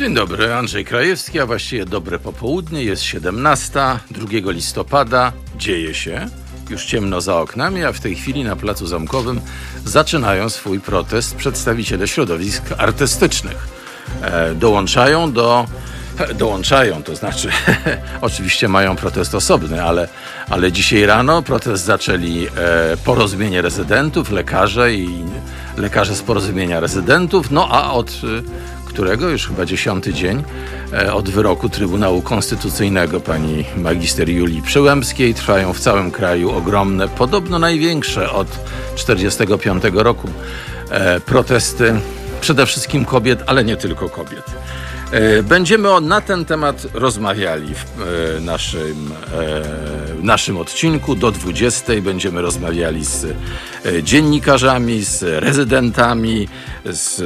Dzień dobry, Andrzej Krajewski, a właściwie dobre popołudnie. Jest 17, 2 listopada. Dzieje się. Już ciemno za oknami, a w tej chwili na Placu Zamkowym zaczynają swój protest przedstawiciele środowisk artystycznych. E, dołączają do dołączają, to znaczy oczywiście mają protest osobny, ale, ale dzisiaj rano protest zaczęli e, porozumienie rezydentów, lekarze i lekarze z porozumienia rezydentów, no a od którego już chyba dziesiąty dzień e, od wyroku Trybunału Konstytucyjnego pani magister Julii Przyłębskiej trwają w całym kraju ogromne, podobno największe od 1945 roku e, protesty przede wszystkim kobiet, ale nie tylko kobiet. E, będziemy na ten temat rozmawiali w e, naszym, e, naszym odcinku. Do 20 będziemy rozmawiali z dziennikarzami, z rezydentami, z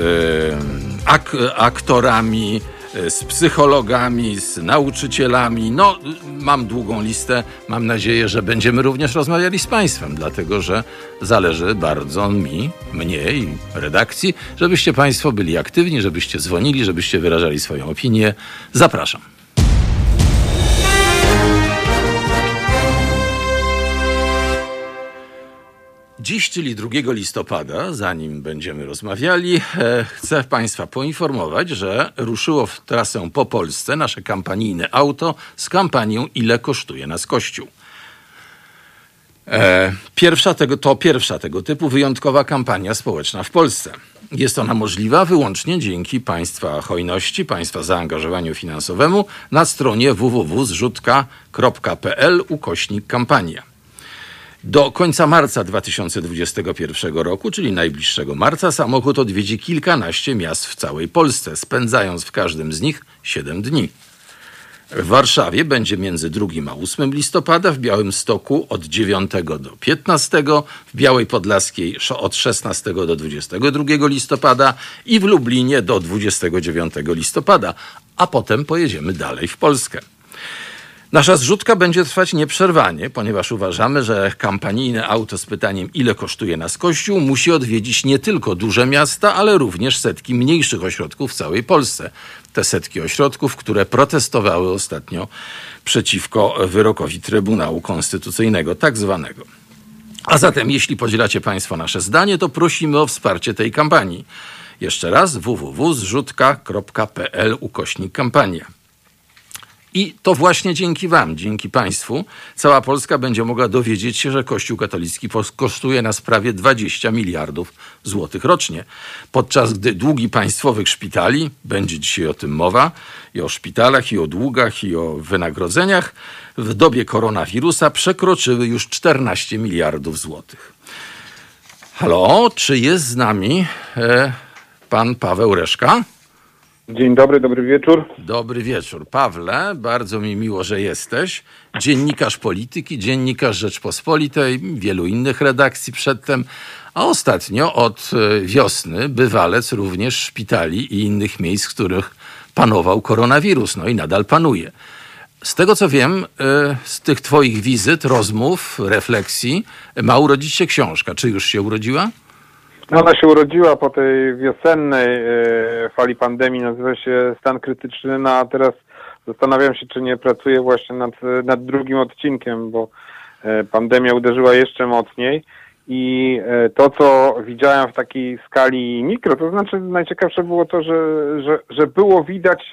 ak aktorami, z psychologami, z nauczycielami. No, mam długą listę. Mam nadzieję, że będziemy również rozmawiali z Państwem, dlatego że zależy bardzo mi, mnie i redakcji, żebyście Państwo byli aktywni, żebyście dzwonili, żebyście wyrażali swoją opinię. Zapraszam. Dziś, czyli 2 listopada, zanim będziemy rozmawiali, e, chcę Państwa poinformować, że ruszyło w trasę po Polsce nasze kampanijne auto z kampanią Ile kosztuje nas Kościół. E, pierwsza tego, to pierwsza tego typu wyjątkowa kampania społeczna w Polsce. Jest ona możliwa wyłącznie dzięki Państwa hojności, Państwa zaangażowaniu finansowemu na stronie www.zrzutka.pl ukośnik kampania. Do końca marca 2021 roku, czyli najbliższego marca, samochód odwiedzi kilkanaście miast w całej Polsce, spędzając w każdym z nich 7 dni. W Warszawie będzie między 2 a 8 listopada, w Białym Stoku od 9 do 15, w Białej Podlaskiej od 16 do 22 listopada i w Lublinie do 29 listopada, a potem pojedziemy dalej w Polskę. Nasza zrzutka będzie trwać nieprzerwanie, ponieważ uważamy, że kampanijne auto z pytaniem, ile kosztuje nas Kościół, musi odwiedzić nie tylko duże miasta, ale również setki mniejszych ośrodków w całej Polsce. Te setki ośrodków, które protestowały ostatnio przeciwko wyrokowi Trybunału Konstytucyjnego, tak zwanego. A zatem, jeśli podzielacie Państwo nasze zdanie, to prosimy o wsparcie tej kampanii. Jeszcze raz www.zrzutka.pl ukośnik kampania. I to właśnie dzięki Wam, dzięki Państwu, cała Polska będzie mogła dowiedzieć się, że Kościół katolicki kosztuje nas prawie 20 miliardów złotych rocznie. Podczas gdy długi państwowych szpitali, będzie dzisiaj o tym mowa, i o szpitalach, i o długach, i o wynagrodzeniach, w dobie koronawirusa przekroczyły już 14 miliardów złotych. Halo, czy jest z nami e, pan Paweł Reszka? Dzień dobry, dobry wieczór. Dobry wieczór. Pawle, bardzo mi miło, że jesteś. Dziennikarz polityki, dziennikarz Rzeczpospolitej, wielu innych redakcji przedtem, a ostatnio od e, wiosny bywalec również szpitali i innych miejsc, w których panował koronawirus, no i nadal panuje. Z tego co wiem, e, z tych Twoich wizyt, rozmów, refleksji, ma urodzić się książka. Czy już się urodziła? No ona się urodziła po tej wiosennej e, fali pandemii, nazywa się Stan Krytyczny, no a teraz zastanawiam się, czy nie pracuję właśnie nad, nad drugim odcinkiem, bo e, pandemia uderzyła jeszcze mocniej. I e, to, co widziałem w takiej skali mikro, to znaczy najciekawsze było to, że, że, że było widać,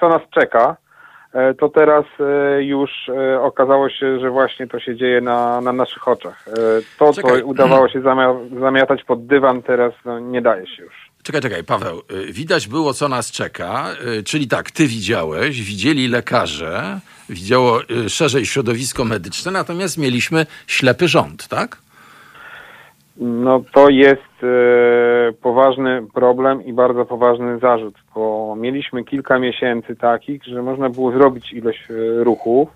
co nas czeka, to teraz e, już e, okazało się, że właśnie to się dzieje na, na naszych oczach. To, czekaj. co udawało się zamiatać pod dywan, teraz no, nie daje się już. Czekaj, czekaj, Paweł. Widać było, co nas czeka, czyli tak, ty widziałeś, widzieli lekarze, widziało szerzej środowisko medyczne, natomiast mieliśmy ślepy rząd, tak? No to jest e, poważny problem i bardzo poważny zarzut, bo mieliśmy kilka miesięcy takich, że można było zrobić ilość e, ruchów,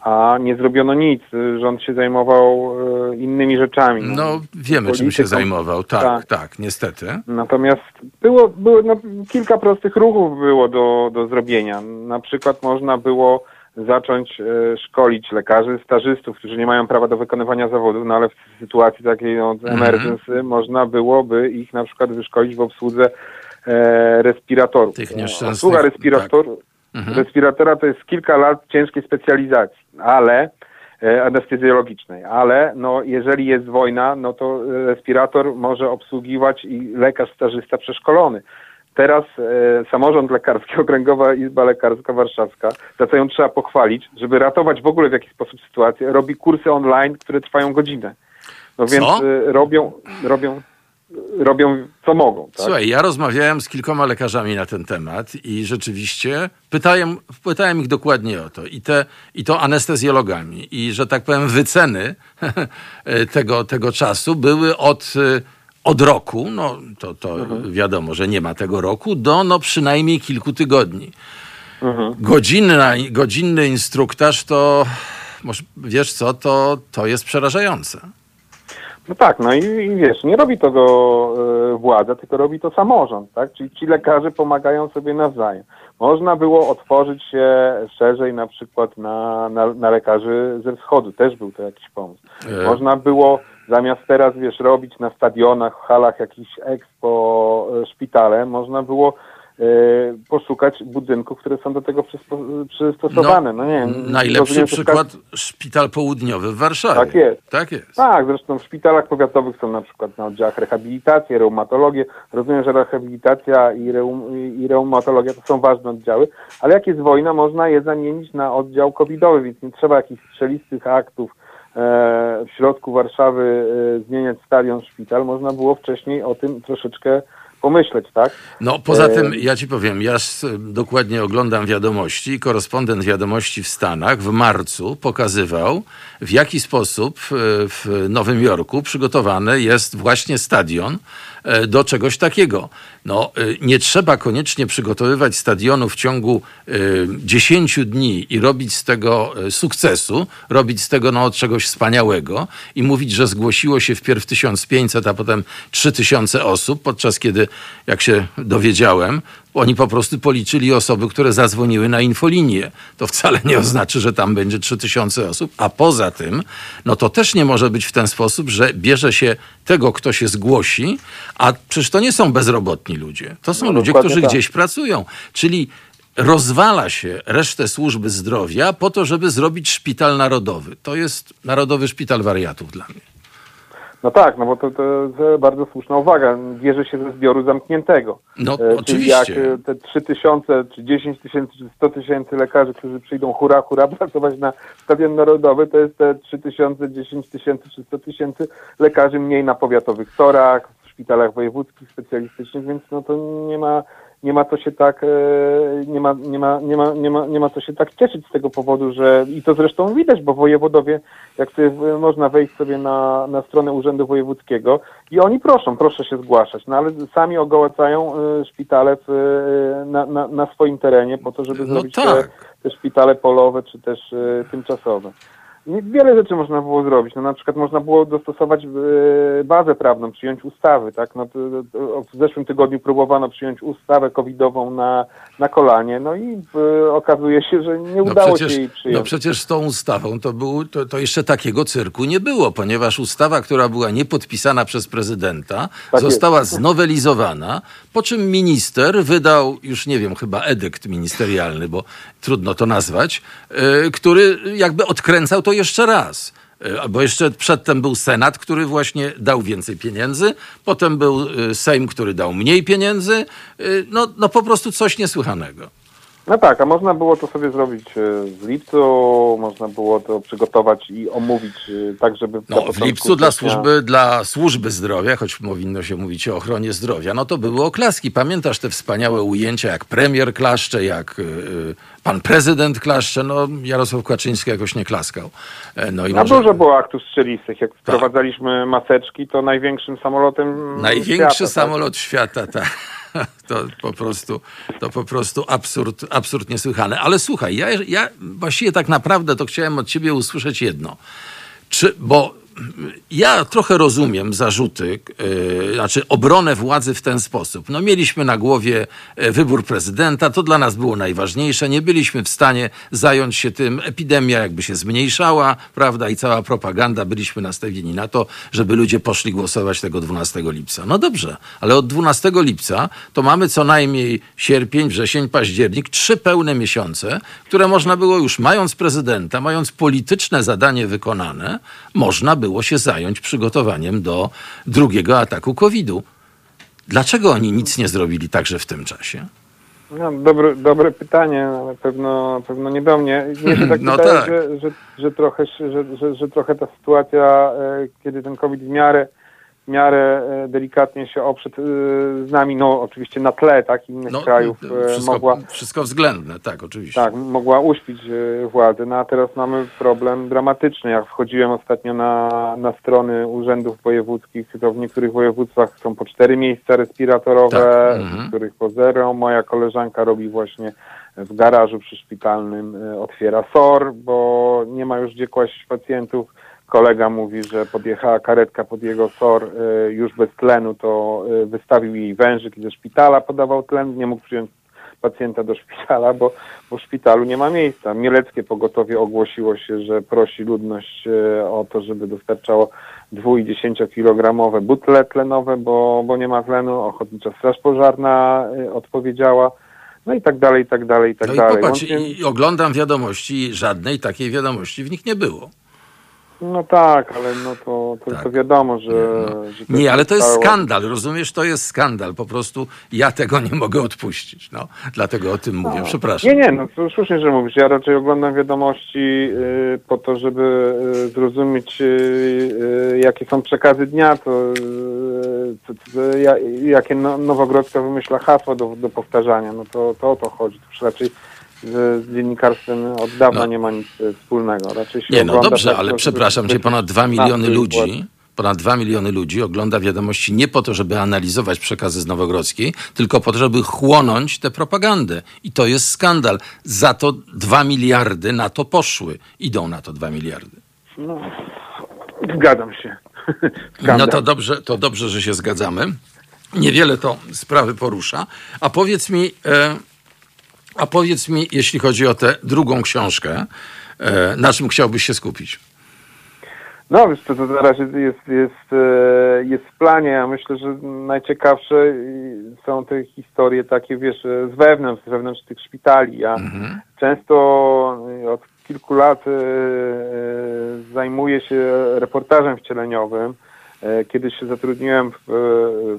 a nie zrobiono nic. Rząd się zajmował e, innymi rzeczami. No, wiemy, czym się zajmował, tak, tak, tak, niestety. Natomiast było, było no, kilka prostych ruchów było do, do zrobienia. Na przykład można było zacząć e, szkolić lekarzy, stażystów, którzy nie mają prawa do wykonywania zawodu, no ale w sytuacji takiej no, emergency mm -hmm. można byłoby ich na przykład wyszkolić w obsłudze e, respiratorów. Tych nieszczęsnych, Obsługa respirator, Mhm. respiratora to jest kilka lat ciężkiej specjalizacji, ale e, anestezjologicznej, ale no, jeżeli jest wojna, no to respirator może obsługiwać i lekarz stażysta przeszkolony. Teraz e, samorząd lekarski, Okręgowa Izba Lekarska Warszawska, za co ją trzeba pochwalić, żeby ratować w ogóle w jakiś sposób sytuację, robi kursy online, które trwają godzinę. No więc Co? e, robią, robią, robią co mogą. Tak? Słuchaj, ja rozmawiałem z kilkoma lekarzami na ten temat i rzeczywiście pytałem, pytałem ich dokładnie o to. I, te, I to anestezjologami. I, że tak powiem, wyceny tego, tego czasu były od, od roku, no to, to wiadomo, że nie ma tego roku, do no przynajmniej kilku tygodni. Godzinna, godzinny instruktaż to, może, wiesz co, to, to jest przerażające. No tak, no i, i wiesz, nie robi tego e, władza, tylko robi to samorząd, tak? Czyli ci lekarze pomagają sobie nawzajem. Można było otworzyć się szerzej na przykład na, na, na lekarzy ze wschodu, też był to jakiś pomysł. E. Można było zamiast teraz, wiesz, robić na stadionach, w halach jakiś expo e, szpitale, można było e, poszukać budynków, które są do tego przystosowane. No, nie wiem, Najlepszy rozumiem, przykład szpital południowy w Warszawie. Tak jest. Tak jest. Tak, zresztą w szpitalach powiatowych są na przykład na oddziałach rehabilitację, reumatologię. Rozumiem, że rehabilitacja i, reum, i reumatologia to są ważne oddziały, ale jak jest wojna, można je zamienić na oddział covidowy, więc nie trzeba jakichś strzelistych aktów w środku Warszawy e, zmieniać stadion, szpital. Można było wcześniej o tym troszeczkę pomyśleć, tak? No poza E, tym, ja ci powiem, ja dokładnie oglądam wiadomości i korespondent wiadomości w Stanach w marcu pokazywał, w jaki sposób e, w Nowym Jorku przygotowany jest właśnie stadion e, do czegoś takiego. No, e, nie trzeba koniecznie przygotowywać stadionu w ciągu e, 10 dni i robić z tego e, sukcesu, robić z tego no, czegoś wspaniałego i mówić, że zgłosiło się wpierw 1500, a potem 3000 osób, podczas kiedy, jak się dowiedziałem, oni po prostu policzyli osoby, które zadzwoniły na infolinię. To wcale nie oznacza, że tam będzie 3000 osób. A poza tym, no to też nie może być w ten sposób, że bierze się tego, kto się zgłosi, a przecież to nie są bezrobotni ludzie. To są No, ludzie, którzy tak. gdzieś pracują. Czyli rozwala się resztę służby zdrowia po to, żeby zrobić szpital narodowy. To jest Narodowy Szpital Wariatów dla mnie. No tak, no bo to, to jest bardzo słuszna uwaga. Bierze się ze zbioru zamkniętego. No, E, Czyli oczywiście. jak e, te 3 tysiące, czy 10 tysięcy, czy 100 tysięcy lekarzy, którzy przyjdą hura, hura pracować na Stadion Narodowy, to jest te 3 tysiące, 10 tysięcy, czy 100 tysięcy lekarzy mniej na powiatowych torach, w szpitalach wojewódzkich, specjalistycznych, więc no to nie ma, nie ma co się tak, e, nie ma, nie ma, nie ma, nie ma, nie ma co się tak cieszyć z tego powodu, że i to zresztą widać, bo wojewodowie, jak sobie można wejść sobie na, na stronę Urzędu Wojewódzkiego i oni proszą, proszę się zgłaszać, no ale sami ogołacają e, szpitale w, e, na, na, na swoim terenie po to, żeby No zrobić tak. te, te szpitale polowe czy też e, tymczasowe. Wiele rzeczy można było zrobić. No, na przykład można było dostosować e, bazę prawną, przyjąć ustawy. Tak? No, w zeszłym tygodniu próbowano przyjąć ustawę covidową na, na kolanie, no i e, okazuje się, że nie No udało przecież, się jej przyjąć. no przecież z tą ustawą to, był, to, to jeszcze takiego cyrku nie było, ponieważ ustawa, która była niepodpisana przez prezydenta, Tak została jest. znowelizowana, po czym minister wydał, już nie wiem, chyba edykt ministerialny, bo trudno to nazwać, yy, który jakby odkręcał to jeszcze raz. Yy, Bo jeszcze przedtem był Senat, który właśnie dał więcej pieniędzy, potem był yy, Sejm, który dał mniej pieniędzy. Yy, No, no po prostu coś niesłychanego. No tak, a można było to sobie zrobić e, w lipcu, można było to przygotować i omówić e, tak, żeby... No, w lipcu dla służby, dla służby zdrowia, choć powinno się mówić o ochronie zdrowia, no to były oklaski. Pamiętasz te wspaniałe ujęcia, jak premier klaszcze, jak y, pan prezydent klaszcze, no Jarosław Kaczyński jakoś nie klaskał. E, No i No może dużo było aktów strzelistych. Jak wprowadzaliśmy maseczki, to największym samolotem największy świata, samolot świata, tak. To po prostu, to po prostu absurd, absurd niesłychany. Ale słuchaj, ja, ja właściwie tak naprawdę to chciałem od ciebie usłyszeć jedno. Czy, bo ja trochę rozumiem zarzuty, yy, znaczy obronę władzy w ten sposób. No mieliśmy na głowie e, wybór prezydenta, to dla nas było najważniejsze. Nie byliśmy w stanie zająć się tym. Epidemia jakby się zmniejszała, prawda, i cała propaganda. Byliśmy nastawieni na to, żeby ludzie poszli głosować tego 12 lipca. No dobrze, ale od 12 lipca to mamy co najmniej sierpień, wrzesień, październik, trzy pełne miesiące, które można było już, mając prezydenta, mając polityczne zadanie wykonane, można było się zająć przygotowaniem do drugiego ataku COVID-u. Dlaczego oni nic nie zrobili także w tym czasie? No, dobre, dobre pytanie, ale pewno, pewno nie do mnie. Mnie się tak No wydaje, tak. Że, że, że, trochę, że, że, że trochę ta sytuacja, e, kiedy ten COVID w miarę, w miarę e, delikatnie się oprzedł e, z nami, no oczywiście na tle tak, innych No, krajów, e, wszystko, mogła, wszystko względne, tak, oczywiście. tak, mogła uśpić władzę, no a teraz mamy problem dramatyczny. Jak wchodziłem ostatnio na, na strony urzędów wojewódzkich, to w niektórych województwach są po cztery miejsca respiratorowe, Tak, mhm. w których po zero. Moja koleżanka robi właśnie w garażu przyszpitalnym, e, otwiera SOR, bo nie ma już gdzie kłaść pacjentów. Kolega mówi, że podjechała karetka pod jego SOR e, już bez tlenu, to e, wystawił jej wężyk i ze szpitala podawał tlen, nie mógł przyjąć pacjenta do szpitala, bo, bo w szpitalu nie ma miejsca. Mieleckie pogotowie ogłosiło się, że prosi ludność e, o to, żeby dostarczało 2 i 10 kilogramowe butle tlenowe, bo, bo nie ma tlenu. Ochotnicza Straż Pożarna odpowiedziała. No i tak dalej, i tak dalej, i tak No i dalej. popatrz, Łącznie- i, i oglądam wiadomości żadnej takiej wiadomości w nich nie było. No tak, ale no to, to, Tak. to wiadomo, że... że Nie, ale to jest stało- skandal, rozumiesz? To jest skandal. Po prostu ja tego nie mogę odpuścić. No, dlatego o tym mówię. Przepraszam. Nie, nie, no to słusznie, że mówisz. Ja raczej oglądam wiadomości y, po to, żeby y, zrozumieć, y, y, jakie są przekazy dnia, to, y, jakie no, Nowogrodzka wymyśla hasła do, do powtarzania. No to, to o to chodzi. To już raczej z, z dziennikarstwem od dawna No. nie ma nic y, wspólnego. Raczej się Nie, no dobrze, tak, ale przepraszam cię, ponad 2 miliony ludzi, ponad 2 miliony ludzi ogląda wiadomości nie po to, żeby analizować przekazy z Nowogrodzkiej, tylko po to, żeby chłonąć tę propagandę. I to jest skandal. Za to 2 miliardy na to poszły. Idą na to 2 miliardy. No, zgadzam się. No to dobrze, to dobrze, że się zgadzamy. Niewiele to sprawy porusza. A powiedz mi, e, a powiedz mi, jeśli chodzi o tę drugą książkę, e, na czym chciałbyś się skupić? No, wiesz, to, to na razie jest, jest, e, jest w planie. Ja myślę, że najciekawsze y, są te historie takie, wiesz, e, z wewnątrz, z wewnątrz tych szpitali. Ja często y, od kilku lat e, e, zajmuję się reportażem wcieleniowym. E, Kiedyś się zatrudniłem w,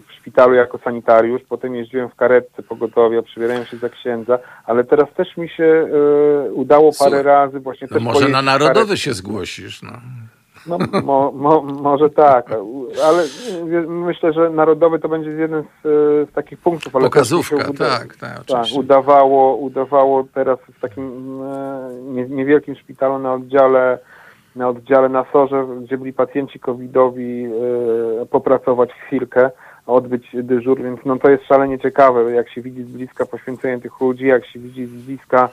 w szpitalu jako sanitariusz, potem jeździłem w karetce pogotowia, przebierałem się za księdza, ale teraz też mi się e, udało parę Słuchaj, razy właśnie No może na narodowy się zgłosisz. No. No, mo, mo, może tak, ale myślę, że narodowy to będzie jeden z, e, z takich punktów. Ale Pokazówka, uda- tak, tak, Tak, oczywiście. udawało, udawało teraz w takim e, nie, niewielkim szpitalu na oddziale na oddziale na Sorze, gdzie byli pacjenci covidowi, e, popracować chwilkę, odbyć dyżur, więc no to jest szalenie ciekawe, jak się widzi z bliska poświęcenie tych ludzi, jak się widzi z bliska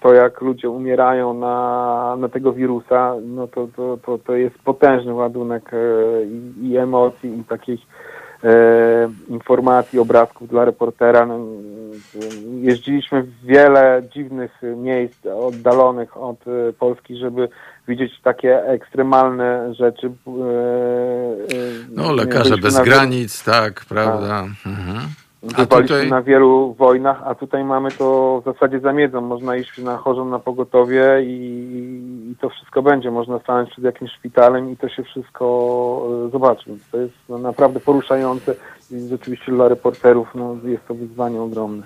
to, jak ludzie umierają na, na tego wirusa, no to, to, to, to jest potężny ładunek e, i, i emocji, i takich informacji, obrazków dla reportera. No, jeździliśmy w wiele dziwnych miejsc oddalonych od e, Polski, żeby widzieć takie ekstremalne rzeczy. E, e, No, lekarze byliśmy bez na wielu- granic, tak, prawda. Mhm. Bywaliśmy tutaj, na wielu wojnach, a tutaj mamy to w zasadzie za miedzą. Można iść na chorzą na pogotowie i, i to wszystko będzie. Można stanąć przed jakimś szpitalem i to się wszystko e, zobaczy. To jest no, naprawdę poruszające i rzeczywiście dla reporterów no, jest to wyzwanie ogromne.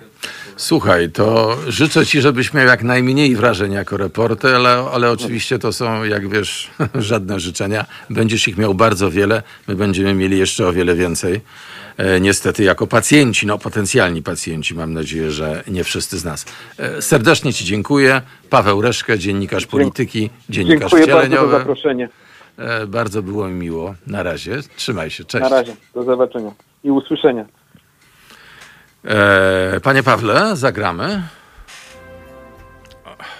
słuchaj, to życzę ci, żebyś miał jak najmniej wrażeń jako reporter, ale, ale oczywiście to są, jak wiesz, żadne życzenia. Będziesz ich miał bardzo wiele, my będziemy mieli jeszcze o wiele więcej. E, niestety jako pacjenci, no potencjalni pacjenci, mam nadzieję, że nie wszyscy z nas. E, serdecznie ci dziękuję. Paweł Reszkę, dziennikarz polityki, dziennikarz Dziękuję bardzo za wcieleniowy. zaproszenie. E, bardzo było mi miło. Na razie. Trzymaj się. Cześć. Na razie. Do zobaczenia i usłyszenia. Panie Pawle, zagramy.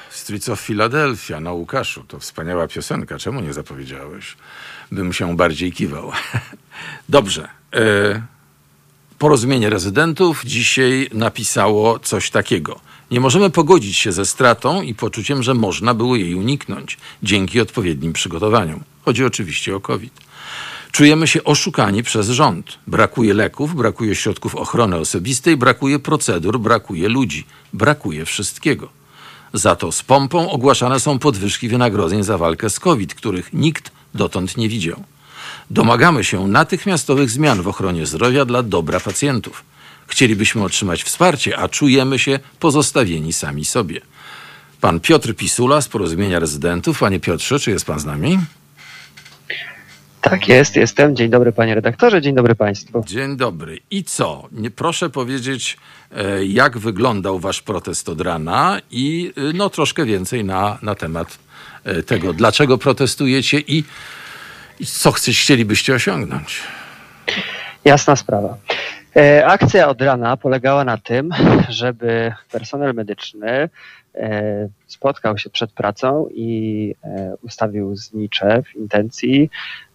Streets of Philadelphia na Łukaszu. To wspaniała piosenka. Czemu nie zapowiedziałeś? bym się bardziej kiwał. Dobrze. E, porozumienie rezydentów dzisiaj napisało coś takiego. Nie możemy pogodzić się ze stratą i poczuciem, że można było jej uniknąć dzięki odpowiednim przygotowaniom. Chodzi oczywiście o COVID. Czujemy się oszukani przez rząd. Brakuje leków, brakuje środków ochrony osobistej, brakuje procedur, brakuje ludzi, brakuje wszystkiego. Za to z pompą ogłaszane są podwyżki wynagrodzeń za walkę z COVID, których nikt dotąd nie widział. Domagamy się natychmiastowych zmian w ochronie zdrowia dla dobra pacjentów. Chcielibyśmy otrzymać wsparcie, a czujemy się pozostawieni sami sobie. Pan Piotr Pisula z Porozumienia Rezydentów. Panie Piotrze, czy jest pan z nami? Tak jest, jestem. Dzień dobry panie redaktorze, dzień dobry państwu. Dzień dobry. I co? Proszę powiedzieć, e, jak wyglądał wasz protest od rana i e, no troszkę więcej na, na temat e, tego, dlaczego protestujecie i, co chcecie, chcielibyście osiągnąć. Jasna sprawa. Akcja od rana polegała na tym, żeby personel medyczny spotkał się przed pracą i ustawił znicze w intencji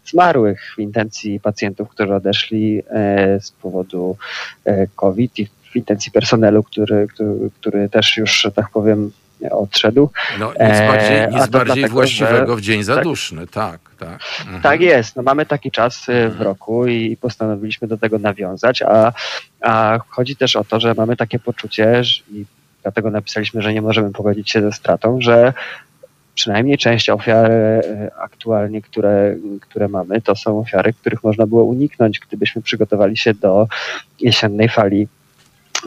zmarłych w intencji pacjentów, którzy odeszli e, z powodu e, COVID i w intencji personelu, który, który, który też już, że tak powiem, odszedł. No nic bardziej, nic bardziej dlatego, właściwego w dzień zaduszny, tak. Tak, tak. Mhm. tak jest. No mamy taki czas w mhm. roku i postanowiliśmy do tego nawiązać, a, a chodzi też o to, że mamy takie poczucie, że, i dlatego napisaliśmy, że nie możemy pogodzić się ze stratą, że przynajmniej część ofiar e, aktualnie, które, które mamy, to są ofiary, których można było uniknąć, gdybyśmy przygotowali się do jesiennej fali e,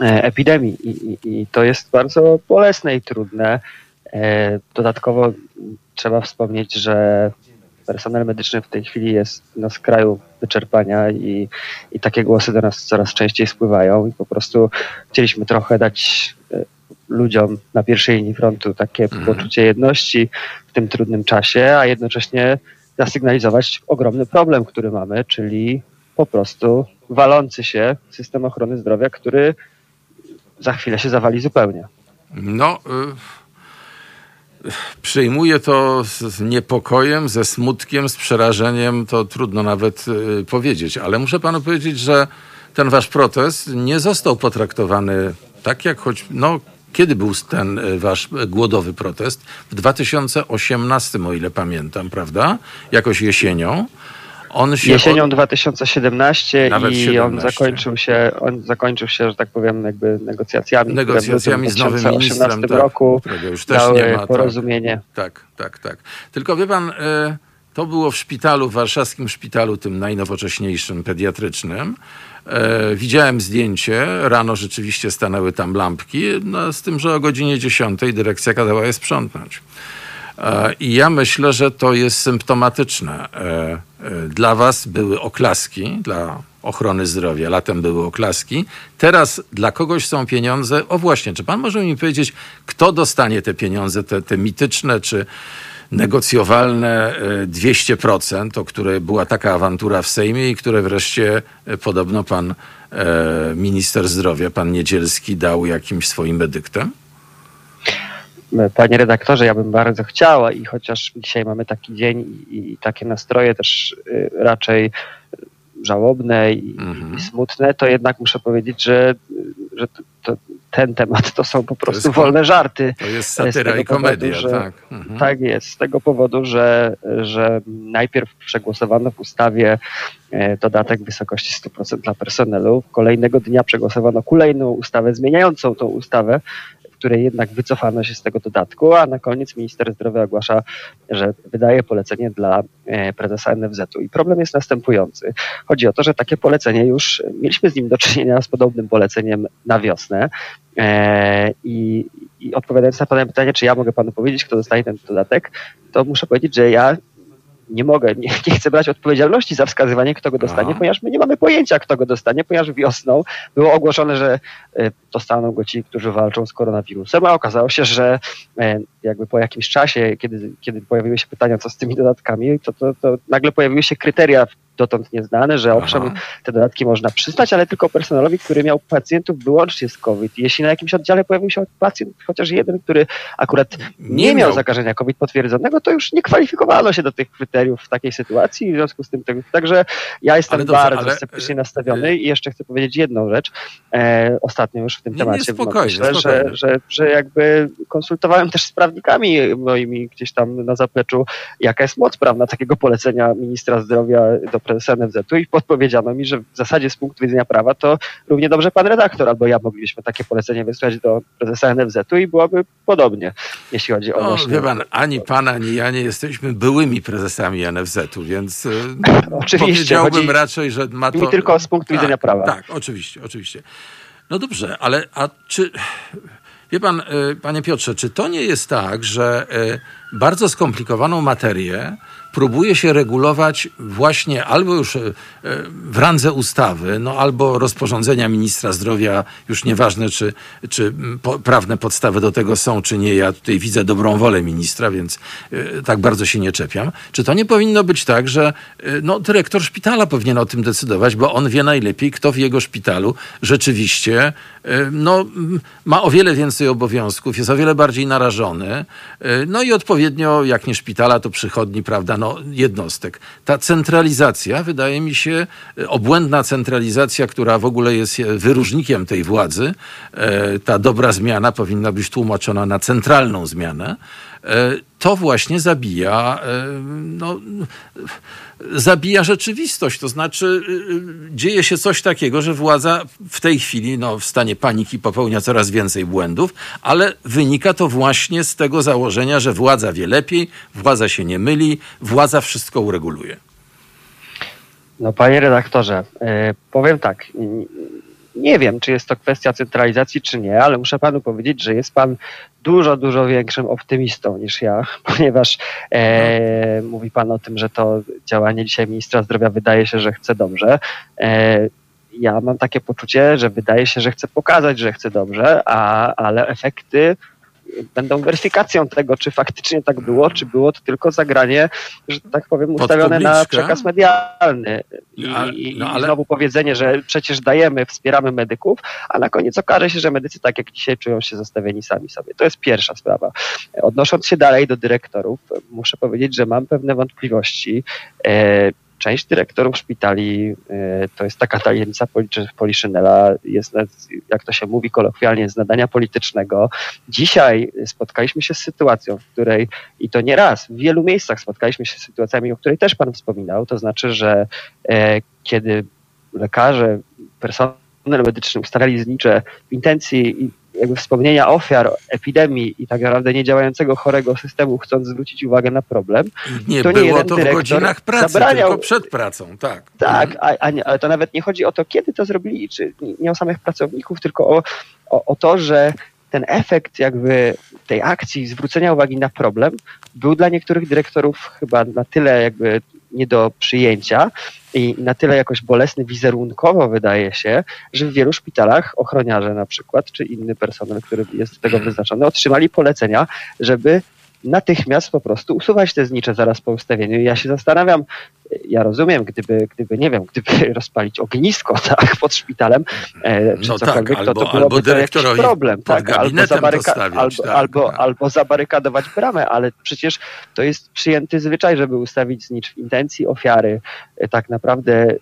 epidemii. I, i, i to jest bardzo bolesne i trudne. E, dodatkowo trzeba wspomnieć, że personel medyczny w tej chwili jest na skraju wyczerpania i, i takie głosy do nas coraz częściej spływają i po prostu chcieliśmy trochę dać ludziom na pierwszej linii frontu takie mhm. poczucie jedności w tym trudnym czasie, a jednocześnie zasygnalizować ogromny problem, który mamy, czyli po prostu walący się system ochrony zdrowia, który za chwilę się zawali zupełnie. No, y przyjmuję to z niepokojem, ze smutkiem, z przerażeniem, to trudno nawet y, powiedzieć, ale muszę panu powiedzieć, że ten wasz protest nie został potraktowany tak, jak choć no, kiedy był ten e, wasz głodowy protest? W 2018, o ile pamiętam, prawda? Jakoś jesienią. On się Jesienią od... 2017 Nawet i 17. on zakończył się, on zakończył się, że tak powiem, jakby negocjacjami. Negocjacjami z nowym ministrem, tak, roku już też nie ma. Tak. porozumienie. Tak, tak, tak. Tylko wie pan, e, to było w szpitalu, w warszawskim szpitalu, tym najnowocześniejszym, pediatrycznym. E, widziałem zdjęcie, rano rzeczywiście stanęły tam lampki, no, z tym, że o godzinie 10 dyrekcja kazała je sprzątnąć. E, I ja myślę, że to jest symptomatyczne. E, e, dla was były oklaski, dla ochrony zdrowia, latem były oklaski. Teraz dla kogoś są pieniądze. O właśnie, czy pan może mi powiedzieć, kto dostanie te pieniądze, te, te mityczne, czy negocjowalne 200%, e, o które była taka awantura w Sejmie i które wreszcie podobno pan minister zdrowia, pan Niedzielski dał jakimś swoim edyktem? Panie redaktorze, ja bym bardzo chciała i chociaż dzisiaj mamy taki dzień i, i takie nastroje też raczej żałobne i, mhm. i, smutne, to jednak muszę powiedzieć, że, że to, to, ten temat to są po prostu jest, wolne żarty. To jest satyra i komedia, powodu, że, tak. Mhm. Tak jest, z tego powodu, że, że najpierw przegłosowano w ustawie e, dodatek w wysokości 100% dla personelu. Kolejnego dnia przegłosowano kolejną ustawę zmieniającą tą ustawę, której jednak wycofano się z tego dodatku, a na koniec minister zdrowia ogłasza, że wydaje polecenie dla e, prezesa NFZ-u. I problem jest następujący. Chodzi o to, że takie polecenie już, mieliśmy z nim do czynienia z podobnym poleceniem na wiosnę. E, I, I odpowiadając na Pana pytanie, czy ja mogę Panu powiedzieć, kto dostaje ten dodatek, to muszę powiedzieć, że ja nie mogę, nie, nie, chcę brać odpowiedzialności za wskazywanie, kto go dostanie, Aha. ponieważ my nie mamy pojęcia, kto go dostanie, ponieważ wiosną było ogłoszone, że e, dostaną go ci, którzy walczą z koronawirusem, a okazało się, że e, jakby po jakimś czasie, kiedy, kiedy pojawiły się pytania, co z tymi dodatkami, to, to, to nagle pojawiły się kryteria dotąd nieznane, że owszem, Aha. te dodatki można przyznać, ale tylko personelowi, który miał pacjentów wyłącznie z COVID. Jeśli na jakimś oddziale pojawił się pacjent, chociaż jeden, który akurat nie, nie miał zakażenia COVID potwierdzonego, to już nie kwalifikowano się do tych kryteriów menedżeriów w takiej sytuacji, w związku z tym, także ja jestem dobrze, bardzo ale... sceptycznie nastawiony i jeszcze chcę powiedzieć jedną rzecz, e, ostatnio już w tym nie, temacie, nie, spokojnie, myślę, spokojnie. Że, że, że jakby konsultowałem też z prawnikami moimi gdzieś tam na zapleczu, jaka jest moc prawna takiego polecenia ministra zdrowia do prezesa NFZ-u i podpowiedziano mi, że w zasadzie z punktu widzenia prawa to równie dobrze pan redaktor albo ja moglibyśmy takie polecenie wysłać do prezesa NFZ-u i byłoby podobnie, jeśli chodzi o no, właśnie... Wie pan, ani pan, ani ja nie jesteśmy byłymi prezesami NFZ-u, więc oczywiście, powiedziałbym raczej, że ma to... Mi tylko z punktu tak, widzenia prawa. Tak, oczywiście, oczywiście. No dobrze, ale a czy... Wie pan, y, panie Piotrze, czy to nie jest tak, że y, bardzo skomplikowaną materię próbuje się regulować właśnie albo już e, w randze ustawy, no albo rozporządzenia ministra zdrowia, już nieważne, czy, czy prawne podstawy do tego są, czy nie. Ja tutaj widzę dobrą wolę ministra, więc y, tak bardzo się nie czepiam. Czy to nie powinno być tak, że no, dyrektor szpitala powinien o tym decydować, bo on wie najlepiej, kto w jego szpitalu rzeczywiście no, ma o wiele więcej obowiązków, jest o wiele bardziej narażony, no i odpowiednio, jak nie szpitala, to przychodni, prawda, no, jednostek. Ta centralizacja, wydaje mi się, obłędna centralizacja, która w ogóle jest wyróżnikiem tej władzy, e, ta dobra zmiana powinna być tłumaczona na centralną zmianę, e, to właśnie zabija, e, no, zabija rzeczywistość. To znaczy, dzieje się coś takiego, że władza w tej chwili no, w stanie paniki popełnia coraz więcej błędów, ale wynika to właśnie z tego założenia, że władza wie lepiej, władza się nie myli, władza wszystko ureguluje. No, panie redaktorze, powiem tak nie wiem, czy jest to kwestia centralizacji, czy nie, ale muszę panu powiedzieć, że jest pan dużo, dużo większym optymistą niż ja, ponieważ e, mówi pan o tym, że to działanie dzisiaj ministra zdrowia wydaje się, że chce dobrze. E, ja mam takie poczucie, że wydaje się, że chce pokazać, że chce dobrze, a, ale efekty będą weryfikacją tego, czy faktycznie tak było, czy było to tylko zagranie, że tak powiem, ustawione na przekaz medialny. I, no, ale... i znowu powiedzenie, że przecież dajemy, wspieramy medyków, a na koniec okaże się, że medycy tak jak dzisiaj czują się zostawieni sami sobie. To jest pierwsza sprawa. Odnosząc się dalej do dyrektorów, muszę powiedzieć, że mam pewne wątpliwości. E, część dyrektorów szpitali, e, to jest taka tajemnica Poliszynela, jest, jak to się mówi kolokwialnie, z nadania politycznego. Dzisiaj spotkaliśmy się z sytuacją, w której, i to nie raz, w wielu miejscach spotkaliśmy się z sytuacjami, o której też Pan wspominał, to znaczy, że e, kiedy lekarze, personel medyczny ustalali znicze w intencji jakby wspomnienia ofiar epidemii i tak naprawdę niedziałającego chorego systemu, chcąc zwrócić uwagę na problem. Nie to było nie to w godzinach pracy, zabraniał... tylko przed pracą, tak. Tak, mhm. a, ale to nawet nie chodzi o to, kiedy to zrobili, czy nie o samych pracowników, tylko o, o, o to, że ten efekt jakby tej akcji zwrócenia uwagi na problem był dla niektórych dyrektorów chyba na tyle jakby nie do przyjęcia i na tyle jakoś bolesny wizerunkowo wydaje się, że w wielu szpitalach ochroniarze na przykład, czy inny personel, który jest do tego wyznaczony, otrzymali polecenia, żeby natychmiast po prostu usuwać te znicze zaraz po ustawieniu. I ja się zastanawiam, ja rozumiem, gdyby, gdyby nie wiem, gdyby rozpalić ognisko tak, pod szpitalem, e, czy no tak, cokolwiek, tak, to, to byłoby to jakiś problem. Tak, albo, zabaryka albo, tak, albo, tak. albo zabarykadować bramę, ale przecież to jest przyjęty zwyczaj, żeby ustawić znicz w intencji ofiary, e, tak naprawdę e,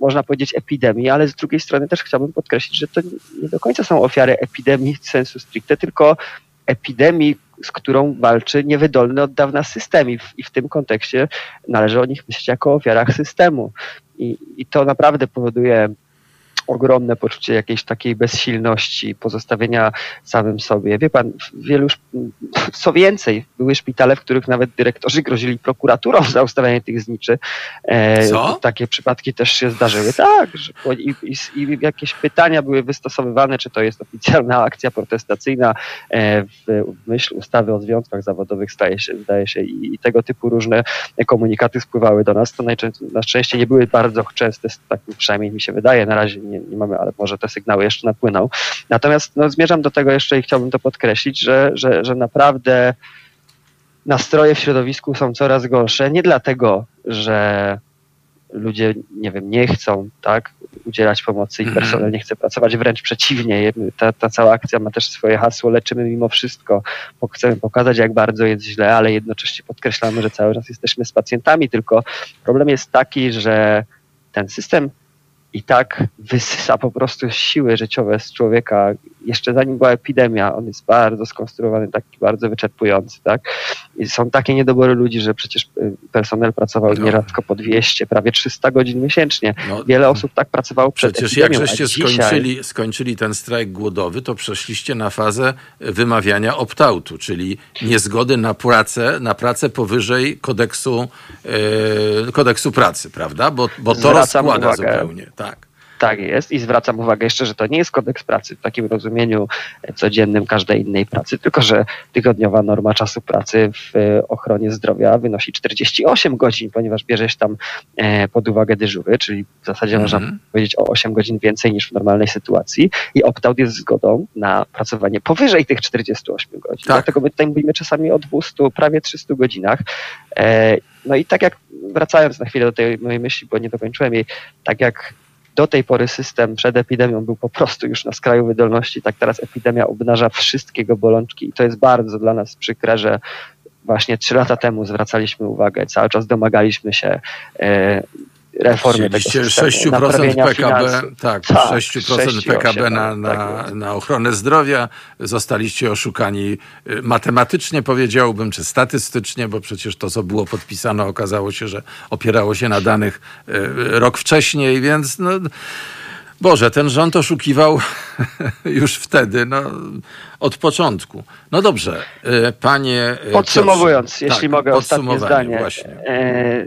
można powiedzieć epidemii, ale z drugiej strony też chciałbym podkreślić, że to nie do końca są ofiary epidemii sensu stricte, tylko epidemii, z którą walczy niewydolny od dawna system i w, i w tym kontekście należy o nich myśleć jako o ofiarach systemu. I, I to naprawdę powoduje ogromne poczucie jakiejś takiej bezsilności, pozostawienia samym sobie. Wie pan, wielu, co więcej, były szpitale, w których nawet dyrektorzy grozili prokuraturą za ustawianie tych zniczy. E, co? Takie przypadki też się zdarzyły. Tak, i, i, i, jakieś pytania były wystosowywane, czy to jest oficjalna akcja protestacyjna e, w, myśl ustawy o związkach zawodowych, staje się, zdaje się, i, i tego typu różne komunikaty spływały do nas. To na szczęście nie były bardzo częste, tak przynajmniej mi się wydaje, na razie nie, nie, mamy, ale może te sygnały jeszcze napłyną. Natomiast no, zmierzam do tego jeszcze i chciałbym to podkreślić, że, że, że naprawdę nastroje w środowisku są coraz gorsze. Nie dlatego, że ludzie, nie wiem, nie chcą, tak, udzielać pomocy i Mhm. personel nie chce pracować, wręcz przeciwnie. Ta, ta cała akcja ma też swoje hasło leczymy mimo wszystko, bo chcemy pokazać jak bardzo jest źle, ale jednocześnie podkreślamy, że cały czas jesteśmy z pacjentami, tylko problem jest taki, że ten system i tak wysysa po prostu siły życiowe z człowieka. Jeszcze zanim była epidemia, on jest bardzo skonstruowany, taki bardzo wyczerpujący, tak? I są takie niedobory ludzi, że przecież y, personel pracował No. nieradko po 200, prawie 300 godzin miesięcznie. No, Wiele osób tak pracowało przed Przecież jak epidemią, żeście dzisiaj- skończyli, skończyli ten strajk głodowy, to przeszliście na fazę wymawiania opt-outu, czyli niezgody na pracę, na pracę powyżej kodeksu, e, kodeksu pracy, prawda? Bo, bo to Zwracam rozkłada uwagę. zupełnie. Tak. Tak jest i zwracam uwagę jeszcze, że to nie jest kodeks pracy w takim rozumieniu codziennym każdej innej pracy, tylko że tygodniowa norma czasu pracy w e, ochronie zdrowia wynosi 48 godzin, ponieważ bierzesz tam e, pod uwagę dyżury, czyli w zasadzie można Mhm. powiedzieć o 8 godzin więcej niż w normalnej sytuacji i opt-out jest zgodą na pracowanie powyżej tych 48 godzin. Tak. Dlatego my tutaj mówimy czasami o 200, prawie 300 godzinach. E, No i tak jak, wracając na chwilę do tej mojej myśli, bo nie dokończyłem jej, tak jak do tej pory system przed epidemią był po prostu już na skraju wydolności, tak teraz epidemia obnaża wszystkiego bolączki. I to jest bardzo dla nas przykre, że właśnie trzy lata temu zwracaliśmy uwagę, cały czas domagaliśmy się e, reformy tego Chcieliście systemu, 6% naprawienia PKB, finansów. tak, Tak, 6% 6,8, PKB na, tak na, jest. na ochronę zdrowia. Zostaliście oszukani y, matematycznie, powiedziałbym, czy statystycznie, bo przecież to, co było podpisane, okazało się, że opierało się na danych y, rok wcześniej, więc no, Boże, ten rząd oszukiwał już wtedy, no, od początku. No dobrze, y, panie. Podsumowując, Piotrze, jeśli tak, mogę ostatnie zdanie. Właśnie. E,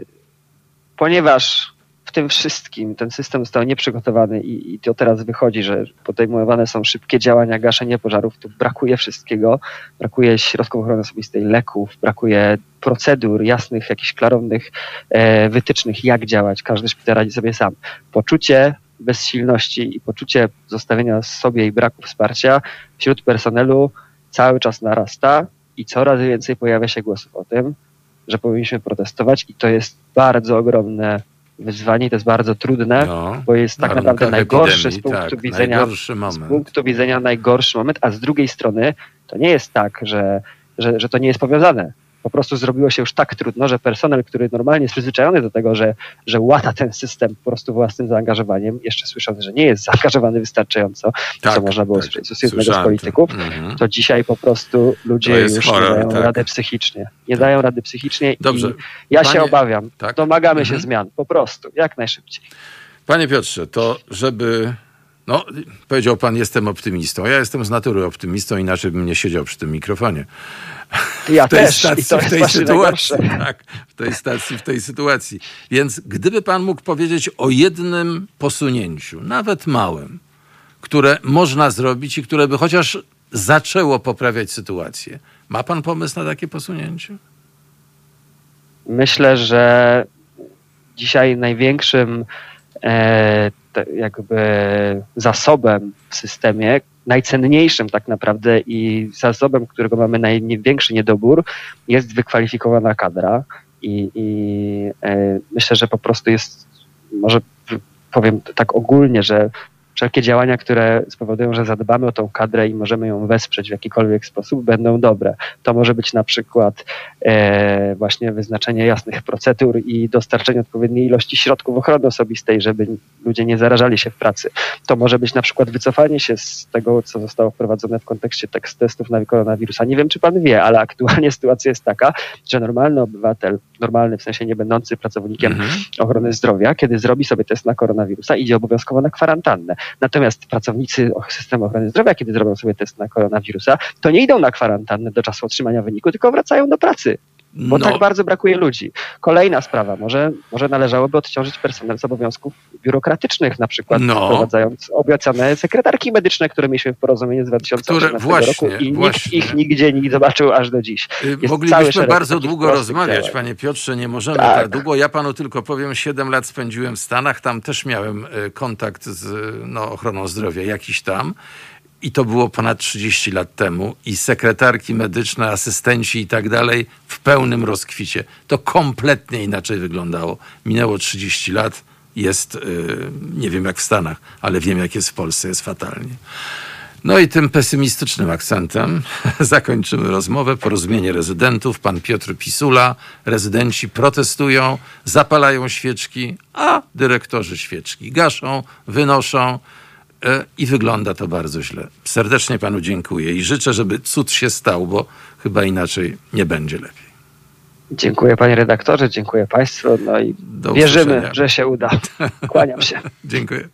ponieważ w tym wszystkim ten system został nieprzygotowany i, i to teraz wychodzi, że podejmowane są szybkie działania, gaszenie pożarów, tu brakuje wszystkiego. Brakuje środków ochrony osobistej, leków, brakuje procedur, jasnych, jakichś klarownych e, wytycznych, jak działać. Każdy szpital radzi sobie sam. Poczucie bezsilności i poczucie zostawienia sobie i braku wsparcia wśród personelu cały czas narasta i coraz więcej pojawia się głosów o tym, że powinniśmy protestować i to jest bardzo ogromne wyzwanie, to jest bardzo trudne, No, bo jest tak naprawdę najgorszy epidemii, z punktu tak, widzenia Najgorszy z moment. punktu widzenia najgorszy moment, a z drugiej strony to nie jest tak, że, że, że to nie jest powiązane. Po prostu zrobiło się już tak trudno, że personel, który normalnie jest przyzwyczajony do tego, że, że łata ten system po prostu własnym zaangażowaniem, jeszcze słysząc, że nie jest zaangażowany wystarczająco, co można było słyszeć z jednego z słyszałem polityków, to. Mhm. to dzisiaj po prostu ludzie już horror, nie dają tak. radę psychicznie. Nie dają rady psychicznie Dobrze. i ja się Panie- obawiam. tak. Domagamy się Mhm. zmian, po prostu, jak najszybciej. Panie Piotrze, to żeby. No, powiedział pan, jestem optymistą. Ja jestem z natury optymistą, inaczej bym nie siedział przy tym mikrofonie. Ja w tej też stacji, i to w tej sytuacji. Tak, w tej stacji, w tej sytuacji. Więc gdyby pan mógł powiedzieć o jednym posunięciu, nawet małym, które można zrobić i które by chociaż zaczęło poprawiać sytuację. Ma pan pomysł na takie posunięcie? Myślę, że dzisiaj największym e, jakby zasobem w systemie, najcenniejszym tak naprawdę i zasobem, którego mamy największy niedobór, jest wykwalifikowana kadra. I, i e, myślę, że po prostu jest, może powiem tak ogólnie, że wszelkie działania, które spowodują, że zadbamy o tą kadrę i możemy ją wesprzeć w jakikolwiek sposób, będą dobre. To może być na przykład e, właśnie wyznaczenie jasnych procedur i dostarczenie odpowiedniej ilości środków ochrony osobistej, żeby ludzie nie zarażali się w pracy. To może być na przykład wycofanie się z tego, co zostało wprowadzone w kontekście tekst testów na koronawirusa. Nie wiem, czy pan wie, ale aktualnie sytuacja jest taka, że normalny obywatel, normalny w sensie nie będący pracownikiem Mhm. ochrony zdrowia, kiedy zrobi sobie test na koronawirusa, idzie obowiązkowo na kwarantannę. Natomiast pracownicy systemu ochrony zdrowia, kiedy zrobią sobie test na koronawirusa, to nie idą na kwarantannę do czasu otrzymania wyniku, tylko wracają do pracy, bo No, tak bardzo brakuje ludzi. Kolejna sprawa, może, może należałoby odciążyć personel z obowiązków biurokratycznych, na przykład No. wprowadzając obiecane sekretarki medyczne, które mieliśmy w porozumieniu z 2018 Które- właśnie, roku i właśnie. nikt ich nigdzie nie zobaczył aż do dziś. Y, Jest Moglibyśmy bardzo długo rozmawiać, działań. panie Piotrze, nie możemy Tak. tak długo. Ja panu tylko powiem, 7 lat spędziłem w Stanach, tam też miałem y, kontakt z no, ochroną zdrowia jakiś tam. I to było ponad 30 lat temu. I sekretarki medyczne, asystenci i tak dalej w pełnym rozkwicie. To kompletnie inaczej wyglądało. Minęło 30 lat, jest, nie wiem jak w Stanach, ale wiem jak jest w Polsce, jest fatalnie. No i tym pesymistycznym akcentem zakończymy rozmowę. Porozumienie rezydentów. Pan Piotr Pisula. Rezydenci protestują, zapalają świeczki, a dyrektorzy świeczki gaszą, wynoszą i wygląda to bardzo źle. Serdecznie panu dziękuję i życzę, żeby cud się stał, bo chyba inaczej nie będzie lepiej. Dziękuję panie redaktorze, dziękuję państwu. No i Do wierzymy, usłyszenia. że się uda. Kłaniam się. dziękuję.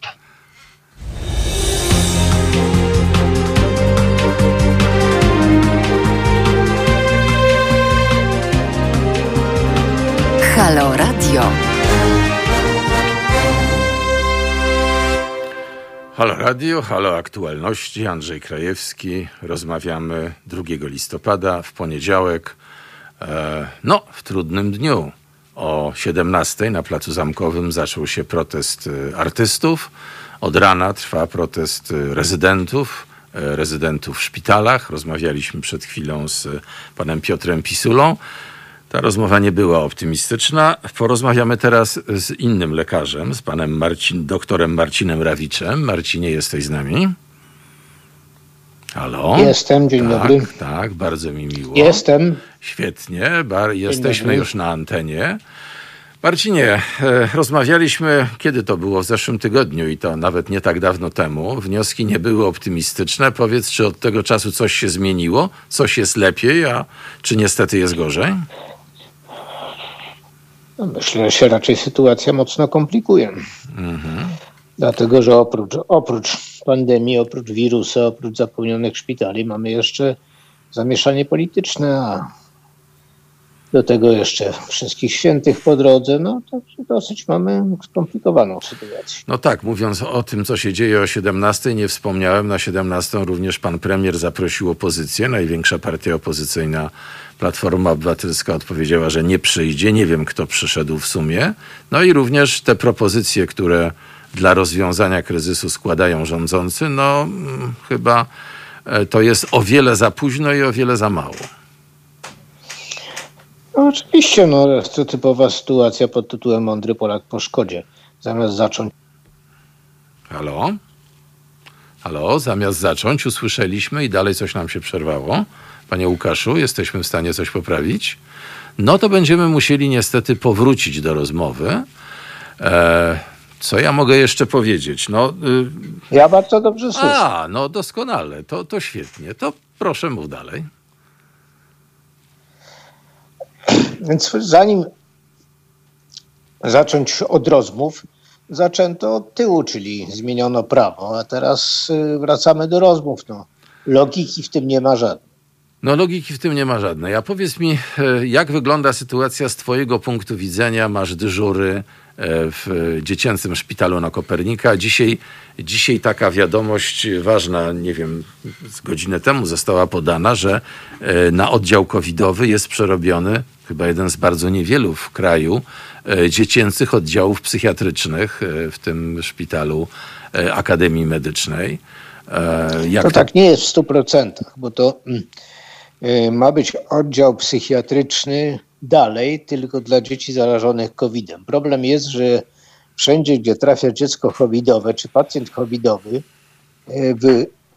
Halo Radio. Halo Radio, halo aktualności. Andrzej Krajewski. Rozmawiamy 2 listopada w poniedziałek. E, no, w trudnym dniu. O 17 na Placu Zamkowym zaczął się protest e, artystów. Od rana trwa protest e, rezydentów, rezydentów w szpitalach. Rozmawialiśmy przed chwilą z panem Piotrem Pisulą. Ta rozmowa nie była optymistyczna. Porozmawiamy teraz z innym lekarzem, z panem Marcin, doktorem Marcinem Rawiczem. Marcinie, jesteś z nami? Halo? Jestem, dzień tak, dobry. Tak, bardzo mi miło. Jestem. Świetnie, bar, jesteśmy już na antenie. Marcinie, e, rozmawialiśmy, kiedy to było? W zeszłym tygodniu i to nawet nie tak dawno temu. Wnioski nie były optymistyczne. Powiedz, czy od tego czasu coś się zmieniło? Coś jest lepiej, a czy niestety jest gorzej? No myślę, że się raczej sytuacja mocno komplikuje. Mhm. Dlatego, że oprócz, oprócz pandemii, oprócz wirusa, oprócz zapełnionych szpitali mamy jeszcze zamieszanie polityczne, a do tego jeszcze wszystkich świętych po drodze, no to dosyć mamy skomplikowaną sytuację. No tak, mówiąc o tym, co się dzieje o 17, nie wspomniałem, na 17 również pan premier zaprosił opozycję, największa partia opozycyjna Platforma Obywatelska odpowiedziała, że nie przyjdzie. Nie wiem, kto przyszedł w sumie. No i również te propozycje, które dla rozwiązania kryzysu składają rządzący, no mm, chyba e, to jest o wiele za późno i o wiele za mało. No oczywiście, no, to typowa sytuacja pod tytułem Mądry Polak po szkodzie. Zamiast zacząć. Halo? Halo, zamiast zacząć, usłyszeliśmy i dalej coś nam się przerwało. Panie Łukaszu, jesteśmy w stanie coś poprawić? No to będziemy musieli niestety powrócić do rozmowy. E, co ja mogę jeszcze powiedzieć? No, y... Ja bardzo dobrze słyszę. A, no doskonale, to, to świetnie. To proszę mów dalej. Więc zanim zacząć od rozmów, zaczęto od tyłu, czyli zmieniono prawo, a teraz y, wracamy do rozmów. No, logiki w tym nie ma żadnej. No logiki w tym nie ma żadnej. A powiedz mi, e, jak wygląda sytuacja z twojego punktu widzenia? Masz dyżury e, w dziecięcym szpitalu na Kopernika. Dzisiaj, dzisiaj taka wiadomość ważna, nie wiem, z godzinę temu została podana, że e, na oddział covidowy jest przerobiony chyba jeden z bardzo niewielu w kraju dziecięcych oddziałów psychiatrycznych w tym szpitalu Akademii Medycznej. Jak to, to tak nie jest w stu procentach, bo to mm, ma być oddział psychiatryczny dalej, tylko dla dzieci zarażonych COVID-em. Problem jest, że wszędzie, gdzie trafia dziecko covidowe czy pacjent covidowy, e,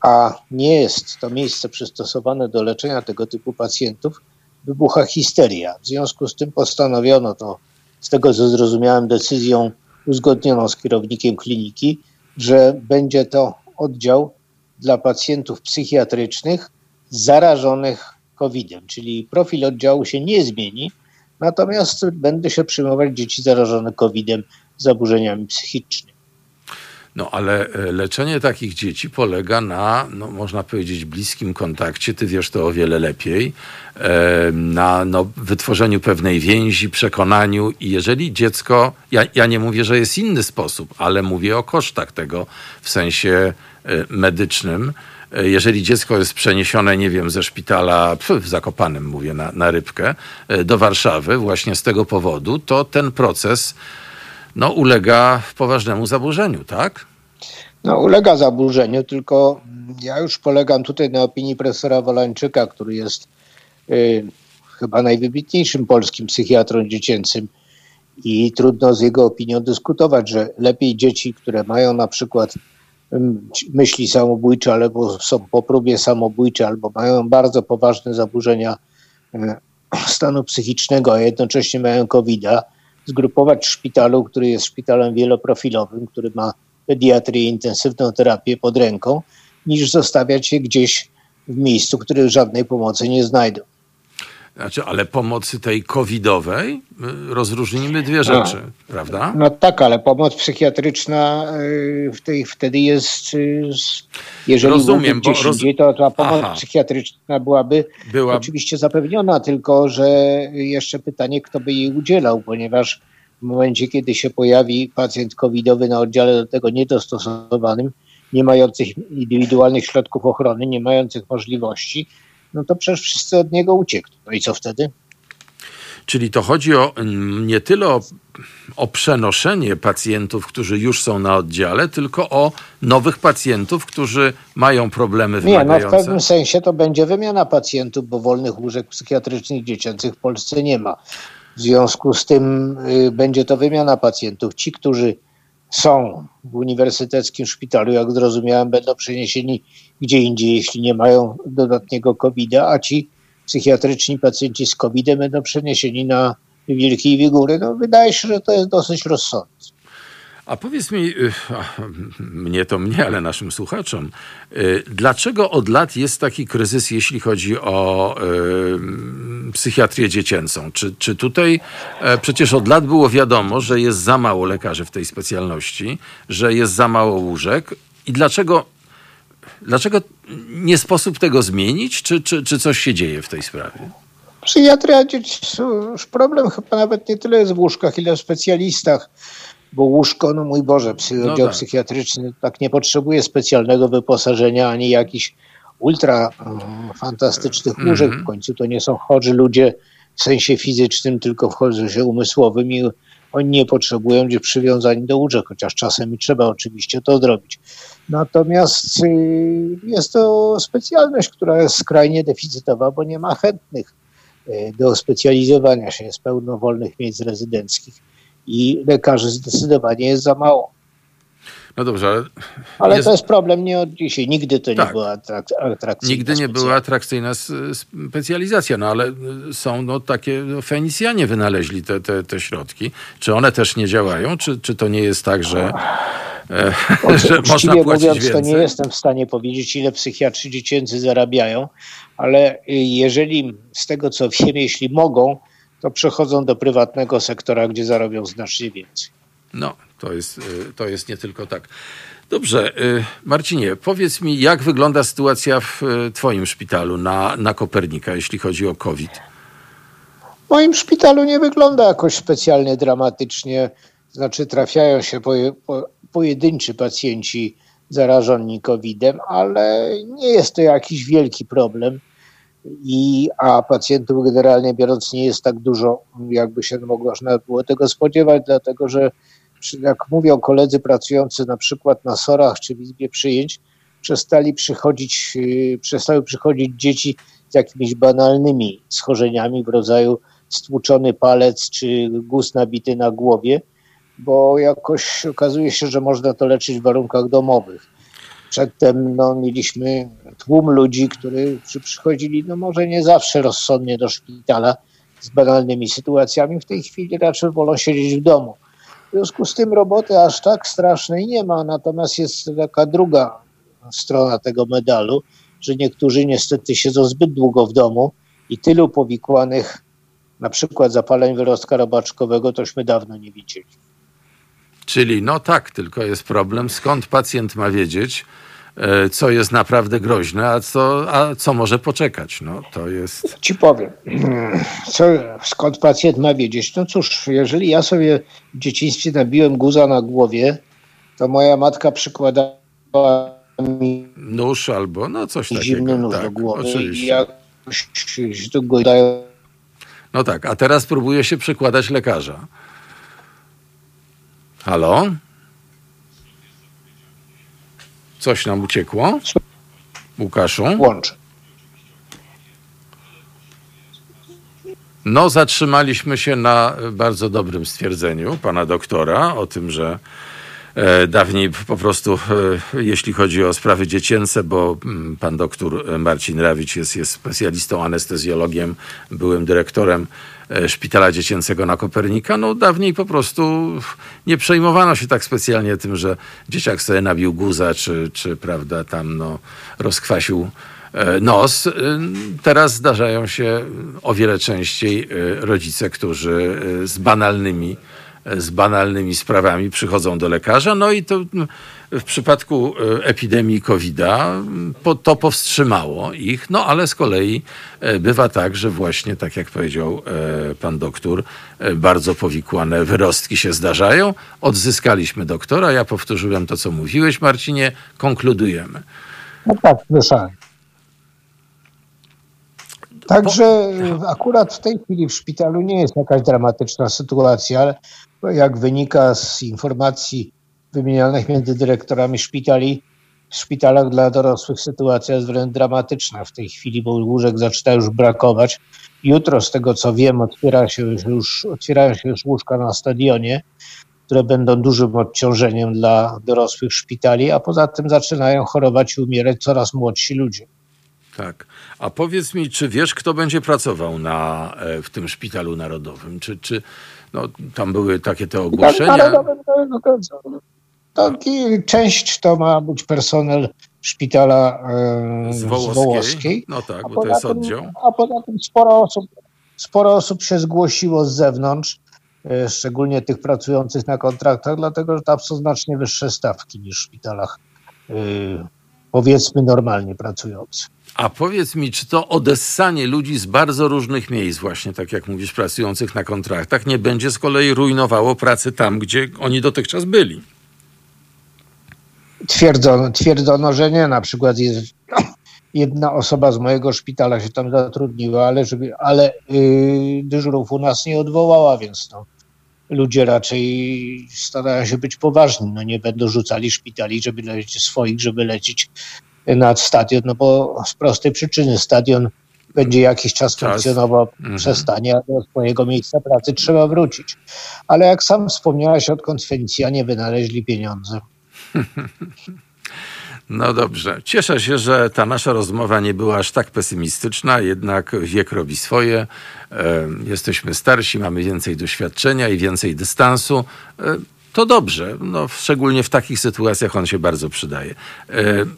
a nie jest to miejsce przystosowane do leczenia tego typu pacjentów, wybucha histeria. W związku z tym postanowiono to, z tego co zrozumiałem, decyzją uzgodnioną z kierownikiem kliniki, że będzie to oddział dla pacjentów psychiatrycznych, zarażonych COVID-em, czyli profil oddziału się nie zmieni, natomiast będę się przyjmować dzieci zarażone COVID-em zaburzeniami psychicznymi. No ale e, leczenie takich dzieci polega na, no, można powiedzieć, bliskim kontakcie, ty wiesz to o wiele lepiej, e, na no, wytworzeniu pewnej więzi, przekonaniu i jeżeli dziecko, ja, ja nie mówię, że jest inny sposób, ale mówię o kosztach tego w sensie e, medycznym, jeżeli dziecko jest przeniesione, nie wiem, ze szpitala w Zakopanem, mówię, na, na rybkę, e, do Warszawy właśnie z tego powodu, to ten proces no, ulega poważnemu zaburzeniu, tak? No, ulega zaburzeniu, tylko ja już polegam tutaj na opinii profesora Wolańczyka, który jest y, chyba najwybitniejszym polskim psychiatrą dziecięcym i trudno z jego opinią dyskutować, że lepiej dzieci, które mają na przykład myśli samobójcze, albo są po próbie samobójczej, albo mają bardzo poważne zaburzenia stanu psychicznego, a jednocześnie mają covid zgrupować w szpitalu, który jest szpitalem wieloprofilowym, który ma pediatrię i intensywną terapię pod ręką, niż zostawiać je gdzieś w miejscu, w którym żadnej pomocy nie znajdą. Znaczy, ale pomocy tej covidowej y, rozróżnimy dwie rzeczy, no, prawda? No tak, ale pomoc psychiatryczna y, w tej, wtedy jest, y, jeżeli Rozumiem, gdzieś roz... indziej, to ta pomoc Aha. psychiatryczna byłaby Była... oczywiście zapewniona, tylko że jeszcze pytanie, kto by jej udzielał, ponieważ w momencie, kiedy się pojawi pacjent covidowy na oddziale do tego niedostosowanym, nie mających indywidualnych środków ochrony, nie mających możliwości, no to przecież wszyscy od niego uciekną. No i co wtedy? Czyli to chodzi o nie tyle o, o, przenoszenie pacjentów, którzy już są na oddziale, tylko o nowych pacjentów, którzy mają problemy wymagające. Nie, no w pewnym sensie to będzie wymiana pacjentów, bo wolnych łóżek psychiatrycznych dziecięcych w Polsce nie ma. W związku z tym y, będzie to wymiana pacjentów. Ci, którzy są w uniwersyteckim szpitalu, jak zrozumiałem, będą przeniesieni gdzie indziej, jeśli nie mają dodatniego covid a ci psychiatryczni pacjenci z covid będą przeniesieni na Wielkiej Wigury. No, wydaje się, że to jest dosyć rozsądne. A powiedz mi, y, mnie to mnie, ale naszym słuchaczom, y, dlaczego od lat jest taki kryzys, jeśli chodzi o y, psychiatrię dziecięcą? Czy, czy tutaj e, przecież od lat było wiadomo, że jest za mało lekarzy w tej specjalności, że jest za mało łóżek i dlaczego Dlaczego nie sposób tego zmienić, czy, czy, czy coś się dzieje w tej sprawie? Psychiatria dzieci, problem chyba nawet nie tyle jest w łóżkach, ile w specjalistach, bo łóżko, no mój Boże, oddział no tak. psychiatryczny tak nie potrzebuje specjalnego wyposażenia, ani jakichś ultra um, fantastycznych mm -hmm. łóżek. W końcu to nie są chorzy ludzie w sensie fizycznym, tylko w chorzy umysłowym i oni nie potrzebują być przywiązani do łóżek, chociaż czasem i trzeba oczywiście to zrobić. Natomiast y, jest to specjalność, która jest skrajnie deficytowa, bo nie ma chętnych y, do specjalizowania się. Jest pełno wolnych miejsc rezydenckich i lekarzy zdecydowanie jest za mało. No dobrze, ale. Ale jest... to jest problem nie od dzisiaj. Nigdy to tak. nie była atrakcyjna. Nigdy nie była atrakcyjna specjalizacja, no ale są no, takie. No, Fenicjanie wynaleźli te, te, te środki. Czy one też nie działają? Czy, czy to nie jest tak, że. E, że można płacić mówiąc, więcej? to nie jestem w stanie powiedzieć, ile psychiatrzy dziecięcy zarabiają, ale jeżeli z tego co wiem, jeśli mogą, to przechodzą do prywatnego sektora, gdzie zarobią znacznie więcej. No, to jest, y, to jest nie tylko tak. Dobrze, y, Marcinie, powiedz mi, jak wygląda sytuacja w y, Twoim szpitalu na, na Kopernika, jeśli chodzi o COVID? W moim szpitalu nie wygląda jakoś specjalnie dramatycznie. Znaczy, trafiają się poje, po, pojedynczy pacjenci zarażeni COVID-em, ale nie jest to jakiś wielki problem. I, a pacjentów generalnie biorąc nie jest tak dużo, jakby się mogło było tego spodziewać, dlatego że jak mówią koledzy pracujący na przykład na SORach czy w Izbie Przyjęć, przestali przychodzić, y, przestały przychodzić dzieci z jakimiś banalnymi schorzeniami w rodzaju stłuczony palec czy guz nabity na głowie, bo jakoś okazuje się, że można to leczyć w warunkach domowych. Przedtem no, mieliśmy tłum ludzi, którzy przychodzili, no może nie zawsze rozsądnie do szpitala z banalnymi sytuacjami. W tej chwili raczej wolą siedzieć w domu. W związku z tym roboty aż tak strasznej nie ma, natomiast jest taka druga strona tego medalu, że niektórzy niestety siedzą zbyt długo w domu i tylu powikłanych, na przykład zapaleń wyrostka robaczkowego, tośmy dawno nie widzieli. Czyli no tak, tylko jest problem, skąd pacjent ma wiedzieć, E, co jest naprawdę groźne, a co, a co może poczekać. No, to jest... Ci powiem, co, skąd pacjent ma wiedzieć? No cóż, jeżeli ja sobie w dzieciństwie nabiłem guza na głowie, to moja matka przykładała mi nóż albo no coś takiego. Zimny nóż tak, do głowy oczywiście. i jakoś go No tak, a teraz próbuje się przykładać lekarza. Halo? Coś nam uciekło? Łukaszu? Łączę. No, zatrzymaliśmy się na bardzo dobrym stwierdzeniu pana doktora o tym, że e, dawniej po prostu, e, jeśli chodzi o sprawy dziecięce, bo mm, pan doktor Marcin Rawicz jest, jest specjalistą, anestezjologiem, byłym dyrektorem szpitala dziecięcego na Kopernika, no dawniej po prostu nie przejmowano się tak specjalnie tym, że dzieciak sobie nabił guza, czy, czy prawda, tam no, rozkwasił E, nos. E, teraz zdarzają się o wiele częściej e, rodzice, którzy z banalnymi, z banalnymi sprawami przychodzą do lekarza. No i to w przypadku epidemii COVID-a to powstrzymało ich, no ale z kolei bywa tak, że właśnie, tak jak powiedział pan doktor, bardzo powikłane wyrostki się zdarzają. Odzyskaliśmy doktora, ja powtórzyłem to, co mówiłeś, Marcinie, konkludujemy. No tak, słyszałem. Także akurat w tej chwili w szpitalu nie jest jakaś dramatyczna sytuacja, ale jak wynika z informacji wymienionych między dyrektorami szpitali, w szpitalach dla dorosłych sytuacja jest wręcz dramatyczna w tej chwili, bo łóżek zaczyna już brakować. Jutro, z tego co wiem, otwiera się już, otwierają się już łóżka na stadionie, które będą dużym odciążeniem dla dorosłych szpitali, a poza tym zaczynają chorować i umierać coraz młodsi ludzie. Tak. A powiedz mi, czy wiesz, kto będzie pracował na, e, w tym szpitalu narodowym? Czy, czy no, tam były takie te ogłoszenia? Narodowym to, część to ma być personel szpitala e, z, Wołoskiej. z Wołoskiej. No tak, bo to jest oddział. Tym, a poza tym sporo osób, sporo osób się zgłosiło z zewnątrz, e, szczególnie tych pracujących na kontraktach, dlatego że tam są znacznie wyższe stawki niż w szpitalach powiedzmy normalnie pracujących. A powiedz mi, czy to odessanie ludzi z bardzo różnych miejsc, właśnie tak jak mówisz, pracujących na kontraktach, nie będzie z kolei rujnowało pracy tam, gdzie oni dotychczas byli? Twierdzono, twierdzono że nie. Na przykład jest jedna osoba z mojego szpitala się tam zatrudniła, ale, żeby, ale yy, dyżurów u nas nie odwołała, więc no, ludzie raczej starają się być poważni. No, nie będą rzucali szpitali, żeby lecieć swoich, żeby lecieć nad stadion, no bo z prostej przyczyny stadion będzie jakiś czas, czas. funkcjonował, mhm. przestanie, a do swojego miejsca pracy trzeba wrócić. Ale jak sam wspomniałeś, odkąd nie wynaleźli pieniądze. No dobrze. Cieszę się, że ta nasza rozmowa nie była aż tak pesymistyczna, jednak wiek robi swoje. Jesteśmy starsi, mamy więcej doświadczenia i więcej dystansu to dobrze. No, szczególnie w takich sytuacjach on się bardzo przydaje. E,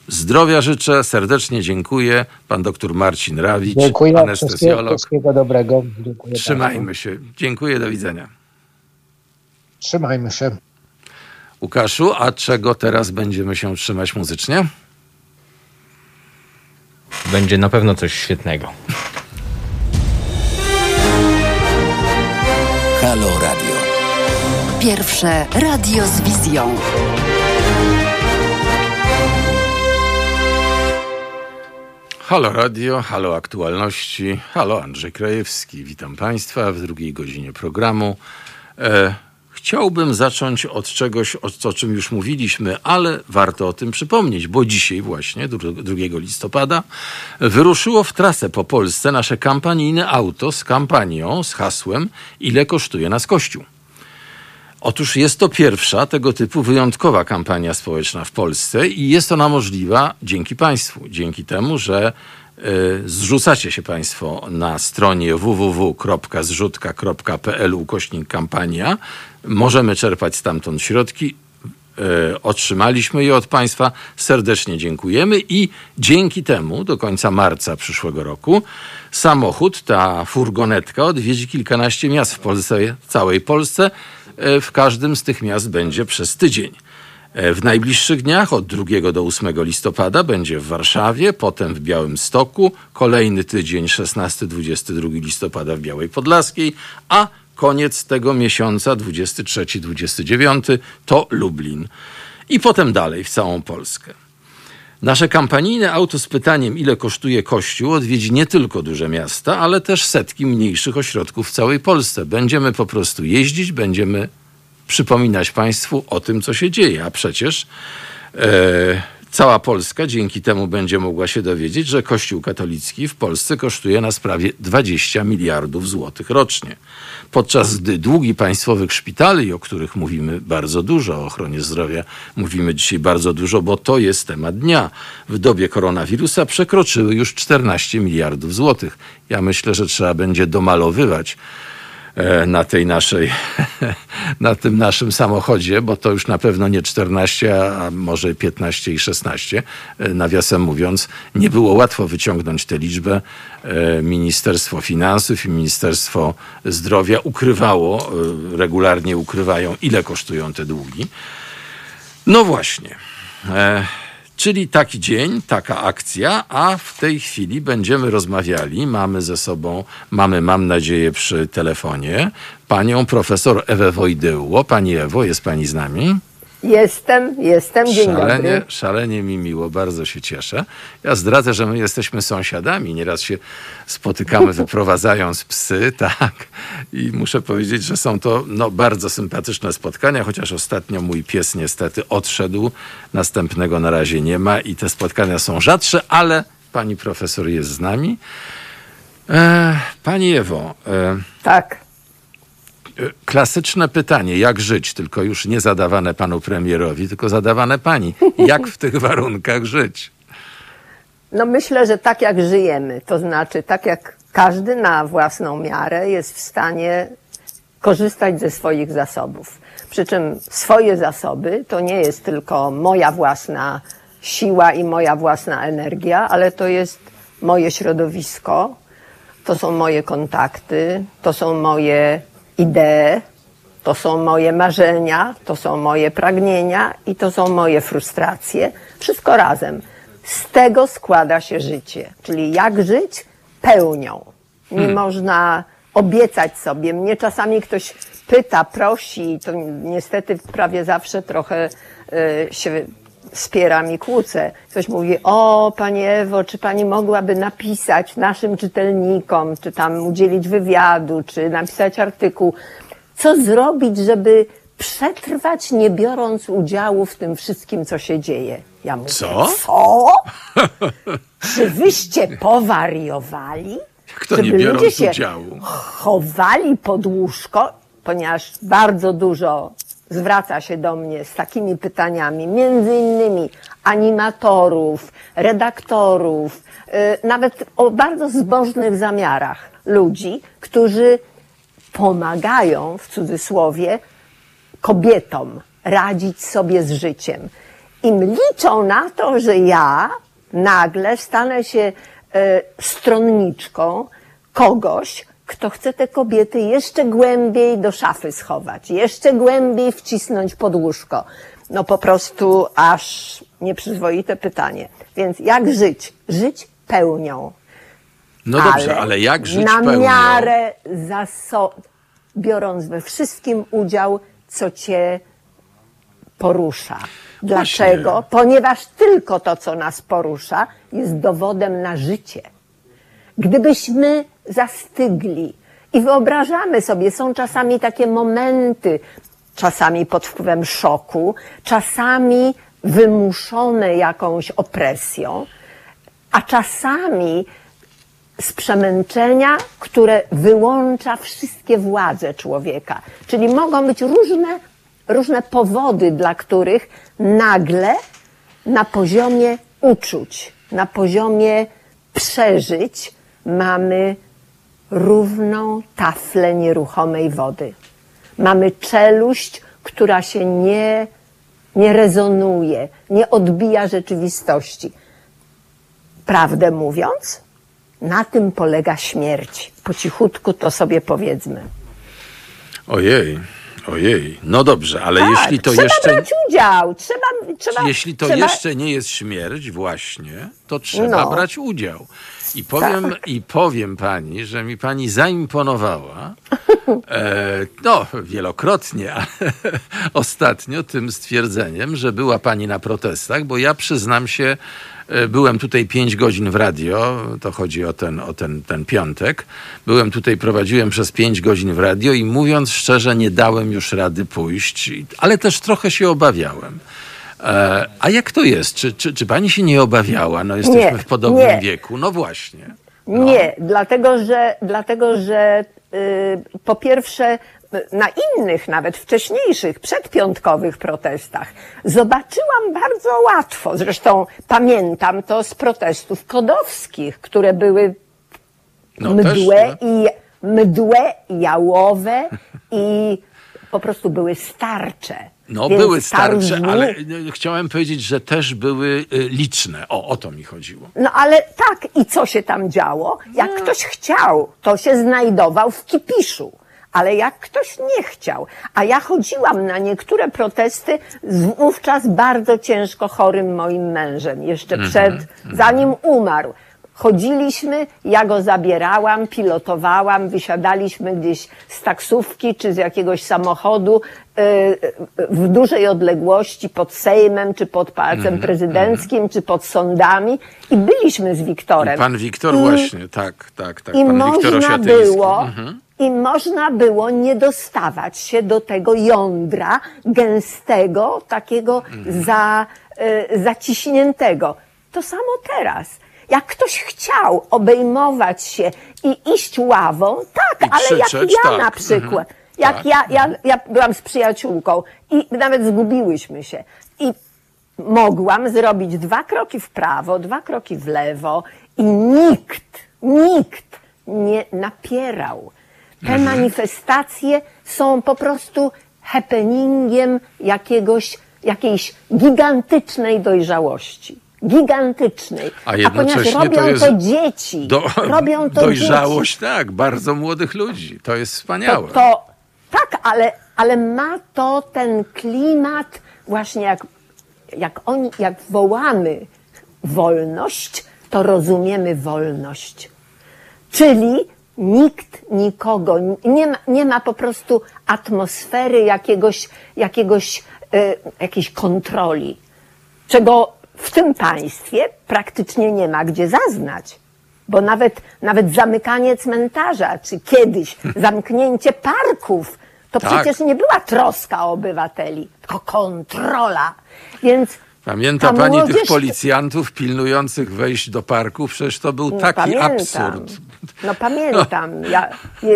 zdrowia życzę, serdecznie dziękuję. Pan doktor Marcin Rawicz, dziękuję, anestezjolog. Wszystkiego dobrego. Dziękuję Trzymajmy bardzo. się. Dziękuję, do widzenia. Trzymajmy się. Łukaszu, a czego teraz będziemy się trzymać muzycznie? Będzie na pewno coś świetnego. Halo Radio. Pierwsze radio z wizją. Halo Radio, halo aktualności, halo Andrzej Krajewski. Witam Państwa w drugiej godzinie programu. E, chciałbym zacząć od czegoś, o, o czym już mówiliśmy, ale warto o tym przypomnieć, bo dzisiaj właśnie, 2 listopada, wyruszyło w trasę po Polsce nasze kampanijne auto z kampanią, z hasłem Ile kosztuje nas Kościół? Otóż jest to pierwsza tego typu wyjątkowa kampania społeczna w Polsce i jest ona możliwa dzięki Państwu, dzięki temu, że y, zrzucacie się Państwo na stronie www.zrzutka.pl ukośnik kampania. Możemy czerpać stamtąd środki. Y, otrzymaliśmy je od Państwa. Serdecznie dziękujemy i dzięki temu do końca marca przyszłego roku samochód, ta furgonetka odwiedzi kilkanaście miast w Polsce, całej Polsce E, w każdym z tych miast będzie przez tydzień. E, w najbliższych dniach od 2 do 8 listopada będzie w Warszawie, potem w Białymstoku, kolejny tydzień 16-22 listopada w Białej Podlaskiej, a koniec tego miesiąca 23-29 to Lublin. I potem dalej w całą Polskę. Nasze kampanijne auto z pytaniem, ile kosztuje Kościół, odwiedzi nie tylko duże miasta, ale też setki mniejszych ośrodków w całej Polsce. Będziemy po prostu jeździć, będziemy przypominać Państwu o tym, co się dzieje. A przecież e, Cała Polska dzięki temu będzie mogła się dowiedzieć, że Kościół katolicki w Polsce kosztuje nas prawie 20 miliardów złotych rocznie. Podczas gdy długi państwowych szpitali, o których mówimy bardzo dużo, o ochronie zdrowia mówimy dzisiaj bardzo dużo, bo to jest temat dnia, w dobie koronawirusa przekroczyły już 14 miliardów złotych. Ja myślę, że trzeba będzie domalowywać na tej naszej, na tym naszym samochodzie, bo to już na pewno nie 14, a może 15 i 16. E, nawiasem mówiąc, nie było łatwo wyciągnąć tę liczbę. E, Ministerstwo Finansów i Ministerstwo Zdrowia ukrywało, regularnie ukrywają, ile kosztują te długi. No właśnie. Czyli taki dzień, taka akcja, a w tej chwili będziemy rozmawiali. Mamy ze sobą, mamy, mam nadzieję, przy telefonie panią profesor Ewę Wojdyło. Pani Ewo, jest pani z nami? Jestem, jestem, dzień szalenie, dobry. Szalenie mi miło, bardzo się cieszę. Ja zdradzę, że my jesteśmy sąsiadami, nieraz się spotykamy wyprowadzając psy, tak. I muszę powiedzieć, że są to no, bardzo sympatyczne spotkania, chociaż ostatnio mój pies niestety odszedł, następnego na razie nie ma i te spotkania są rzadsze, ale pani profesor jest z nami. E, pani Ewo. E, tak. Klasyczne pytanie, jak żyć, tylko już nie zadawane panu premierowi, tylko zadawane pani. Jak w tych warunkach żyć? No myślę, że tak jak żyjemy, to znaczy tak jak każdy na własną miarę jest w stanie korzystać ze swoich zasobów. Przy czym swoje zasoby to nie jest tylko moja własna siła i moja własna energia, ale to jest moje środowisko, to są moje kontakty, to są moje idee, to są moje marzenia, to są moje pragnienia i to są moje frustracje. Wszystko razem. Z tego składa się życie. Czyli jak żyć? Pełnią. Nie hmm. można obiecać sobie. Mnie czasami ktoś pyta, prosi, to niestety prawie zawsze trochę y, się wspieram i kłócę. Ktoś mówi, o Pani Ewo, czy Pani mogłaby napisać naszym czytelnikom, czy tam udzielić wywiadu, czy napisać artykuł, co zrobić, żeby przetrwać, nie biorąc udziału w tym wszystkim, co się dzieje. Ja mówię, co? Co? czy wyście powariowali? Kto nie biorąc udziału? chowali pod łóżko, ponieważ bardzo dużo zwraca się do mnie z takimi pytaniami, między innymi animatorów, redaktorów, y, nawet o bardzo zbożnych zamiarach ludzi, którzy pomagają, w cudzysłowie, kobietom radzić sobie z życiem. Im liczą na to, że ja nagle stanę się y, stronniczką kogoś, kto chce te kobiety jeszcze głębiej do szafy schować, jeszcze głębiej wcisnąć pod łóżko. No po prostu aż nieprzyzwoite pytanie. Więc jak żyć? Żyć pełnią. No dobrze, ale, ale jak żyć na pełnią? Na miarę zasobów, biorąc we wszystkim udział, co cię porusza. Dlaczego? Właśnie. Ponieważ tylko to, co nas porusza, jest dowodem na życie. Gdybyśmy zastygli i wyobrażamy sobie, są czasami takie momenty, czasami pod wpływem szoku, czasami wymuszone jakąś opresją, a czasami z przemęczenia, które wyłącza wszystkie władze człowieka. Czyli mogą być różne, różne powody, dla których nagle na poziomie uczuć, na poziomie przeżyć, mamy równą taflę nieruchomej wody. Mamy czeluść, która się nie, nie rezonuje, nie odbija rzeczywistości. Prawdę mówiąc, na tym polega śmierć. Po cichutku to sobie powiedzmy. Ojej. Ojej, no dobrze, ale tak, jeśli to trzeba jeszcze. brać udział, trzeba. trzeba jeśli to trzeba... jeszcze nie jest śmierć, właśnie, to trzeba no. brać udział. I powiem, tak. I powiem pani, że mi pani zaimponowała, e, no wielokrotnie, ale ostatnio tym stwierdzeniem, że była pani na protestach, bo ja przyznam się, e, byłem tutaj pięć godzin w radio, to chodzi o ten, o ten, ten piątek. Byłem tutaj, prowadziłem przez pięć godzin w radio i mówiąc szczerze, nie dałem już rady pójść, ale też trochę się obawiałem. E, a jak to jest? Czy, czy, czy pani się nie obawiała? No jesteśmy Nie, w podobnym nie. wieku. No właśnie. No. Nie, dlatego że, dlatego, że y, po pierwsze na innych, nawet wcześniejszych, przedpiątkowych protestach zobaczyłam bardzo łatwo, zresztą pamiętam to z protestów kodowskich, które były No też, mdłe no. i mdłe, jałowe i po prostu były starcze. No Więc były starcze, dni- ale e, chciałem powiedzieć, że też były e, liczne. O, o to mi chodziło. No ale tak, i co się tam działo? Jak ktoś chciał, to się znajdował w kipiszu. Ale jak ktoś nie chciał, a ja chodziłam na niektóre protesty z wówczas bardzo ciężko chorym moim mężem, jeszcze przed, zanim umarł. Chodziliśmy, ja go zabierałam, pilotowałam, wysiadaliśmy gdzieś z taksówki czy z jakiegoś samochodu y, y, w dużej odległości pod Sejmem, czy pod Pałacem Prezydenckim, czy pod sądami i byliśmy z Wiktorem. I pan Wiktor I- właśnie, tak, tak, tak. I pan można było, Mhm. i można było nie dostawać się do tego jądra gęstego, takiego Mhm. za, y, zaciśniętego. To samo teraz. Jak ktoś chciał obejmować się i iść ławą, tak, I ale jak ja tak. na przykład. Mhm. Jak Tak. ja, ja, ja byłam z przyjaciółką i nawet zgubiłyśmy się. I mogłam zrobić dwa kroki w prawo, dwa kroki w lewo i nikt, nikt nie napierał. Te manifestacje są po prostu happeningiem jakiegoś, jakiejś gigantycznej dojrzałości. Gigantycznej. A jednocześnie ponieważ robią to to, dzieci. Do, robią to dojrzałość, dzieci. tak, bardzo młodych ludzi. To jest wspaniałe. To, to tak, ale, ale ma to ten klimat właśnie jak, jak oni, jak wołamy wolność, to rozumiemy wolność. Czyli nikt nikogo, nie ma, nie ma po prostu atmosfery jakiegoś, jakiegoś, e, jakiejś kontroli, czego w tym państwie praktycznie nie ma gdzie zaznać. Bo nawet, nawet zamykanie cmentarza, czy kiedyś zamknięcie parków, to Tak. przecież nie była troska o obywateli, tylko kontrola. Więc Pamięta ta pani tych młodzież- policjantów pilnujących wejść do parku? Przecież to był No, taki pamiętam. absurd. No pamiętam. Ja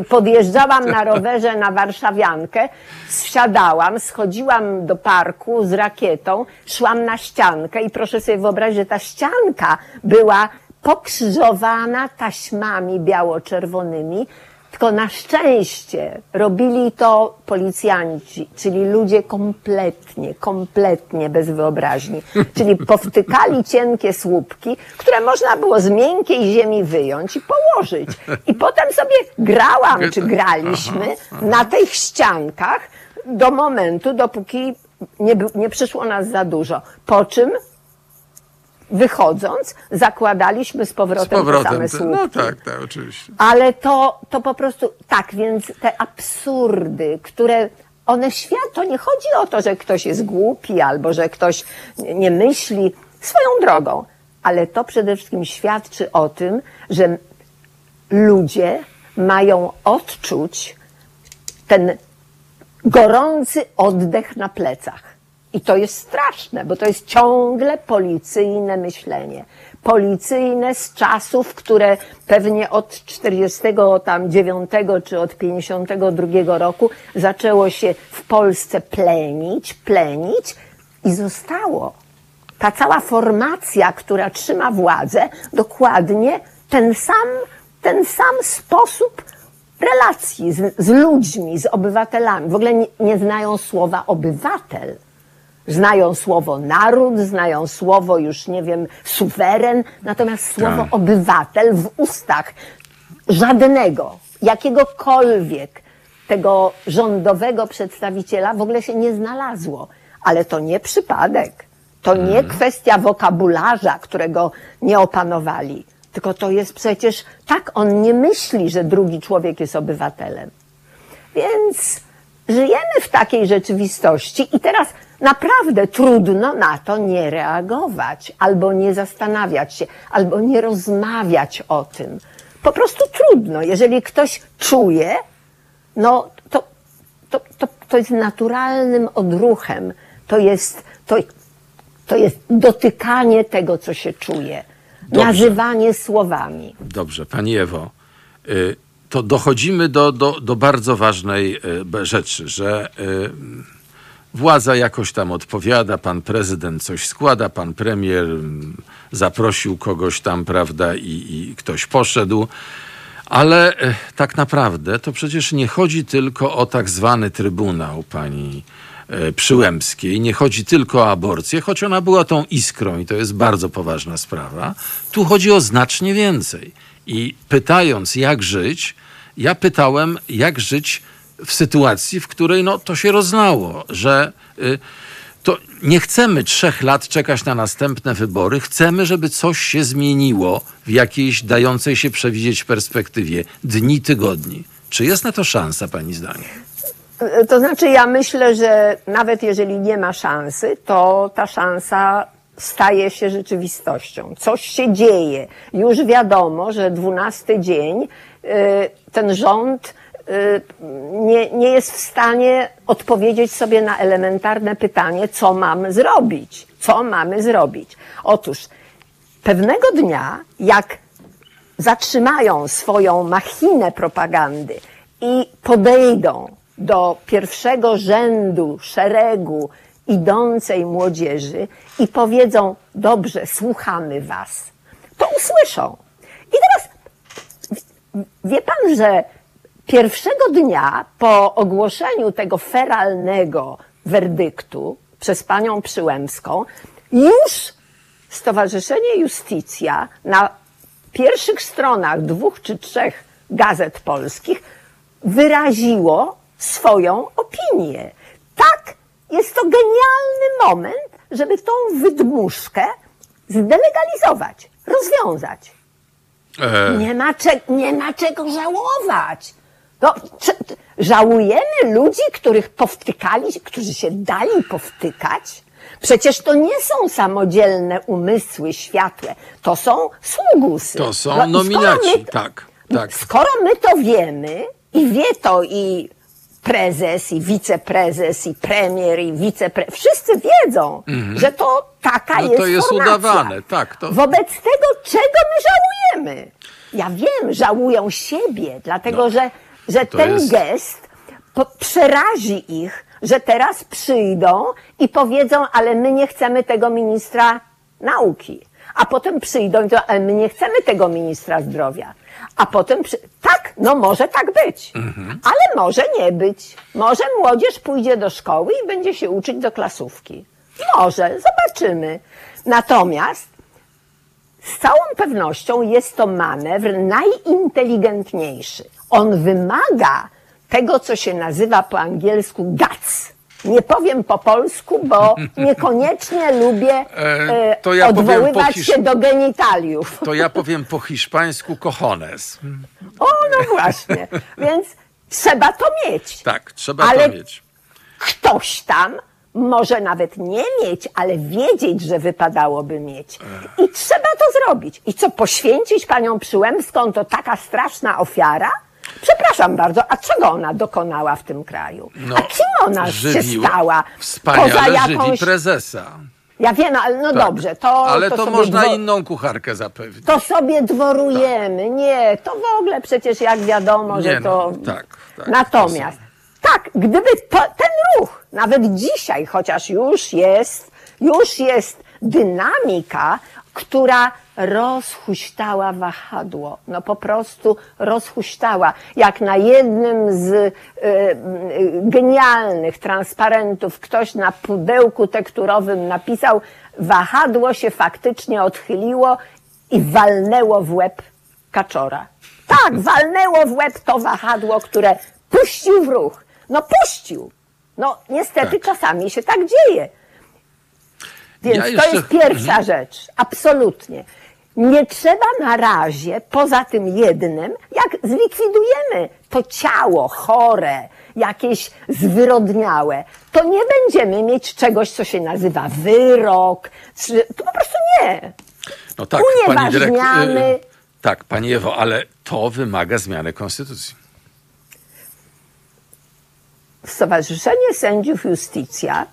podjeżdżałam na rowerze na Warszawiankę, wsiadałam, schodziłam do parku z rakietą, szłam na ściankę i proszę sobie wyobrazić, że ta ścianka była pokrzyżowana taśmami biało-czerwonymi, tylko na szczęście robili to policjanci, czyli ludzie kompletnie, kompletnie bez wyobraźni. Czyli powtykali cienkie słupki, które można było z miękkiej ziemi wyjąć i położyć. I potem sobie grałam, czy graliśmy na tych ściankach do momentu, dopóki nie, nie przyszło nas za dużo. Po czym wychodząc, zakładaliśmy z Z powrotem, te powrotem. same te- słupki. No tak, tak, oczywiście. Ale to, to po prostu tak, więc te absurdy, które one świat, to nie chodzi o to, że ktoś jest głupi albo że ktoś nie myśli swoją drogą, ale to przede wszystkim świadczy o tym, że ludzie mają odczuć ten gorący oddech na plecach. I to jest straszne, bo to jest ciągle policyjne myślenie. Policyjne z czasów, które pewnie od 49 czy od 52 roku zaczęło się w Polsce plenić, plenić i zostało. Ta cała formacja, która trzyma władzę, dokładnie ten sam, ten sam sposób relacji z, z ludźmi, z obywatelami. W ogóle nie, nie znają słowa obywatel. Znają słowo naród, znają słowo już, nie wiem, suweren, natomiast słowo Tak. obywatel w ustach żadnego, jakiegokolwiek tego rządowego przedstawiciela w ogóle się nie znalazło. Ale to nie przypadek. To nie kwestia wokabularza, którego nie opanowali. Tylko to jest przecież tak, on nie myśli, że drugi człowiek jest obywatelem. Więc żyjemy w takiej rzeczywistości i teraz naprawdę trudno na to nie reagować, albo nie zastanawiać się, albo nie rozmawiać o tym. Po prostu trudno. Jeżeli ktoś czuje, no to, to, to, to jest naturalnym odruchem. To jest, to, To jest dotykanie tego, co się czuje. Dobrze. Nazywanie słowami. Dobrze, Pani Ewo. Y, to dochodzimy do, do, do bardzo ważnej y, rzeczy, że y, władza jakoś tam odpowiada, pan prezydent coś składa, pan premier zaprosił kogoś tam, prawda, i, i ktoś poszedł. Ale tak naprawdę to przecież nie chodzi tylko o tak zwany trybunał pani Przyłębskiej. Nie chodzi tylko o aborcję, choć ona była tą iskrą i to jest bardzo poważna sprawa. Tu chodzi o znacznie więcej. I pytając, jak żyć, ja pytałem, jak żyć w sytuacji, w której no, to się roznało, że y, to nie chcemy trzech lat czekać na następne wybory, chcemy, żeby coś się zmieniło w jakiejś dającej się przewidzieć perspektywie dni, tygodni. Czy jest na to szansa, Pani zdaniem? To znaczy, ja myślę, że nawet jeżeli nie ma szansy, to ta szansa staje się rzeczywistością. Coś się dzieje. Już wiadomo, że dwunasty dzień y, ten rząd nie, nie jest w stanie odpowiedzieć sobie na elementarne pytanie, co mamy zrobić. Co mamy zrobić? Otóż pewnego dnia, jak zatrzymają swoją machinę propagandy i podejdą do pierwszego rzędu szeregu idącej młodzieży i powiedzą: Dobrze, słuchamy Was, to usłyszą. I teraz wie Pan, że pierwszego dnia po ogłoszeniu tego feralnego werdyktu przez panią Przyłębską, już Stowarzyszenie Justicja na pierwszych stronach dwóch czy trzech gazet polskich wyraziło swoją opinię. Tak jest to genialny moment, żeby tą wydmuszkę zdelegalizować, rozwiązać. E... Nie, ma cze- nie ma czego żałować. No, żałujemy ludzi, których powtykali, którzy się dali powtykać? Przecież to nie są samodzielne umysły światłe, to są sługusy. To są no, nominaci, tak, tak. Skoro my to wiemy i wie to i prezes i wiceprezes i premier i wiceprezes, wszyscy wiedzą, -hmm. że to taka no, jest to jest formacja. udawane, tak. To... Wobec tego, czego my żałujemy? Ja wiem, żałują siebie, dlatego no, że, że ten jest... gest przerazi ich, że teraz przyjdą i powiedzą, ale my nie chcemy tego ministra nauki. A potem przyjdą i to, ale my nie chcemy tego ministra zdrowia. A potem, przy... tak, no może tak być, mhm. ale może nie być. Może młodzież pójdzie do szkoły i będzie się uczyć do klasówki. Może, zobaczymy. Natomiast z całą pewnością jest to manewr najinteligentniejszy. On wymaga tego, co się nazywa po angielsku guts. Nie powiem po polsku, bo niekoniecznie lubię e, e ja odwoływać hisz... się do genitaliów. To ja powiem po hiszpańsku cojones. O, no właśnie. Więc trzeba to mieć. Tak, trzeba ale to mieć. Ktoś tam może nawet nie mieć, ale wiedzieć, że wypadałoby mieć. I trzeba to zrobić. I co, poświęcić panią Przyłębską to taka straszna ofiara? Przepraszam bardzo, a czego ona dokonała w tym kraju? No, a kim ona się stała? Wspaniale poza jakąś... żywi prezesa. Ja wiem, ale no tak. dobrze, to. Ale to, to można dwo... inną kucharkę zapewnić. To sobie dworujemy. Tak. Nie, to w ogóle przecież jak wiadomo, Nie, że to. No, tak, tak, Natomiast, tak, gdyby to, ten ruch, nawet dzisiaj, chociaż już jest, już jest dynamika, która rozhuśtała wahadło. No po prostu rozhuśtała. Jak na jednym z y, y, genialnych transparentów ktoś na pudełku tekturowym napisał, wahadło się faktycznie odchyliło i walnęło w łeb kaczora. Tak, walnęło w łeb to wahadło, które puścił w ruch. No puścił. No niestety tak. czasami się tak dzieje. Więc ja jeszcze... to jest pierwsza rzecz. Absolutnie. Nie trzeba na razie, poza tym jednym, jak zlikwidujemy to ciało chore, jakieś zwyrodniałe, to nie będziemy mieć czegoś, co się nazywa wyrok, czy, to po prostu nie. No tak, pani dyrektor, yy, tak, pani Ewo, ale to wymaga zmiany konstytucji. Stowarzyszenie Sędziów Justicja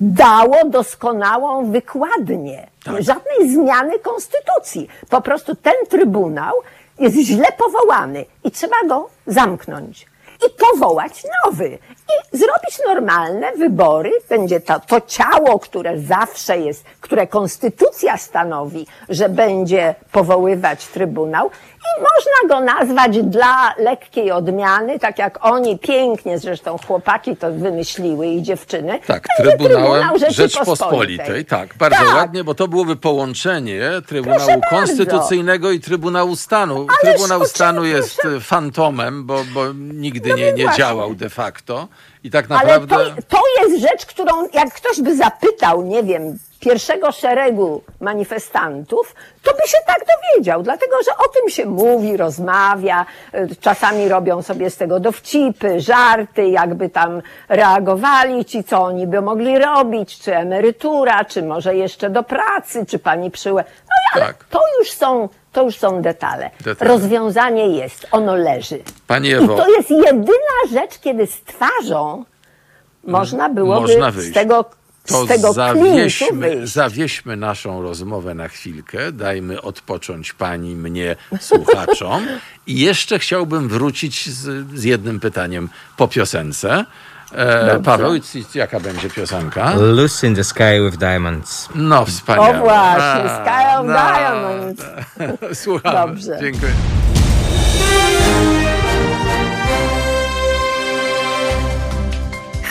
dało doskonałą wykładnię. Tak. Żadnej zmiany konstytucji. Po prostu ten trybunał jest źle powołany i trzeba go zamknąć i powołać nowy. I zrobić normalne wybory. Będzie to, to ciało, które zawsze jest, które konstytucja stanowi, że będzie powoływać trybunał. I można go nazwać dla lekkiej odmiany, tak jak oni pięknie, zresztą chłopaki to wymyśliły i dziewczyny. Tak, Trybunałem Trybunał Rzeczpospolitej. Tak, bardzo tak. ładnie, bo to byłoby połączenie Trybunału Konstytucyjnego i Trybunału Stanu. Ależ Trybunał Stanu jest fantomem, bo, bo nigdy no nie, nie działał de facto. I tak naprawdę. Ale to, to jest rzecz, którą jak ktoś by zapytał, nie wiem, pierwszego szeregu manifestantów, to by się tak dowiedział, dlatego że o tym się mówi, rozmawia, y, czasami robią sobie z tego dowcipy, żarty, jakby tam reagowali ci, co oni by mogli robić, czy emerytura, czy może jeszcze do pracy, czy pani przyłę. No ale tak. to już są to już są detale. detale. Rozwiązanie jest, ono leży. Pani Ewo. I to jest jedyna rzecz, kiedy z twarzą można byłoby można z tego to z tego zawieźmy, zawieźmy naszą rozmowę na chwilkę, dajmy odpocząć pani, mnie, słuchaczom. I jeszcze chciałbym wrócić z, z jednym pytaniem po piosence. E, Paweł, jaka będzie piosenka? Loose in the Sky with Diamonds. No, wspaniale. O właśnie, Sky of no, Diamonds. Słuchamy. Dobrze. Dziękuję.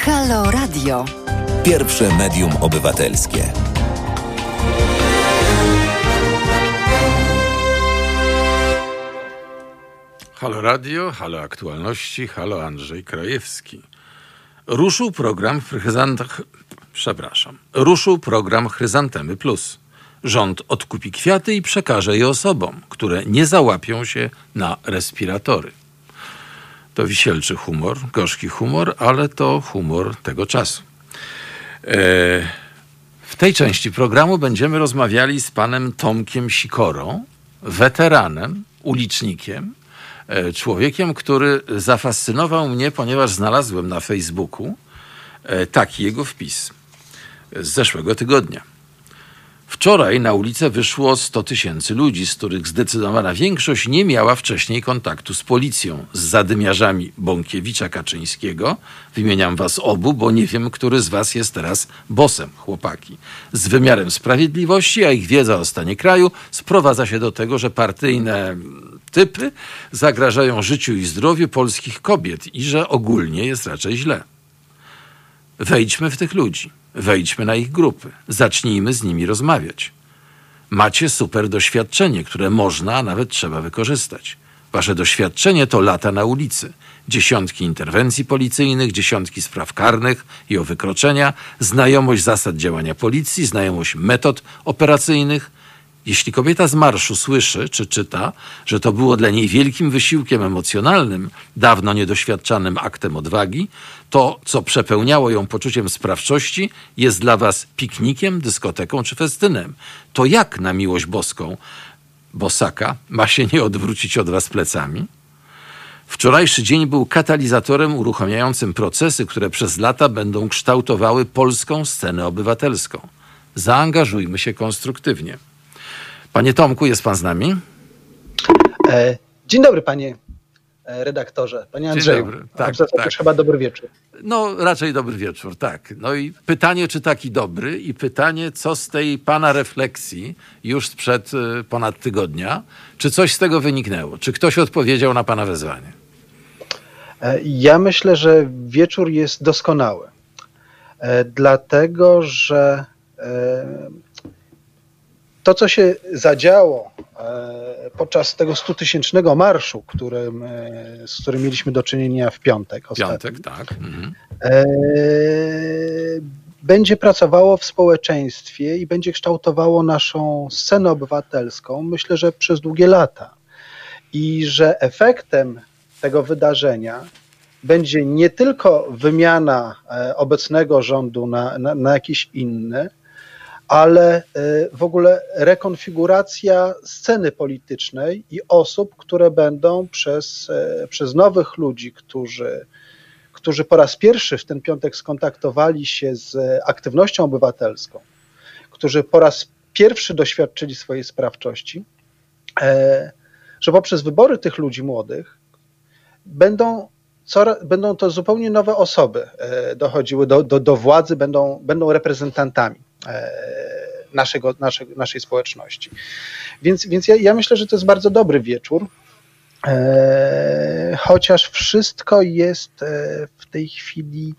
Halo Radio. Pierwsze medium obywatelskie. Halo Radio, halo aktualności, halo Andrzej Krajewski. Ruszył program Chryzantach, przepraszam, ruszył program Chryzantemy Plus. Rząd odkupi kwiaty i przekaże je osobom, które nie załapią się na respiratory. To wisielczy humor, gorzki humor, ale to humor tego czasu. E, w tej części programu będziemy rozmawiali z panem Tomkiem Sikorą, weteranem, ulicznikiem, e, człowiekiem, który zafascynował mnie, ponieważ znalazłem na Facebooku e, taki jego wpis z zeszłego tygodnia. Wczoraj na ulicę wyszło 100 tysięcy ludzi, z których zdecydowana większość nie miała wcześniej kontaktu z policją, z zadymiarzami Bąkiewicza Kaczyńskiego. Wymieniam was obu, bo nie wiem, który z was jest teraz bosem, chłopaki. Z wymiarem sprawiedliwości, a ich wiedza o stanie kraju sprowadza się do tego, że partyjne typy zagrażają życiu i zdrowiu polskich kobiet i że ogólnie jest raczej źle. Wejdźmy w tych ludzi. Wejdźmy na ich grupy, zacznijmy z nimi rozmawiać. Macie super doświadczenie, które można, a nawet trzeba wykorzystać. Wasze doświadczenie to lata na ulicy, dziesiątki interwencji policyjnych, dziesiątki spraw karnych i o wykroczenia, znajomość zasad działania policji, znajomość metod operacyjnych, jeśli kobieta z marszu słyszy czy czyta, że to było dla niej wielkim wysiłkiem emocjonalnym, dawno niedoświadczanym aktem odwagi, to, co przepełniało ją poczuciem sprawczości, jest dla was piknikiem, dyskoteką czy festynem. To jak na miłość boską bosaka ma się nie odwrócić od was plecami? Wczorajszy dzień był katalizatorem uruchamiającym procesy, które przez lata będą kształtowały polską scenę obywatelską. Zaangażujmy się konstruktywnie. Panie Tomku, jest pan z nami? E, dzień dobry, panie e, redaktorze, panie Andrzeju. Dzień dobry. Tak, tak. już chyba dobry wieczór. No, raczej dobry wieczór, tak. No i pytanie, czy taki dobry i pytanie, co z tej pana refleksji już sprzed e, ponad tygodnia, czy coś z tego wyniknęło? Czy ktoś odpowiedział na pana wezwanie? Ja myślę, że wieczór jest doskonały. Dlatego, że to, co się zadziało e, podczas tego stutysięcznego marszu, którym, e, z którym mieliśmy do czynienia w piątek. Piątek, tak. Mhm. E, będzie pracowało w społeczeństwie i będzie kształtowało naszą scenę obywatelską, myślę, że przez długie lata. I że efektem tego wydarzenia będzie nie tylko wymiana obecnego rządu na, na, na jakiś inny, ale e, w ogóle rekonfiguracja sceny politycznej i osób, które będą przez, e, przez nowych ludzi, którzy, którzy po raz pierwszy w ten piątek skontaktowali się z aktywnością obywatelską, którzy po raz pierwszy doświadczyli swojej sprawczości, e, że poprzez wybory tych ludzi młodych będą, będą to zupełnie nowe osoby dochodziły do, do, do władzy, będą, będą reprezentantami naszego, naszej, naszej społeczności. Więc, więc ja, ja myślę, że to jest bardzo dobry wieczór. Chociaż wszystko jest w tej chwili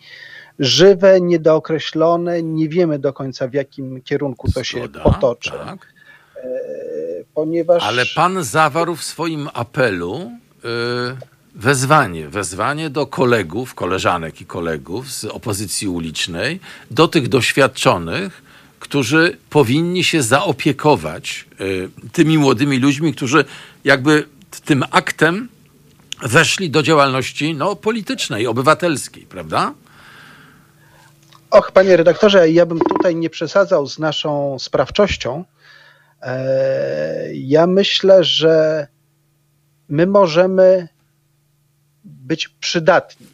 żywe, niedookreślone, nie wiemy do końca w jakim kierunku to się Zgoda, potoczy. Tak. E, ponieważ... Ale pan zawarł w swoim apelu wezwanie, wezwanie do kolegów, koleżanek i kolegów z opozycji ulicznej, do tych doświadczonych, którzy powinni się zaopiekować yy, tymi młodymi ludźmi, którzy jakby tym aktem weszli do działalności no, politycznej, obywatelskiej, prawda? Och, panie redaktorze, ja bym tutaj nie przesadzał z naszą sprawczością. E, ja myślę, że my możemy być przydatni.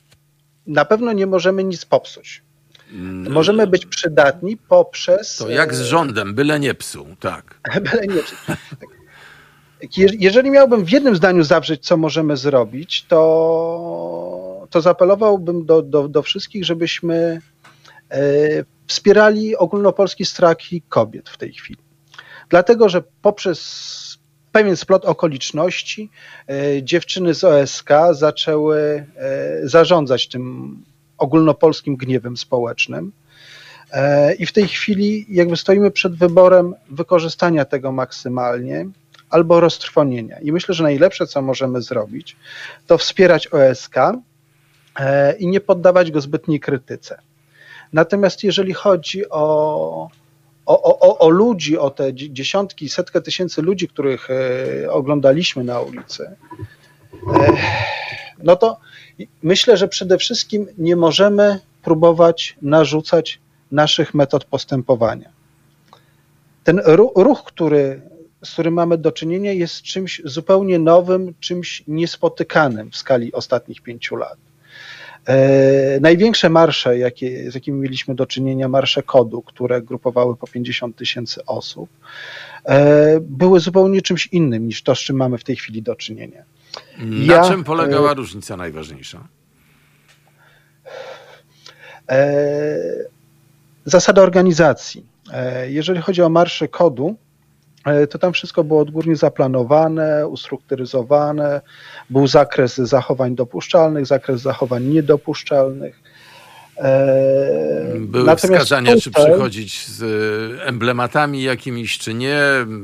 Na pewno nie możemy nic popsuć. Mm. Możemy być przydatni poprzez. To jak z rządem, byle nie psuł, tak. byle nie psuł. Jeżeli miałbym w jednym zdaniu zawrzeć, co możemy zrobić, to, to zapelowałbym do, do, do wszystkich, żebyśmy E, wspierali ogólnopolski strajk kobiet w tej chwili. Dlatego, że poprzez pewien splot okoliczności e, dziewczyny z OSK zaczęły e, zarządzać tym ogólnopolskim gniewem społecznym. I w tej chwili jakby stoimy przed wyborem wykorzystania tego maksymalnie albo roztrwonienia. I myślę, że najlepsze, co możemy zrobić, to wspierać OSK i nie poddawać go zbytniej krytyce. Natomiast jeżeli chodzi o, o, o, o ludzi, o te dziesiątki, setkę tysięcy ludzi, których e, oglądaliśmy na ulicy, e, no to myślę, że przede wszystkim nie możemy próbować narzucać naszych metod postępowania. Ten ruch, który, z którym mamy do czynienia, jest czymś zupełnie nowym, czymś niespotykanym w skali ostatnich pięciu lat. E, największe marsze, jakie, z jakimi mieliśmy do czynienia, marsze kodu, które grupowały po 50 tysięcy osób, e, były zupełnie czymś innym niż to, z czym mamy w tej chwili do czynienia. Na ja, czym polegała e, różnica najważniejsza? Zasada organizacji. Jeżeli chodzi o marsze kodu, E, to tam wszystko było odgórnie zaplanowane, ustrukturyzowane, był zakres zachowań dopuszczalnych, zakres zachowań niedopuszczalnych. E, Były Natomiast wskazania, tutaj, czy przychodzić z emblematami jakimiś, czy nie.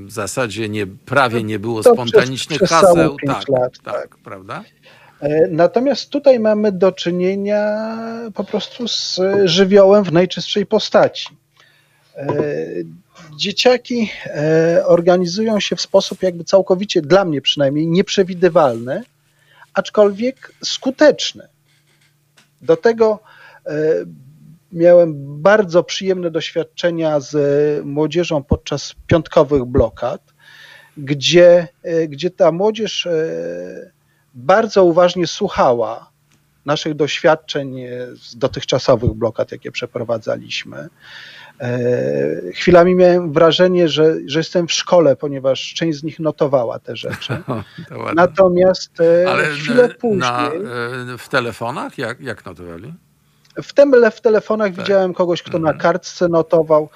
W zasadzie nie, prawie nie było spontanicznych przez, przez haseł. Tak, lat, tak, tak, prawda? E, natomiast tutaj mamy do czynienia po prostu z żywiołem w najczystszej postaci dzieciaki e, organizują się w sposób jakby całkowicie, dla mnie przynajmniej, nieprzewidywalny, aczkolwiek skuteczny. Do tego e, miałem bardzo przyjemne doświadczenia z młodzieżą podczas piątkowych blokad, gdzie, e, gdzie ta młodzież bardzo uważnie słuchała naszych doświadczeń z dotychczasowych blokad, jakie przeprowadzaliśmy. E, chwilami miałem wrażenie, że, że jestem w szkole, ponieważ część z nich notowała te rzeczy. Natomiast e, Ale chwilę później. Na, e, w telefonach? Jak, jak notowali? W, tem, w telefonach tak. widziałem kogoś, kto mhm. na kartce notował.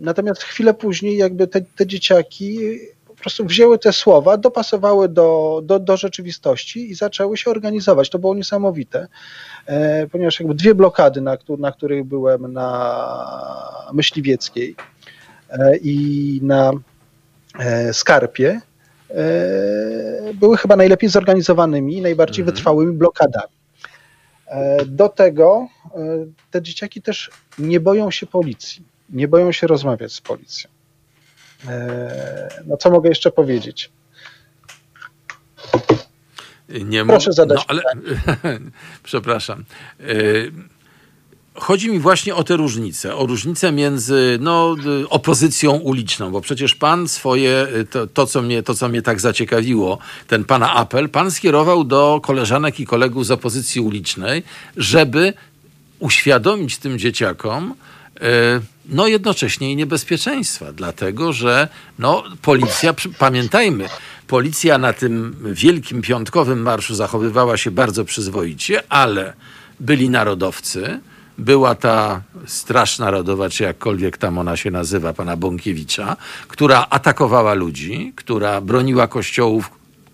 Natomiast chwilę później, jakby te, te dzieciaki prostu wzięły te słowa, dopasowały do, do, do rzeczywistości i zaczęły się organizować. To było niesamowite, e, ponieważ jakby dwie blokady, na, na których byłem na Myśliwieckiej e, i na e, Skarpie, były chyba najlepiej zorganizowanymi i najbardziej mhm. wytrwałymi blokadami. Do tego te dzieciaki też nie boją się policji, nie boją się rozmawiać z policją. E, no co mogę jeszcze powiedzieć? Nie Proszę zadać. No, ale, przepraszam. Chodzi mi właśnie o te różnice, o różnicę między no, opozycją uliczną, bo przecież pan swoje, to, to, co mnie, to, co mnie tak zaciekawiło, ten pana apel, pan skierował do koleżanek i kolegów z opozycji ulicznej, żeby uświadomić tym dzieciakom, e, no jednocześnie i niebezpieczeństwa, dlatego że no, policja, pamiętajmy, policja na tym wielkim piątkowym marszu zachowywała się bardzo przyzwoicie, ale byli narodowcy, była ta Straż Narodowa, czy jakkolwiek tam ona się nazywa, pana Bąkiewicza, która atakowała ludzi, która broniła kościołów,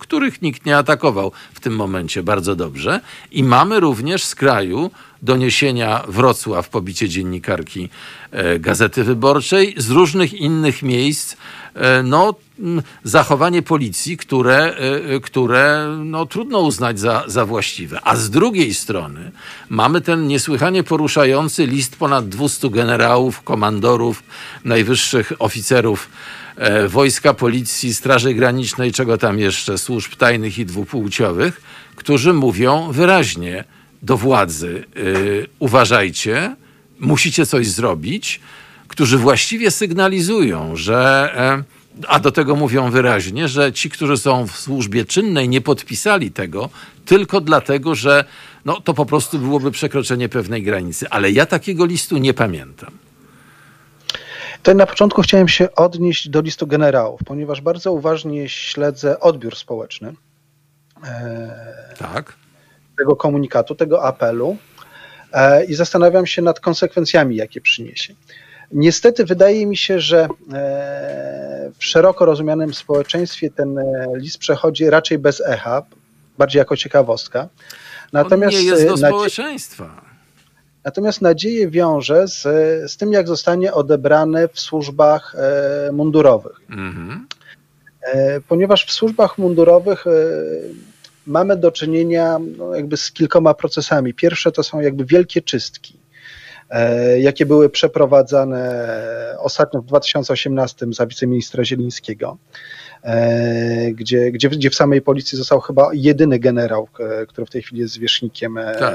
których nikt nie atakował w tym momencie bardzo dobrze. I mamy również z kraju doniesienia Wrocław, pobicie dziennikarki e, Gazety Wyborczej, z różnych innych miejsc, e, no, zachowanie policji, które, e, które no, trudno uznać za, za właściwe. A z drugiej strony mamy ten niesłychanie poruszający list ponad 200 generałów, komandorów, najwyższych oficerów wojska, policji, Straży Granicznej, czego tam jeszcze, służb tajnych i dwupłciowych, którzy mówią wyraźnie, do władzy, yy, uważajcie, musicie coś zrobić, którzy właściwie sygnalizują, że, yy, a do tego mówią wyraźnie, że ci, którzy są w służbie czynnej, nie podpisali tego tylko dlatego, że no, to po prostu byłoby przekroczenie pewnej granicy. Ale ja takiego listu nie pamiętam. To na początku chciałem się odnieść do listu generałów, ponieważ bardzo uważnie śledzę odbiór społeczny. E, tak tego komunikatu, tego apelu e, i zastanawiam się nad konsekwencjami, jakie przyniesie. Niestety wydaje mi się, że e, w szeroko rozumianym społeczeństwie ten list przechodzi raczej bez echa, bardziej jako ciekawostka. Natomiast On nie jest do społeczeństwa. Natomiast nadzieję wiąże z, z tym, jak zostanie odebrany w służbach mundurowych. Mhm. Ponieważ w służbach mundurowych mamy do czynienia no, jakby z kilkoma procesami. Pierwsze to są jakby wielkie czystki, e, jakie były przeprowadzane ostatnio w 2018 za wiceministra Zielińskiego. E, gdzie, gdzie, gdzie w samej policji został chyba jedyny generał, e, który w tej chwili jest zwierzchnikiem. Tak.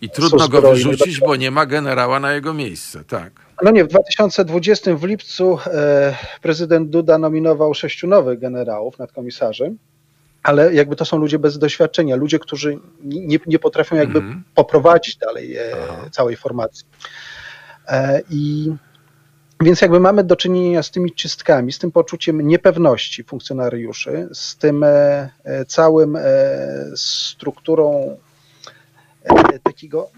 I trudno go wyrzucić, bo nie ma generała na jego miejsce, tak. No nie, w 2020 w lipcu prezydent Duda nominował sześciu nowych generałów nadkomisarzy ale jakby to są ludzie bez doświadczenia, ludzie, którzy nie, nie potrafią jakby mm. poprowadzić dalej e, całej formacji. E, I więc jakby mamy do czynienia z tymi czystkami, z tym poczuciem niepewności funkcjonariuszy, z tym e, całym strukturą E, takiego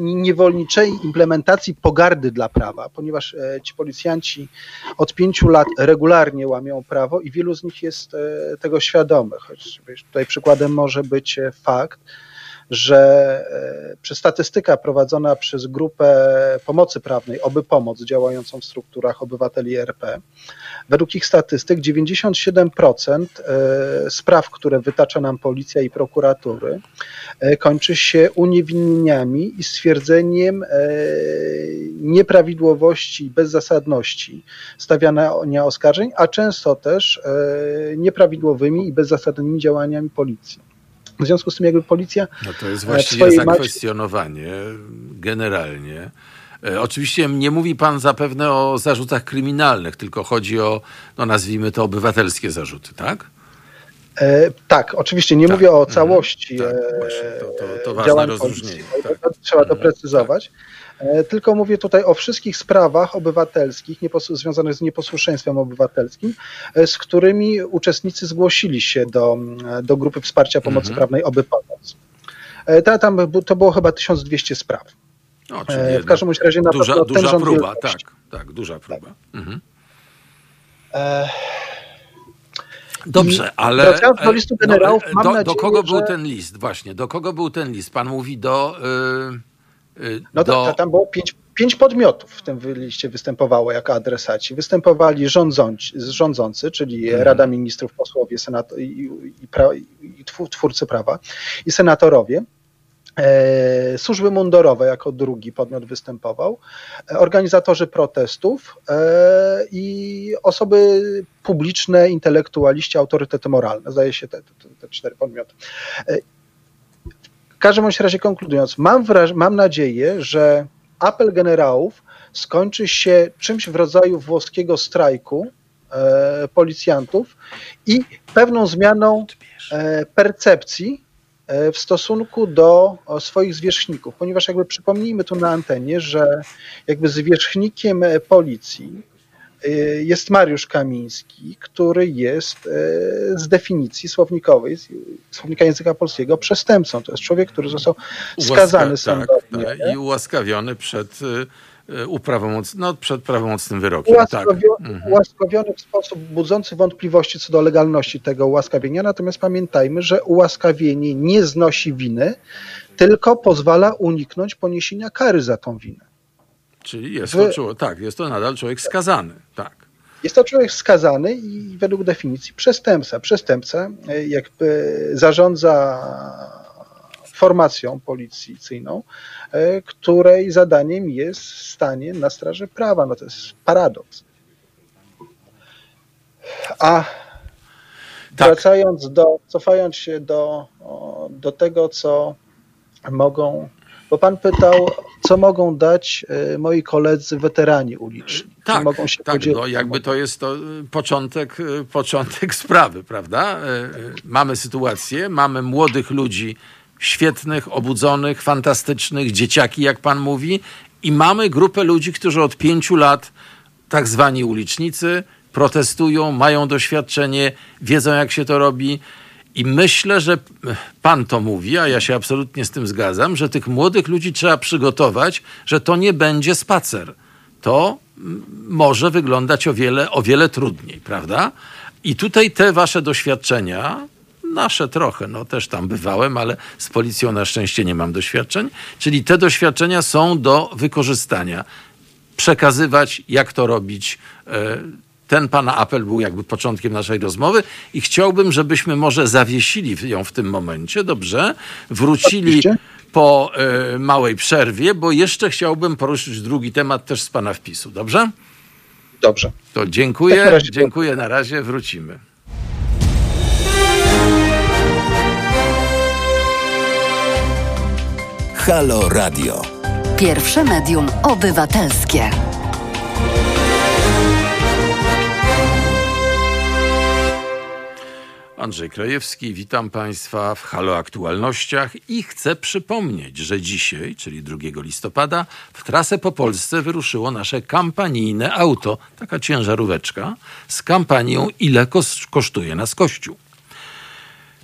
niewolniczej implementacji pogardy dla prawa, ponieważ e, ci policjanci od pięciu lat regularnie łamią prawo i wielu z nich jest e, tego świadomych. Choć tutaj przykładem może być fakt, że e, przez statystyka prowadzona przez grupę pomocy prawnej, Oby Pomoc, działającą w strukturach obywateli RP, według ich statystyk 97% e, spraw, które wytacza nam policja i prokuratury, e, kończy się uniewinnieniami i stwierdzeniem nieprawidłowości i bezzasadności stawiania oskarżeń, a często też nieprawidłowymi i bezzasadnymi działaniami policji. W związku z tym jakby policja... No to jest właściwie zakwestionowanie generalnie. E, oczywiście nie mówi pan zapewne o zarzutach kryminalnych, tylko chodzi o, no nazwijmy to, obywatelskie zarzuty, tak? E, tak, oczywiście nie tak. mówię o mhm. całości tak, e, to, to, to ważne rozróżnienie. Tak. Trzeba mhm. doprecyzować. Tak. E, tylko mówię tutaj o wszystkich sprawach obywatelskich związanych z nieposłuszeństwem obywatelskim, e, z którymi uczestnicy zgłosili się do, do grupy wsparcia pomocy mhm. prawnej Oby Pomoc. E, tam to było chyba 1200 spraw. No, w każdym razie na duża, pewno duża próba, tak, tak, duża próba. Tak. Mhm. Dobrze, ale. Wracając do listu generałów, do, do, do kogo był ten list? Właśnie, do kogo był ten list? Pan mówi do. Yy Y, no to, to tam było pięć, pięć podmiotów w tym liście występowało jako adresaci. Występowali rządzący, rządzący czyli mhm. Rada Ministrów, posłowie, senat, i, i, pra, i twórcy prawa i senatorowie. E, służby mundurowe jako drugi podmiot występował, e, organizatorzy protestów e, i osoby publiczne, intelektualiści, autorytety moralne. Zdaje się te, te, te cztery podmioty. każdym razie konkludując, mam, mam nadzieję, że apel generałów skończy się czymś w rodzaju włoskiego strajku policjantów i pewną zmianą percepcji w stosunku do swoich zwierzchników, ponieważ jakby przypomnijmy tu na antenie, że jakby zwierzchnikiem e, policji e, jest Mariusz Kamiński, który jest e, z definicji słownikowej, z słownika języka polskiego, przestępcą. To jest człowiek, który został skazany Ułaska- sądownie. Tak, tak, I ułaskawiony przed uprawomocn- no, przed prawomocnym wyrokiem. Tak. Ułaskawio- Mhm. Ułaskawiony w sposób budzący wątpliwości co do legalności tego ułaskawienia, natomiast pamiętajmy, że ułaskawienie nie znosi winy, tylko pozwala uniknąć poniesienia kary za tą winę. Czyli jest Wy- to, człowiek, tak, jest to nadal człowiek skazany. Tak. Jest to człowiek skazany i według definicji przestępca. Przestępca e, jakby zarządza formacją policyjną, e, której zadaniem jest stanie na straży prawa. No to jest paradoks. A Tak. wracając do, cofając się do, do tego, co mogą, bo pan pytał, co mogą dać e, moi koledzy weterani uliczni. Tak, mogą się tak podzielić? no, jakby to jest to y, początek, początek sprawy, prawda? Mamy sytuację, mamy młodych ludzi świetnych, obudzonych, fantastycznych, dzieciaki, jak pan mówi, i mamy grupę ludzi, którzy od pięciu lat, tak zwani ulicznicy, protestują, mają doświadczenie, wiedzą, jak się to robi. I myślę, że pan to mówi, a ja się absolutnie z tym zgadzam, że tych młodych ludzi trzeba przygotować, że to nie będzie spacer. To może wyglądać o wiele, o wiele trudniej, prawda? I tutaj te wasze doświadczenia, nasze trochę, no też tam bywałem, ale z policją na szczęście nie mam doświadczeń, czyli te doświadczenia są do wykorzystania. Przekazywać, jak to robić. E, Ten pana apel był jakby początkiem naszej rozmowy i chciałbym, żebyśmy może zawiesili ją w tym momencie, dobrze? Wrócili po e, małej przerwie, bo jeszcze chciałbym poruszyć drugi temat też z pana wpisu, dobrze? Dobrze. To dziękuję, Tak, na dziękuję, na razie, wrócimy. Halo Radio. Pierwsze medium obywatelskie. Andrzej Krajewski, witam Państwa w Halo Aktualnościach i chcę przypomnieć, że dzisiaj, czyli 2 listopada, w trasę po Polsce wyruszyło nasze kampanijne auto, taka ciężaróweczka, z kampanią Ile kos- kosztuje nas Kościół.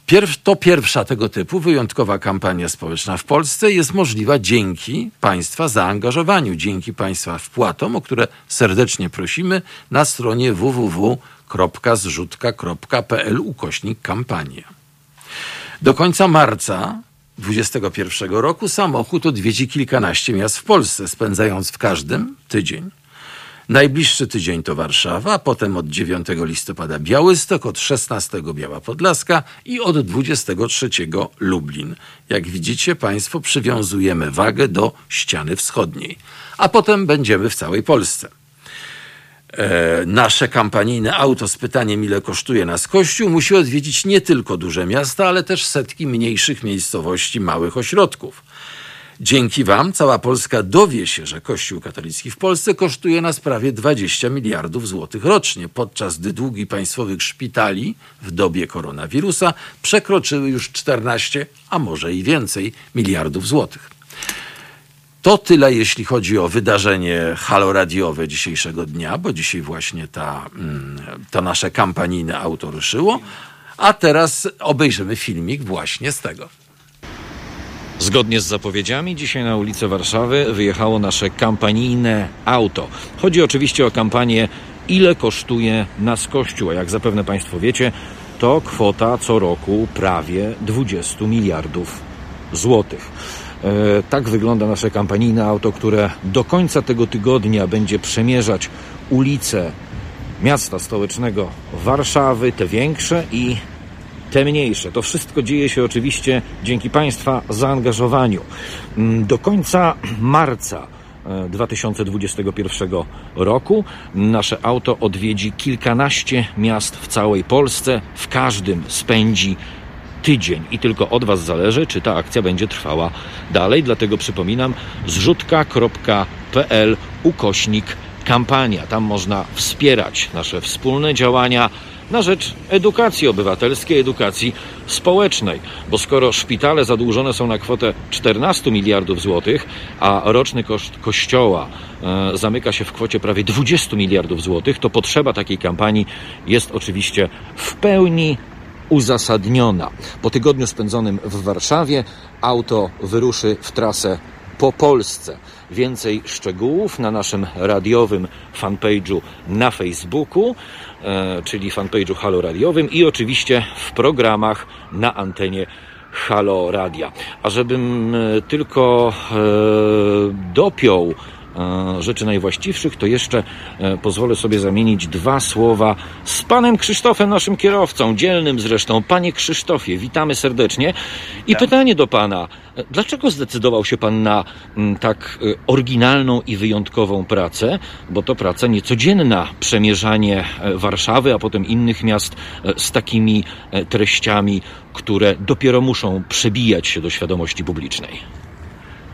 Pierw, to pierwsza tego typu wyjątkowa kampania społeczna w Polsce jest możliwa dzięki Państwa zaangażowaniu, dzięki Państwa wpłatom, o które serdecznie prosimy na stronie www.zrzutka.pl ukośnik kampania. Do końca marca 2021 roku samochód odwiedzi kilkanaście miast w Polsce, spędzając w każdym tydzień. Najbliższy tydzień to Warszawa, potem od 9 listopada Białystok, od 16 Biała Podlaska i od 23 Lublin. Jak widzicie Państwo, przywiązujemy wagę do ściany wschodniej, a potem będziemy w całej Polsce. E, nasze kampanijne auto z pytaniem, ile kosztuje nas Kościół, musi odwiedzić nie tylko duże miasta, ale też setki mniejszych miejscowości, małych ośrodków. Dzięki Wam cała Polska dowie się, że Kościół katolicki w Polsce kosztuje nas prawie 20 miliardów złotych rocznie, podczas gdy długi państwowych szpitali w dobie koronawirusa przekroczyły już 14, a może i więcej miliardów złotych. To tyle, jeśli chodzi o wydarzenie haloradiowe dzisiejszego dnia, bo dzisiaj właśnie ta, mm, to nasze kampanijne auto ruszyło. A teraz obejrzymy filmik właśnie z tego. Zgodnie z zapowiedziami, dzisiaj na ulicę Warszawy wyjechało nasze kampanijne auto. Chodzi oczywiście o kampanię Ile kosztuje nas Kościół? A jak zapewne Państwo wiecie, to kwota co roku prawie 20 miliardów złotych. E, tak wygląda nasze kampanijne auto, które do końca tego tygodnia będzie przemierzać ulice miasta stołecznego Warszawy, te większe i te mniejsze. To wszystko dzieje się oczywiście dzięki Państwa zaangażowaniu. Mm, Do końca marca e, 2021 roku nasze auto odwiedzi kilkanaście miast w całej Polsce. W każdym spędzi tydzień i tylko od Was zależy, czy ta akcja będzie trwała dalej. Dlatego przypominam, zrzutka.pl ukośnik kampania. Tam można wspierać nasze wspólne działania na rzecz edukacji obywatelskiej, edukacji społecznej. Bo skoro szpitale zadłużone są na kwotę 14 miliardów złotych, a roczny koszt kościoła e, zamyka się w kwocie prawie 20 miliardów złotych, to potrzeba takiej kampanii jest oczywiście w pełni uzasadniona. Po tygodniu spędzonym w Warszawie auto wyruszy w trasę po Polsce. Więcej szczegółów na naszym radiowym fanpage'u na Facebooku, e, czyli fanpage'u Halo Radiowym i oczywiście w programach na antenie Halo Radia. A żebym e, tylko e, dopiął rzeczy najwłaściwszych, to jeszcze e, pozwolę sobie zamienić dwa słowa z panem Krzysztofem, naszym kierowcą, dzielnym zresztą. Panie Krzysztofie, witamy serdecznie. I tak. pytanie do pana. Dlaczego zdecydował się pan na mm, tak e, oryginalną i wyjątkową pracę? Bo to praca niecodzienna, przemierzanie Warszawy, a potem innych miast z takimi treściami, które dopiero muszą przebijać się do świadomości publicznej.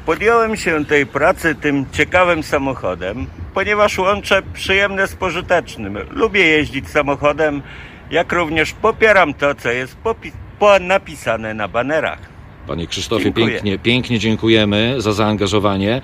Podjąłem się tej pracy tym ciekawym samochodem, ponieważ łączę przyjemne z pożytecznym. Lubię jeździć samochodem, jak również popieram to, co jest napisane na banerach. Panie Krzysztofie, pięknie, pięknie dziękujemy za zaangażowanie.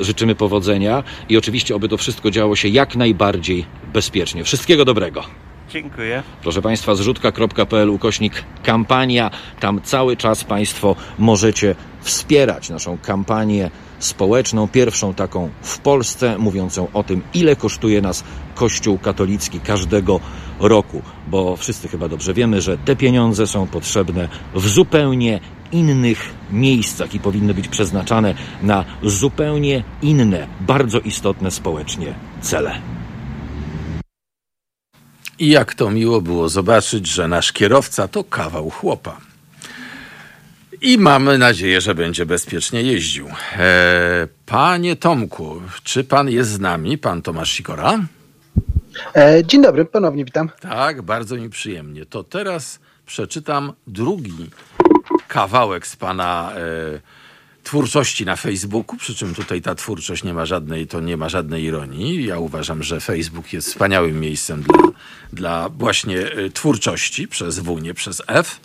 Życzymy powodzenia i oczywiście, oby to wszystko działo się jak najbardziej bezpiecznie. Wszystkiego dobrego. Dziękuję. Proszę Państwa, zrzutka.pl ukośnik kampania. Tam cały czas Państwo możecie wspierać naszą kampanię społeczną, pierwszą taką w Polsce, mówiącą o tym, ile kosztuje nas Kościół katolicki każdego roku, bo wszyscy chyba dobrze wiemy, że te pieniądze są potrzebne w zupełnie innych miejscach i powinny być przeznaczane na zupełnie inne, bardzo istotne społecznie cele. I jak to miło było zobaczyć, że nasz kierowca to kawał chłopa. I mamy nadzieję, że będzie bezpiecznie jeździł. E, panie Tomku, czy pan jest z nami, pan Tomasz Sikora? E, dzień dobry, ponownie witam. Tak, bardzo mi przyjemnie. To teraz przeczytam drugi kawałek z pana e, twórczości na Facebooku, przy czym tutaj ta twórczość nie ma żadnej, to nie ma żadnej ironii. Ja uważam, że Facebook jest wspaniałym miejscem dla, dla właśnie e, twórczości przez W, nie przez F.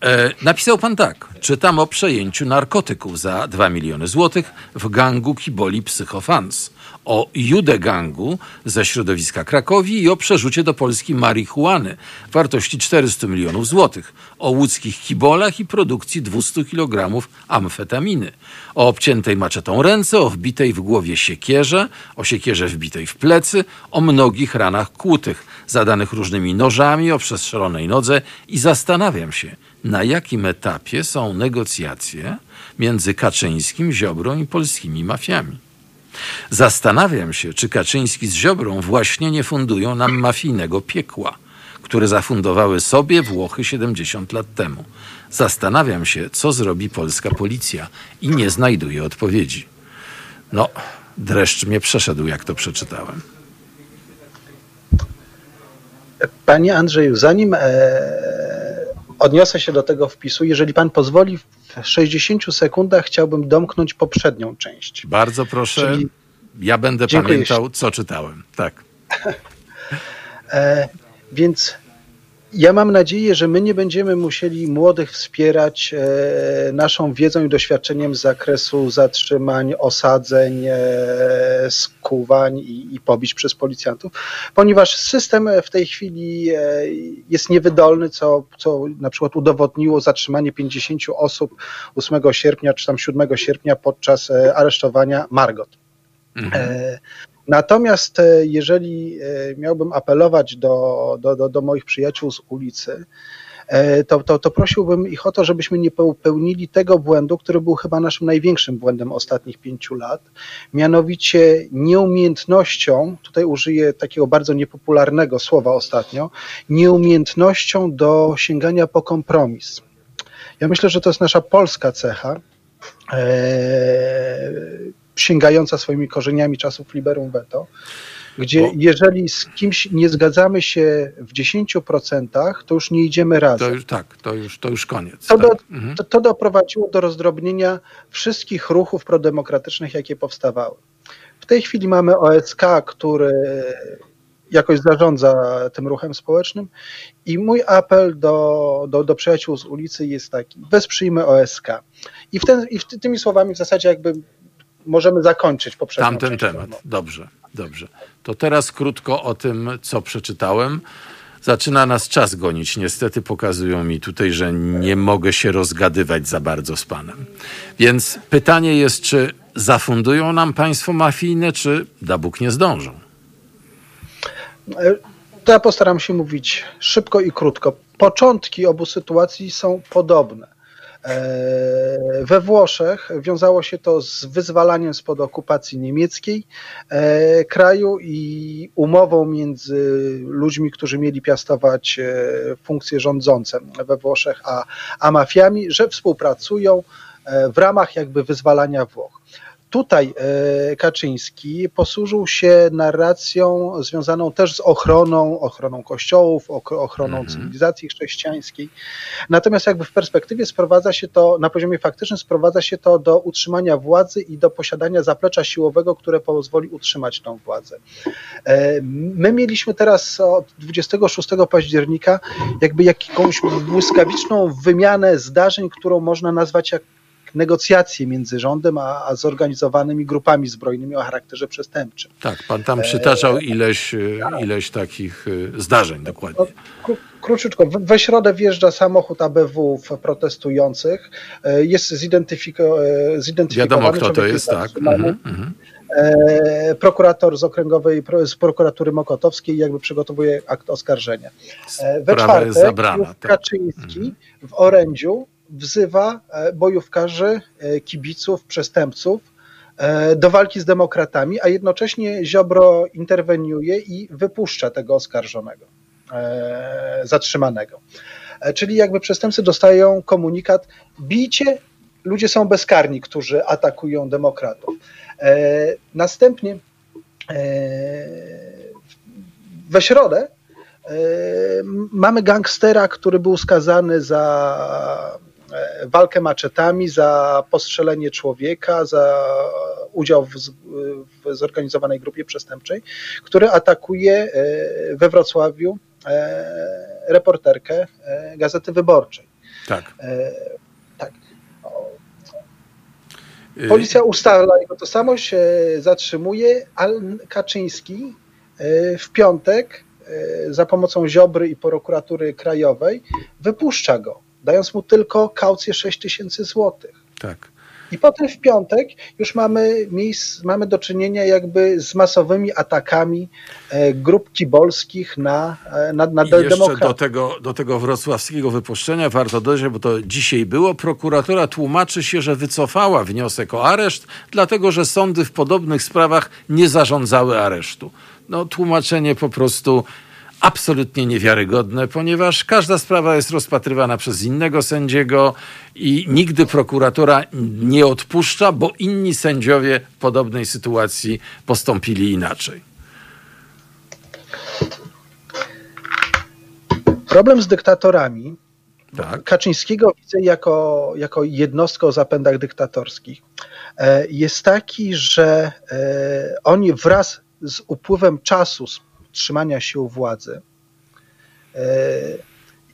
E, napisał pan tak. Czytam o przejęciu narkotyków za 2 miliony złotych w gangu Kiboli Psychofans. O Jude gangu ze środowiska Krakowi i o przerzucie do Polski marihuany wartości 400 milionów złotych. O łódzkich kibolach i produkcji 200 kg amfetaminy. O obciętej maczetą ręce, o wbitej w głowie siekierze, o siekierze wbitej w plecy, o mnogich ranach kłutych, zadanych różnymi nożami, o przestrzelonej nodze i zastanawiam się, na jakim etapie są negocjacje między Kaczyńskim, Ziobrą i polskimi mafiami. Zastanawiam się, czy Kaczyński z Ziobrą właśnie nie fundują nam mafijnego piekła, które zafundowały sobie Włochy 70 lat temu. Zastanawiam się, co zrobi polska policja i nie znajduję odpowiedzi. No, dreszcz mnie przeszedł, jak to przeczytałem. Panie Andrzeju, zanim e, odniosę się do tego wpisu. Jeżeli pan pozwoli, 60 sekundach chciałbym domknąć poprzednią część. Bardzo proszę. Czyli... Ja będę Dziękuję pamiętał, co czytałem. Tak. e, więc ja mam nadzieję, że my nie będziemy musieli młodych wspierać e, naszą wiedzą i doświadczeniem z zakresu zatrzymań, osadzeń, e, skuwań i, i pobić przez policjantów, ponieważ system w tej chwili e, jest niewydolny, co, co na przykład udowodniło zatrzymanie 50 osób 8 sierpnia czy tam 7 sierpnia podczas aresztowania Margot. Mhm. E, Natomiast e, jeżeli e, miałbym apelować do, do, do, do moich przyjaciół z ulicy, to, to, to prosiłbym ich o to, żebyśmy nie popełnili tego błędu, który był chyba naszym największym błędem ostatnich pięciu lat, mianowicie nieumiejętnością, tutaj użyję takiego bardzo niepopularnego słowa ostatnio, nieumiejętnością do sięgania po kompromis. Ja myślę, że to jest nasza polska cecha sięgająca swoimi korzeniami czasów liberum veto. gdzie Bo... jeżeli z kimś nie zgadzamy się w 10%, to już nie idziemy razem. To już, tak, to już, to już koniec. To, tak. do, mhm. to, to doprowadziło do rozdrobnienia wszystkich ruchów prodemokratycznych, jakie powstawały. W tej chwili mamy OSK, który jakoś zarządza tym ruchem społecznym. I mój apel do, do, do przyjaciół z ulicy jest taki: wesprzyjmy OSK. I, w ten, i w tymi słowami w zasadzie jakby możemy zakończyć poprzednią Tamten temat. Dobrze, dobrze. To teraz krótko o tym, co przeczytałem. Zaczyna nas czas gonić. Niestety pokazują mi tutaj, że nie mogę się rozgadywać za bardzo z panem. Więc pytanie jest, czy zafundują nam państwo mafijne, czy da Bóg nie zdążą? To ja postaram się mówić szybko i krótko. Początki obu sytuacji są podobne. E, we Włoszech wiązało się to z wyzwalaniem spod okupacji niemieckiej e, kraju i umową między ludźmi, którzy mieli piastować e, funkcje rządzące we Włoszech, a, a mafiami, że współpracują w ramach jakby wyzwalania Włoch. Tutaj e, Kaczyński posłużył się narracją związaną też z ochroną, ochroną kościołów, ochroną mhm. cywilizacji chrześcijańskiej. Natomiast jakby w perspektywie sprowadza się to, na poziomie faktycznym sprowadza się to do utrzymania władzy i do posiadania zaplecza siłowego, które pozwoli utrzymać tą władzę. E, my mieliśmy teraz od 26 października jakby jakąś błyskawiczną wymianę zdarzeń, którą można nazwać jak negocjacje między rządem a, a zorganizowanymi grupami zbrojnymi o charakterze przestępczym. Tak, pan tam przytaczał ileś, ileś takich e, zdarzeń dokładnie. No, króciutko, we środę wjeżdża samochód ABW protestujących, e, jest zidentyfiko, e, zidentyfikowany. Wiadomo kto to jest, tak. Mhm, mhm. Prokurator z okręgowej, z prokuratury Mokotowskiej jakby przygotowuje akt oskarżenia. We Sprawa czwartek jest zabrana, tak. Kaczyński mhm. w orędziu wzywa e, bojówkarzy, e, kibiców, przestępców e, do walki z demokratami, a jednocześnie Ziobro interweniuje i wypuszcza tego oskarżonego, zatrzymanego. Czyli jakby przestępcy dostają komunikat, bijcie, ludzie są bezkarni, którzy atakują demokratów. Następnie we środę mamy gangstera, który był skazany za walkę maczetami, za postrzelenie człowieka, za udział w, w zorganizowanej grupie przestępczej, który atakuje e, we Wrocławiu e, reporterkę Gazety Wyborczej. Tak. Tak. Policja ustala jego tożsamość, zatrzymuje, a Kaczyński w piątek za pomocą Ziobry i prokuratury krajowej wypuszcza go dając mu tylko kaucję 6 tysięcy złotych. Tak. I potem w piątek już mamy, miejsc, mamy do czynienia jakby z masowymi atakami e, grup kibolskich na, e, na, na I jeszcze do tego, do tego wrocławskiego wypuszczenia warto dodać, bo to dzisiaj było, prokuratura tłumaczy się, że wycofała wniosek o areszt, dlatego że sądy w podobnych sprawach nie zarządzały aresztu. No tłumaczenie po prostu absolutnie niewiarygodne, ponieważ każda sprawa jest rozpatrywana przez innego sędziego i nigdy prokuratora nie odpuszcza, bo inni sędziowie w podobnej sytuacji postąpili inaczej. Problem z dyktatorami tak. Kaczyńskiego widzę jako, jako jednostkę o zapędach dyktatorskich. E, jest taki, że e, oni wraz z upływem czasu, z trzymania się u władzy. E,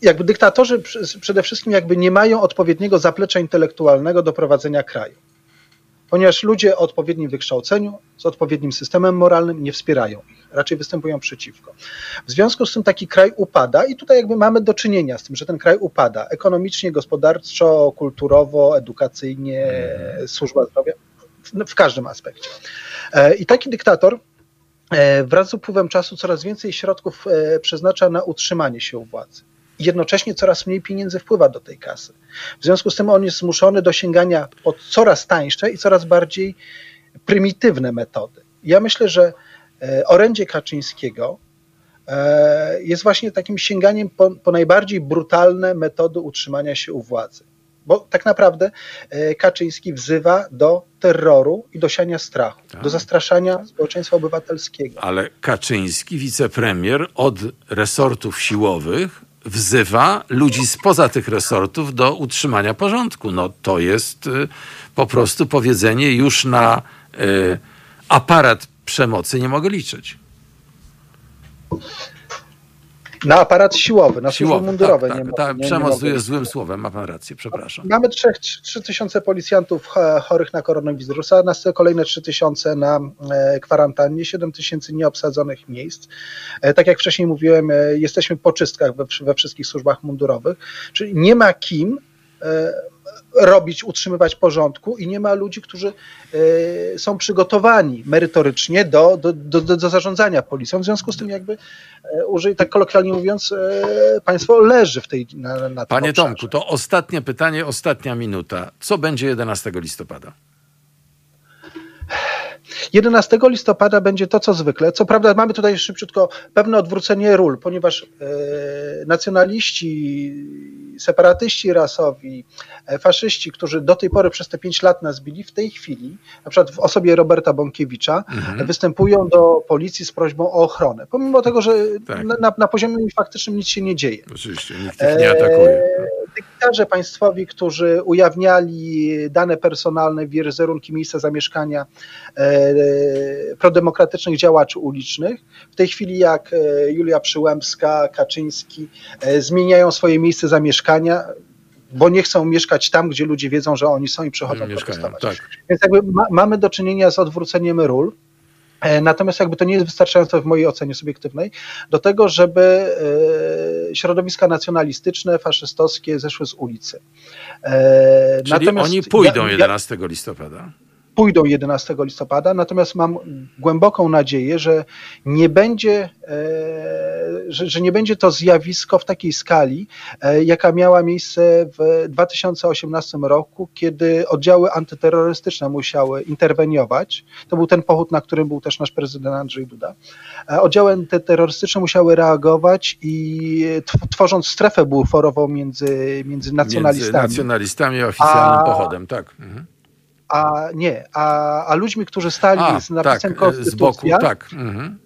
jakby dyktatorzy przede wszystkim jakby nie mają odpowiedniego zaplecza intelektualnego do prowadzenia kraju. Ponieważ ludzie o odpowiednim wykształceniu, z odpowiednim systemem moralnym nie wspierają ich, raczej występują przeciwko. W związku z tym taki kraj upada i tutaj jakby mamy do czynienia z tym, że ten kraj upada ekonomicznie, gospodarczo, kulturowo, edukacyjnie, służba zdrowia, w, każdym aspekcie. E, I taki dyktator wraz z upływem czasu coraz więcej środków e, przeznacza na utrzymanie się u władzy. Jednocześnie coraz mniej pieniędzy wpływa do tej kasy. W związku z tym on jest zmuszony do sięgania po coraz tańsze i coraz bardziej prymitywne metody. Ja myślę, że e, orędzie Kaczyńskiego jest właśnie takim sięganiem po, po najbardziej brutalne metody utrzymania się u władzy. Bo tak naprawdę e, Kaczyński wzywa do terroru i do siania strachu, tak. do zastraszania społeczeństwa obywatelskiego. Ale Kaczyński, wicepremier, od resortów siłowych wzywa ludzi spoza tych resortów do utrzymania porządku. No to jest y, po prostu powiedzenie już na y, aparat przemocy nie mogę liczyć. Na aparat siłowy, na siłowy, służby mundurowe. Tak, tak, ta przemoc nie jest złym słowem, ma pan rację, przepraszam. Mamy 3 tysiące policjantów chorych na koronawirusa, na kolejne 3 tysiące na e, kwarantannie, 7 tysięcy nieobsadzonych miejsc. E, tak jak wcześniej mówiłem, e, jesteśmy po czystkach we, we wszystkich służbach mundurowych, czyli nie ma kim robić, utrzymywać porządku i nie ma ludzi, którzy y, są przygotowani merytorycznie do, do, do, do, zarządzania policją. W związku z tym jakby, y, użyj, tak kolokwialnie mówiąc, y, państwo leży w tej na, na Panie obszarze. Tomku, to ostatnie pytanie, ostatnia minuta. Co będzie 11 listopada? 11 listopada będzie to, co zwykle. Co prawda, mamy tutaj szybciutko pewne odwrócenie ról, ponieważ e, nacjonaliści, separatyści rasowi, e, faszyści, którzy do tej pory przez te pięć lat nas bili, w tej chwili, na przykład w osobie Roberta Bąkiewicza, mhm. występują do policji z prośbą o ochronę. Pomimo tego, że tak. na, na, poziomie faktycznym nic się nie dzieje. Oczywiście, nikt ich nie atakuje. E, Dziennikarze państwowi, którzy ujawniali dane personalne, wizerunki miejsca zamieszkania prodemokratycznych działaczy ulicznych, w tej chwili jak e, Julia Przyłębska, Kaczyński e, zmieniają swoje miejsce zamieszkania, bo nie chcą mieszkać tam, gdzie ludzie wiedzą, że oni są i przychodzą Mieszkają, protestować. Tak. Więc jakby ma, mamy do czynienia z odwróceniem ról. E, natomiast jakby to nie jest wystarczające w mojej ocenie subiektywnej do tego, żeby e, środowiska nacjonalistyczne, faszystowskie zeszły z ulicy. E, Czyli Natomiast oni pójdą ja, 11 listopada? Pójdą 11 listopada, natomiast mam głęboką nadzieję, że nie będzie, e, że, że, nie będzie to zjawisko w takiej skali, e, jaka miała miejsce w 2018 roku, kiedy oddziały antyterrorystyczne musiały interweniować. To był ten pochód, na którym był też nasz prezydent Andrzej Duda. E, oddziały antyterrorystyczne musiały reagować i tworząc strefę buforową między, między nacjonalistami. Między nacjonalistami a oficjalnym a, pochodem, tak. Mhm a nie, a, a ludźmi, którzy stali a, z napisem tak, Konstytucja. Z boku, tak. Mhm.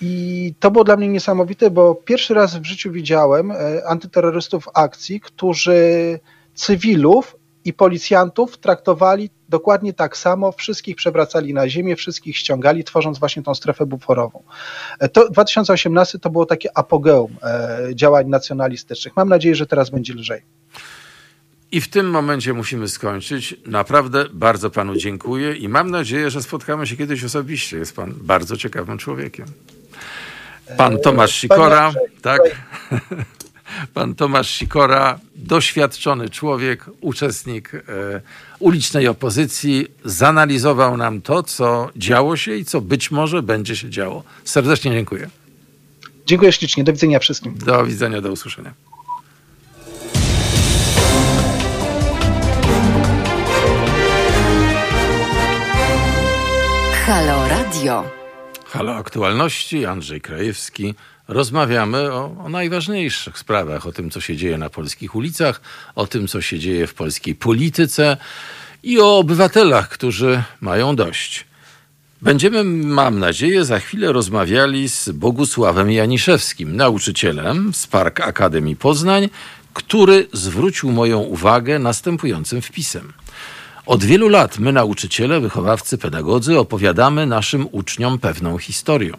I to było dla mnie niesamowite, bo pierwszy raz w życiu widziałem e, antyterrorystów akcji, którzy cywilów i policjantów traktowali dokładnie tak samo, wszystkich przewracali na ziemię, wszystkich ściągali, tworząc właśnie tą strefę buforową. E, to 2018 to było takie apogeum e, działań nacjonalistycznych. Mam nadzieję, że teraz będzie lżej. I w tym momencie musimy skończyć. Naprawdę bardzo panu dziękuję i mam nadzieję, że spotkamy się kiedyś osobiście. Jest pan bardzo ciekawym człowiekiem. Pan Tomasz Sikora, tak? Pan Tomasz Sikora, doświadczony człowiek, uczestnik e, ulicznej opozycji, zanalizował nam to, co działo się i co być może będzie się działo. Serdecznie dziękuję. Dziękuję ślicznie. Do widzenia wszystkim. Do widzenia, do usłyszenia. Halo Radio. Halo Aktualności, Andrzej Krajewski. Rozmawiamy o, o, najważniejszych sprawach, o tym, co się dzieje na polskich ulicach, o tym, co się dzieje w polskiej polityce i o obywatelach, którzy mają dość. Będziemy, mam nadzieję, za chwilę rozmawiali z Bogusławem Janiszewskim, nauczycielem z Park Akademii Poznań, który zwrócił moją uwagę następującym wpisem – od wielu lat my, nauczyciele, wychowawcy, pedagodzy, opowiadamy naszym uczniom pewną historię.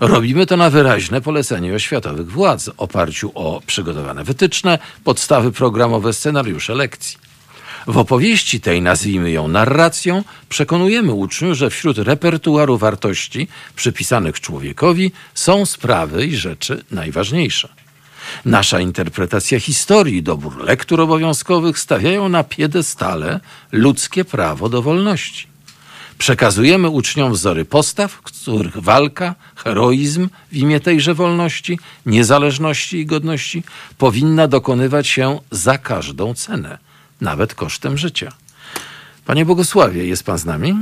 Robimy to na wyraźne polecenie oświatowych władz, oparciu o przygotowane wytyczne, podstawy programowe, scenariusze lekcji. W opowieści tej, nazwijmy ją narracją, przekonujemy uczniów, że wśród repertuaru wartości przypisanych człowiekowi są sprawy i rzeczy najważniejsze. Nasza interpretacja historii, dobór lektur obowiązkowych stawiają na piedestale ludzkie prawo do wolności. Przekazujemy uczniom wzory postaw, których walka, heroizm w imię tejże wolności, niezależności i godności powinna dokonywać się za każdą cenę, nawet kosztem życia. Panie Bogosławie, jest pan z nami?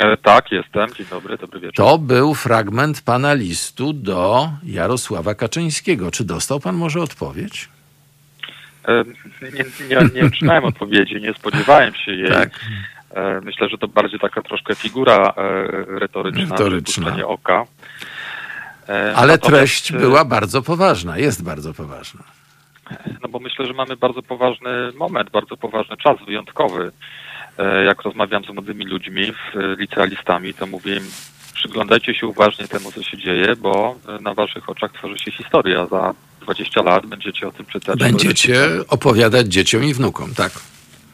E, tak, jestem. Dzień dobry, dobry wieczór. To był fragment pana listu do Jarosława Kaczyńskiego. Czy dostał pan może odpowiedź? Nie, nie, nie otrzymałem odpowiedzi, nie spodziewałem się jej. Tak. Myślę, że to bardziej taka troszkę figura retoryczna, retoryczna. oka. Ale treść była bardzo poważna, jest bardzo poważna. No bo myślę, że mamy bardzo poważny moment, bardzo poważny czas wyjątkowy. Jak rozmawiam z młodymi ludźmi, licealistami, to mówię im, przyglądajcie się uważnie temu, co się dzieje, bo na waszych oczach tworzy się historia. Za 20 lat będziecie o tym czytać. Będziecie opowiadać dzieciom i wnukom, tak?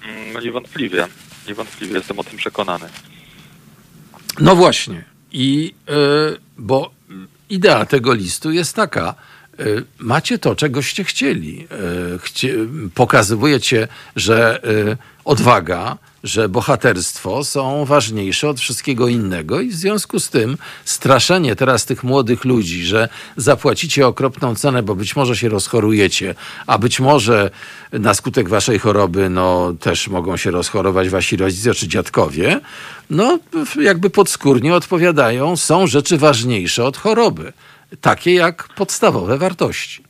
Mm, niewątpliwie, niewątpliwie jestem o tym przekonany. No właśnie. I yy, bo idea tego listu jest taka, macie to, czegoście chcieli. Y, chcie, pokazujecie, że y, odwaga, że bohaterstwo są ważniejsze od wszystkiego innego i w związku z tym straszenie teraz tych młodych ludzi, że zapłacicie okropną cenę, bo być może się rozchorujecie, a być może na skutek waszej choroby no, też mogą się rozchorować wasi rodzice czy dziadkowie, no jakby podskórnie odpowiadają, są rzeczy ważniejsze od choroby, takie jak podstawowe wartości.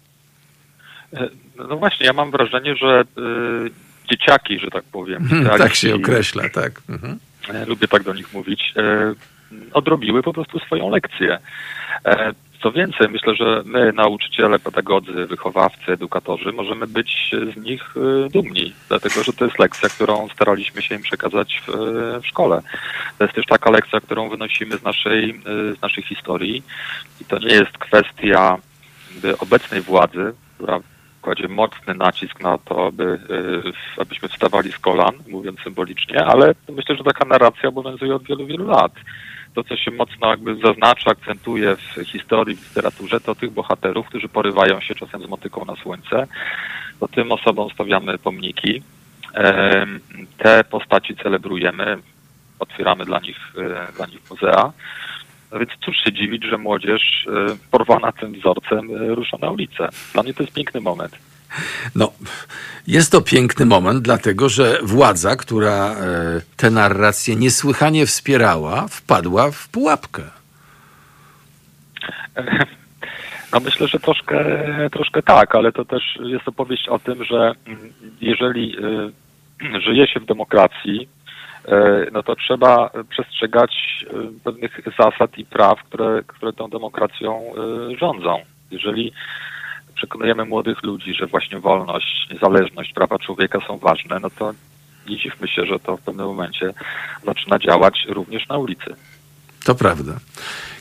E, no właśnie, ja mam wrażenie, że yy dzieciaki, że tak powiem. Hmm, tak się określa, tak. Mhm. E, lubię tak do nich mówić. E, odrobiły po prostu swoją lekcję. Co więcej, myślę, że my, nauczyciele, pedagodzy, wychowawcy, edukatorzy, możemy być z nich dumni, dlatego że to jest lekcja, którą staraliśmy się im przekazać w, w szkole. To jest też taka lekcja, którą wynosimy z naszej, z naszej historii i to nie jest kwestia obecnej władzy, która kładzie mocny nacisk na to, aby, y, abyśmy wstawali z kolan, mówiąc symbolicznie, ale myślę, że taka narracja obowiązuje od wielu, wielu lat. To, co się mocno jakby zaznacza, akcentuje w historii, w literaturze, to tych bohaterów, którzy porywają się czasem z motyką na słońce. To tym osobom stawiamy pomniki. Te postaci celebrujemy, otwieramy dla nich, y, dla nich muzea. No więc cóż się dziwić, że młodzież e, porwana tym wzorcem e, rusza na ulicę. Dla mnie to jest piękny moment. No, jest to piękny moment, dlatego że władza, która e, tę narrację niesłychanie wspierała, wpadła w pułapkę. No myślę, że troszkę, troszkę tak, ale to też jest opowieść o tym, że mm, jeżeli żyje się w demokracji, E, no to trzeba przestrzegać e, pewnych zasad i praw, które, które tą demokracją e, rządzą. Jeżeli przekonujemy młodych ludzi, że właśnie wolność, niezależność, prawa człowieka są ważne, no to nie dziwmy się, że to w pewnym momencie zaczyna działać również na ulicy. To prawda.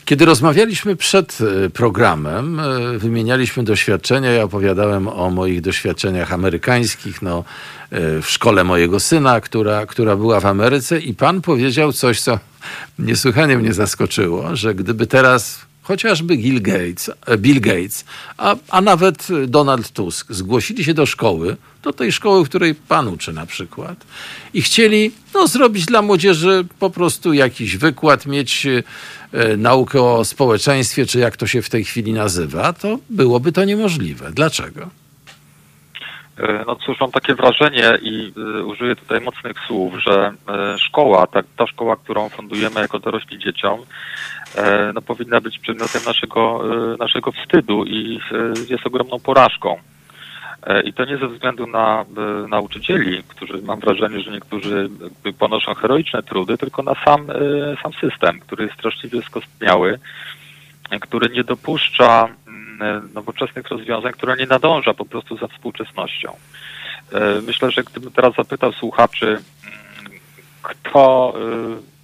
Kiedy rozmawialiśmy przed e, programem, e, wymienialiśmy doświadczenia. Ja opowiadałem o moich doświadczeniach amerykańskich, no, e, w szkole mojego syna, która, która była w Ameryce, i pan powiedział coś, co niesłychanie mnie zaskoczyło, że gdyby teraz chociażby Bill Gates, Bill Gates a, a nawet Donald Tusk zgłosili się do szkoły, do tej szkoły, w której pan uczy na przykład, i chcieli no, zrobić dla młodzieży po prostu jakiś wykład, mieć e, naukę o społeczeństwie, czy jak to się w tej chwili nazywa, to byłoby to niemożliwe. Dlaczego? E, no cóż, mam takie wrażenie i użyję tutaj mocnych słów, że szkoła, ta, ta szkoła, którą fundujemy jako dorośli dzieciom, no, powinna być przedmiotem naszego, naszego wstydu i jest ogromną porażką. I to nie ze względu na nauczycieli, którzy mam wrażenie, że niektórzy ponoszą heroiczne trudy, tylko na sam, sam system, który jest straszliwie skostniały, który nie dopuszcza E, nowoczesnych rozwiązań, która nie nadąża po prostu za współczesnością. E, myślę, że gdybym teraz zapytał słuchaczy, mm, kto e,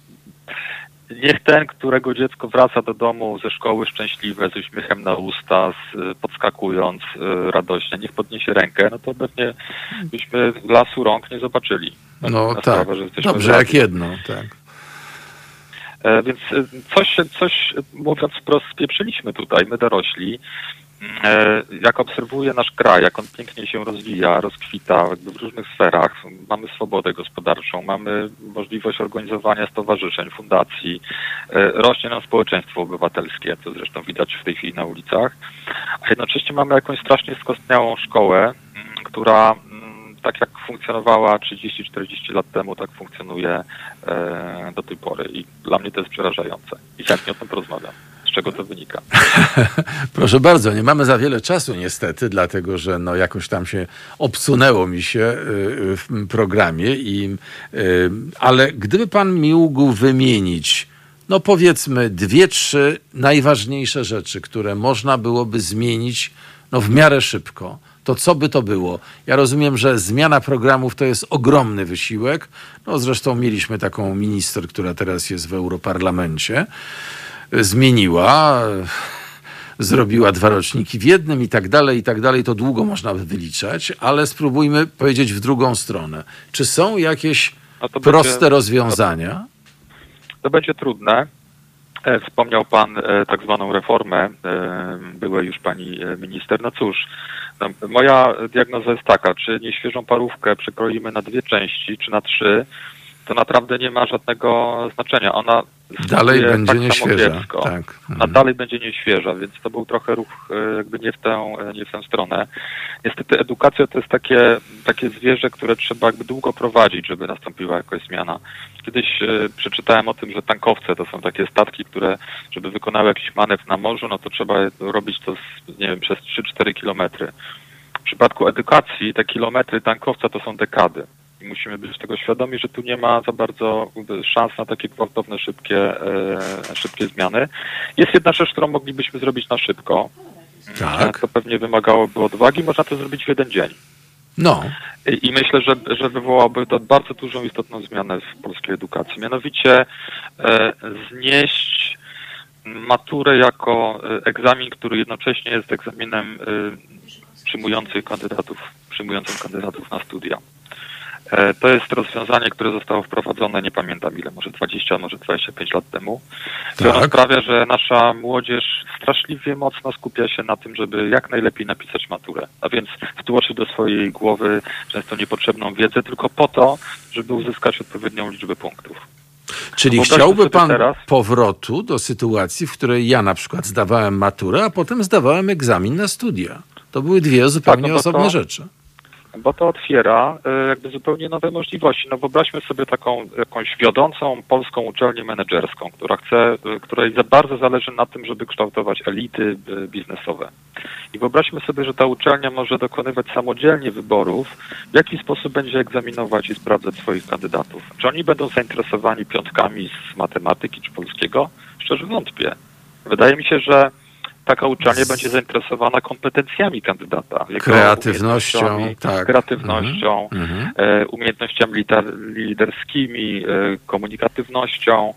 niech ten, którego dziecko wraca do domu ze szkoły szczęśliwe, z uśmiechem na usta, z, podskakując radośnie, niech podniesie rękę, no to pewnie byśmy lasu rąk nie zobaczyli. No tak, sprawę, dobrze, jak jedno, tak. E, więc e, coś, coś mówiąc wprost, spieprzyliśmy tutaj, my dorośli. E, jak obserwuję nasz kraj, jak on pięknie się rozwija, rozkwita w różnych sferach, mamy swobodę gospodarczą, mamy możliwość organizowania stowarzyszeń, fundacji, rośnie nam społeczeństwo obywatelskie, co zresztą widać w tej chwili na ulicach, a jednocześnie mamy jakąś strasznie skostniałą szkołę, która tak jak funkcjonowała 30-40 lat temu, tak funkcjonuje e, do tej pory. I dla mnie to jest przerażające. I chętnie o tym porozmawiam. Czego to wynika. Proszę bardzo, nie mamy za wiele czasu niestety, dlatego że no jakoś tam się obsunęło mi się y, w programie, i, y, ale gdyby pan mi mógł wymienić no powiedzmy dwie, trzy najważniejsze rzeczy, które można byłoby zmienić no w miarę szybko, to co by to było? Ja rozumiem, że zmiana programów to jest ogromny wysiłek. No zresztą mieliśmy taką minister, która teraz jest w Europarlamencie. Zmieniła, zrobiła dwa roczniki w jednym i tak dalej, i tak dalej. To długo można by wyliczać, ale spróbujmy powiedzieć w drugą stronę. Czy są jakieś proste będzie, rozwiązania? To będzie trudne. E, wspomniał Pan e, tak zwaną reformę, e, byłej już Pani minister. No cóż, no, moja diagnoza jest taka, czy nieświeżą parówkę przekroimy na dwie części, czy na trzy, to naprawdę nie ma żadnego znaczenia. Ona dalej będzie tak nieświeża. Tak. A mhm. dalej będzie nieświeża, więc to był trochę ruch jakby nie w tę, nie w tę stronę. Niestety edukacja to jest takie, takie zwierzę, które trzeba jakby długo prowadzić, żeby nastąpiła jakaś zmiana. Kiedyś e, przeczytałem o tym, że tankowce to są takie statki, które, żeby wykonały jakiś manewr na morzu, no to trzeba robić to, z, nie wiem, przez 3-4 kilometry. W przypadku edukacji te kilometry tankowca to są dekady. I musimy być tego świadomi, że tu nie ma za bardzo szans na takie gwałtowne, szybkie, e, szybkie zmiany. Jest jedna rzecz, którą moglibyśmy zrobić na szybko. Tak. To pewnie wymagałoby odwagi. Można to zrobić w jeden dzień. No. I myślę, że, że wywołałoby to bardzo dużą istotną zmianę w polskiej edukacji. Mianowicie e, znieść maturę jako e, egzamin, który jednocześnie jest egzaminem e, przyjmujących kandydatów, przyjmującym kandydatów na studia. E, to jest rozwiązanie, które zostało wprowadzone, nie pamiętam ile, może 20, może 25 lat temu. Tak. ono sprawia, że nasza młodzież straszliwie mocno skupia się na tym, żeby jak najlepiej napisać maturę. A więc wtłoczy do swojej głowy często niepotrzebną wiedzę tylko po to, żeby uzyskać odpowiednią liczbę punktów. Czyli chciałby pan teraz... powrotu do sytuacji, w której ja na przykład zdawałem maturę, a potem zdawałem egzamin na studia. To były dwie zupełnie tak, no osobne to... rzeczy bo to otwiera e, jakby zupełnie nowe możliwości. No wyobraźmy sobie taką jakąś wiodącą polską uczelnię menedżerską, która chce, e, której za bardzo zależy na tym, żeby kształtować elity e, biznesowe. I wyobraźmy sobie, że ta uczelnia może dokonywać samodzielnie wyborów, w jaki sposób będzie egzaminować i sprawdzać swoich kandydatów. Czy oni będą zainteresowani piątkami z matematyki czy polskiego? Szczerze wątpię. Wydaje mi się, że taka uczelnia będzie zainteresowana kompetencjami kandydata. Kreatywnością, tak. Kreatywnością, mm -hmm. umiejętnościami liderskimi, e, komunikatywnością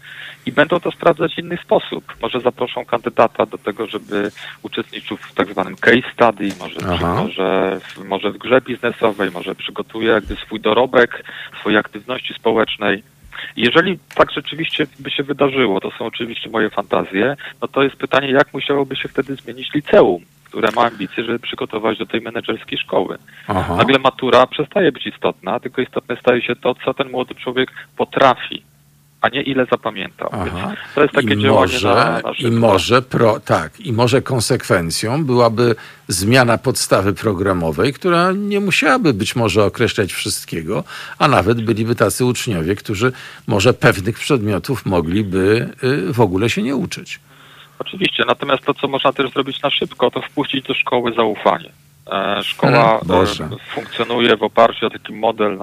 i będą to sprawdzać w inny sposób. Może zaproszą kandydata do tego, żeby uczestniczył w tak zwanym case study, może, może, może w grze biznesowej, może przygotuje jakby swój dorobek, swojej aktywności społecznej. Jeżeli tak rzeczywiście by się wydarzyło, to są oczywiście moje fantazje, no to jest pytanie, jak musiałoby się wtedy zmienić liceum, które ma ambicje, żeby przygotować do tej menedżerskiej szkoły. Aha. Nagle matura przestaje być istotna, tylko istotne staje się to, co ten młody człowiek potrafi a nie ile zapamiętał. to jest takie I działanie może, na, na I może, pro, tak, I może konsekwencją byłaby zmiana podstawy programowej, która nie musiałaby być może określać wszystkiego, a nawet byliby tacy uczniowie, którzy może pewnych przedmiotów mogliby y, w ogóle się nie uczyć. Oczywiście, natomiast to, co można też zrobić na szybko, to wpuścić do szkoły zaufanie. E, szkoła hmm, funkcjonuje w oparciu o taki model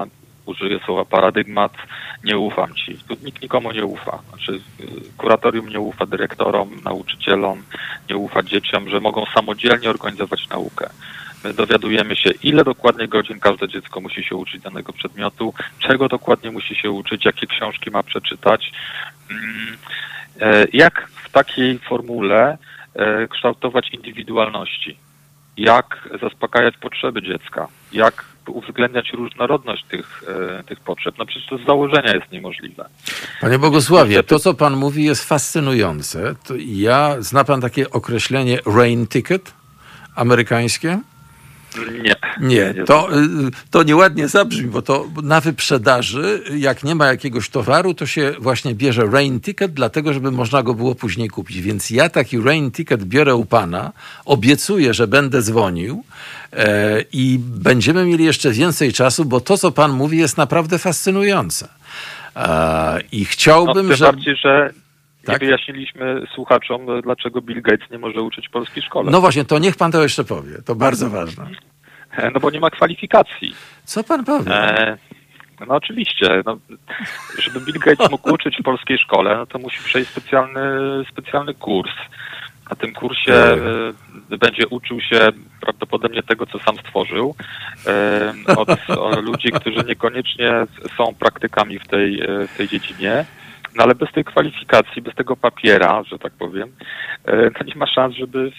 użyję słowa paradygmat, nie ufam ci. Tu nikt nikomu nie ufa. Znaczy, y, kuratorium nie ufa dyrektorom, nauczycielom, nie ufa dzieciom, że mogą samodzielnie organizować naukę. My dowiadujemy się, ile dokładnie godzin każde dziecko musi się uczyć danego przedmiotu, czego dokładnie musi się uczyć, jakie książki ma przeczytać. Mm, e, jak w takiej formule e, kształtować indywidualności? Jak zaspokajać potrzeby dziecka? Jak uwzględniać różnorodność tych, e, tych potrzeb. No przecież to z założenia jest niemożliwe. Panie Bogusławie, to co pan mówi jest fascynujące. To ja, zna pan takie określenie rain ticket amerykańskie? Nie. Nie, to, y, to nieładnie zabrzmi, bo to na wyprzedaży, jak nie ma jakiegoś towaru, to się właśnie bierze rain ticket, dlatego żeby można go było później kupić. Więc ja taki rain ticket biorę u pana, obiecuję, że będę dzwonił i będziemy mieli jeszcze więcej czasu, bo to, co pan mówi, jest naprawdę fascynujące. E, I chciałbym, no, że... Bardziej, że tak? nie wyjaśniliśmy słuchaczom, dlaczego Bill Gates nie może uczyć polskiej szkole. No właśnie, to niech pan to jeszcze powie. To bardzo ważne. No bo nie ma kwalifikacji. Co pan powie? E, no oczywiście. No, żeby Bill Gates mógł uczyć w polskiej szkole, no to musi przejść specjalny, specjalny kurs. Na tym kursie e, będzie uczył się prawdopodobnie tego, co sam stworzył, e, od, ludzi, którzy niekoniecznie są praktykami w tej, e, w tej dziedzinie. No ale bez tej kwalifikacji, bez tego papiera, że tak powiem, to nie ma szans, żeby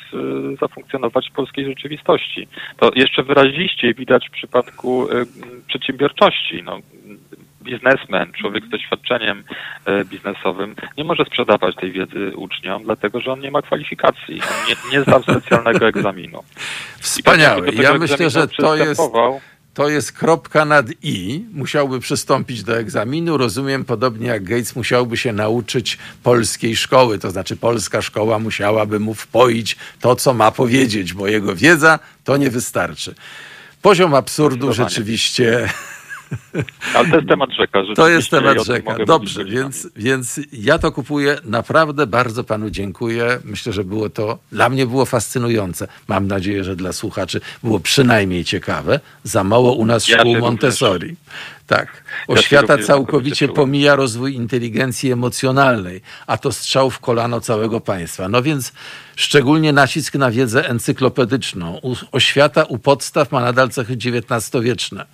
zafunkcjonować w polskiej rzeczywistości. To jeszcze wyraziście widać w przypadku przedsiębiorczości. No, biznesmen, człowiek z doświadczeniem e, biznesowym nie może sprzedawać tej wiedzy uczniom, dlatego że on nie ma kwalifikacji, on nie, nie zdał specjalnego egzaminu. Wspaniałe. Ja myślę, że to jest to jest kropka nad i. Musiałby przystąpić do egzaminu. Rozumiem, podobnie jak Gates musiałby się nauczyć polskiej szkoły, to znaczy polska szkoła musiałaby mu wpoić to, co ma powiedzieć, bo jego wiedza to nie wystarczy. Poziom absurdu rzeczywiście ale to jest temat rzeka. To jest temat rzeka. Dobrze, więc, więc ja to kupuję. Naprawdę bardzo panu dziękuję. Myślę, że było to, dla mnie było fascynujące. Mam nadzieję, że dla słuchaczy było przynajmniej ciekawe. Za mało u nas ja szkół Montessori. Również. Tak. Oświata całkowicie pomija rozwój inteligencji emocjonalnej, a to strzał w kolano całego państwa. No więc szczególnie nacisk na wiedzę encyklopedyczną. Oświata u podstaw ma nadal cechy XIX-wieczne.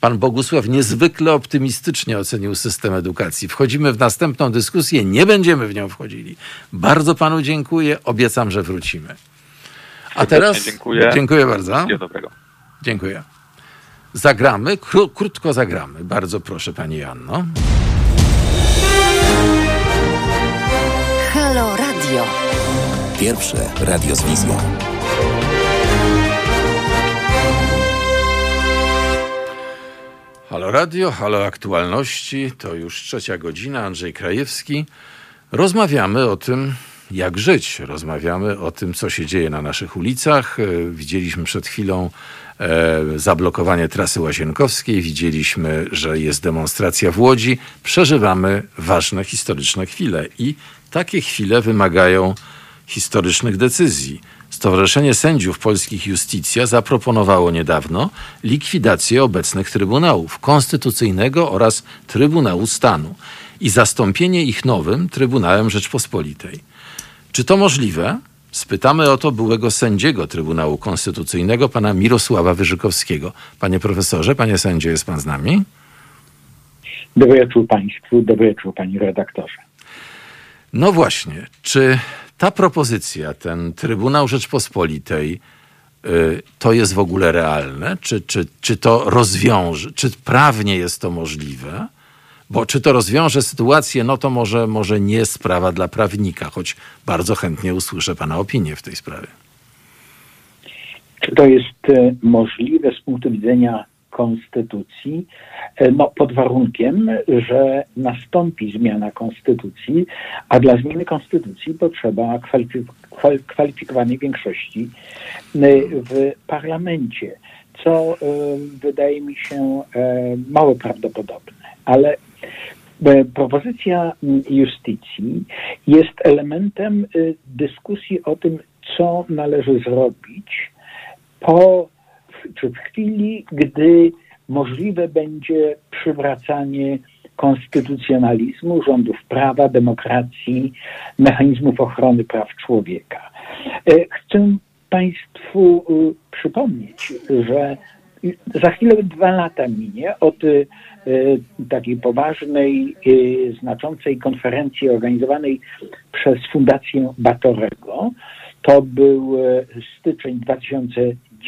Pan Bogusław niezwykle optymistycznie ocenił system edukacji. Wchodzimy w następną dyskusję, nie będziemy w nią wchodzili. Bardzo panu dziękuję, obiecam, że wrócimy. A teraz dziękuję. dziękuję bardzo. Dziękuję. Zagramy, kró krótko zagramy. Bardzo proszę pani Janno. Halo Radio. Pierwsze radio z wizją. Halo Radio, halo aktualności, to już trzecia godzina, Andrzej Krajewski. Rozmawiamy o tym, jak żyć. Rozmawiamy o tym, co się dzieje na naszych ulicach. E, widzieliśmy przed chwilą e, zablokowanie trasy łazienkowskiej, widzieliśmy, że jest demonstracja w Łodzi. Przeżywamy ważne historyczne chwile i takie chwile wymagają historycznych decyzji. Stowarzyszenie Sędziów Polskich Justicja zaproponowało niedawno likwidację obecnych Trybunałów Konstytucyjnego oraz Trybunału Stanu i zastąpienie ich nowym Trybunałem Rzeczpospolitej. Czy to możliwe? Spytamy o to byłego sędziego Trybunału Konstytucyjnego, pana Mirosława Wyżykowskiego. Panie profesorze, panie sędzie, jest pan z nami? Dobry wieczór państwu, dobry wieczór pani redaktorze. No właśnie, czy ta propozycja, ten Trybunał Rzeczpospolitej, y, to jest w ogóle realne? Czy, czy, czy to rozwiąże, czy prawnie jest to możliwe? Bo czy to rozwiąże sytuację, no to może, może nie sprawa dla prawnika, choć bardzo chętnie usłyszę Pana opinię w tej sprawie. Czy to jest y, możliwe z punktu widzenia konstytucji, e, no, pod warunkiem, że nastąpi zmiana konstytucji, a dla zmiany konstytucji potrzeba kwalifik kwalifikowanej większości e, w parlamencie, co e, wydaje mi się mało prawdopodobne. Ale propozycja justycji jest elementem dyskusji o tym, co należy zrobić po czy w chwili, gdy możliwe będzie przywracanie konstytucjonalizmu, rządów prawa, demokracji, mechanizmów ochrony praw człowieka. E, chcę Państwu e, przypomnieć, że za chwilę dwa lata minie od e, takiej poważnej, znaczącej konferencji organizowanej przez Fundację Batorego. To był styczeń 2000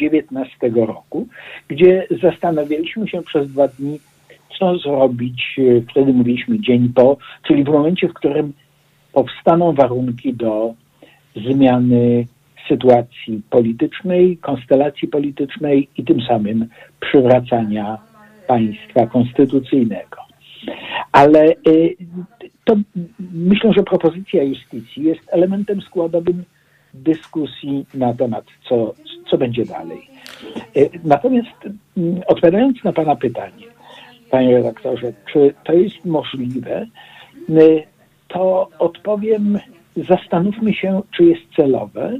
2019 roku, gdzie zastanawialiśmy się przez dwa dni, co zrobić, e, wtedy mówiliśmy dzień po, czyli w momencie, w którym powstaną warunki do zmiany sytuacji politycznej, konstelacji politycznej i tym samym przywracania państwa konstytucyjnego. Ale e, to myślę, że propozycja justycji jest elementem składowym dyskusji na temat, co, co będzie dalej. E, natomiast mm, odpowiadając na Pana pytanie, Panie redaktorze, czy to jest możliwe? E, to odpowiem, zastanówmy się, czy jest celowe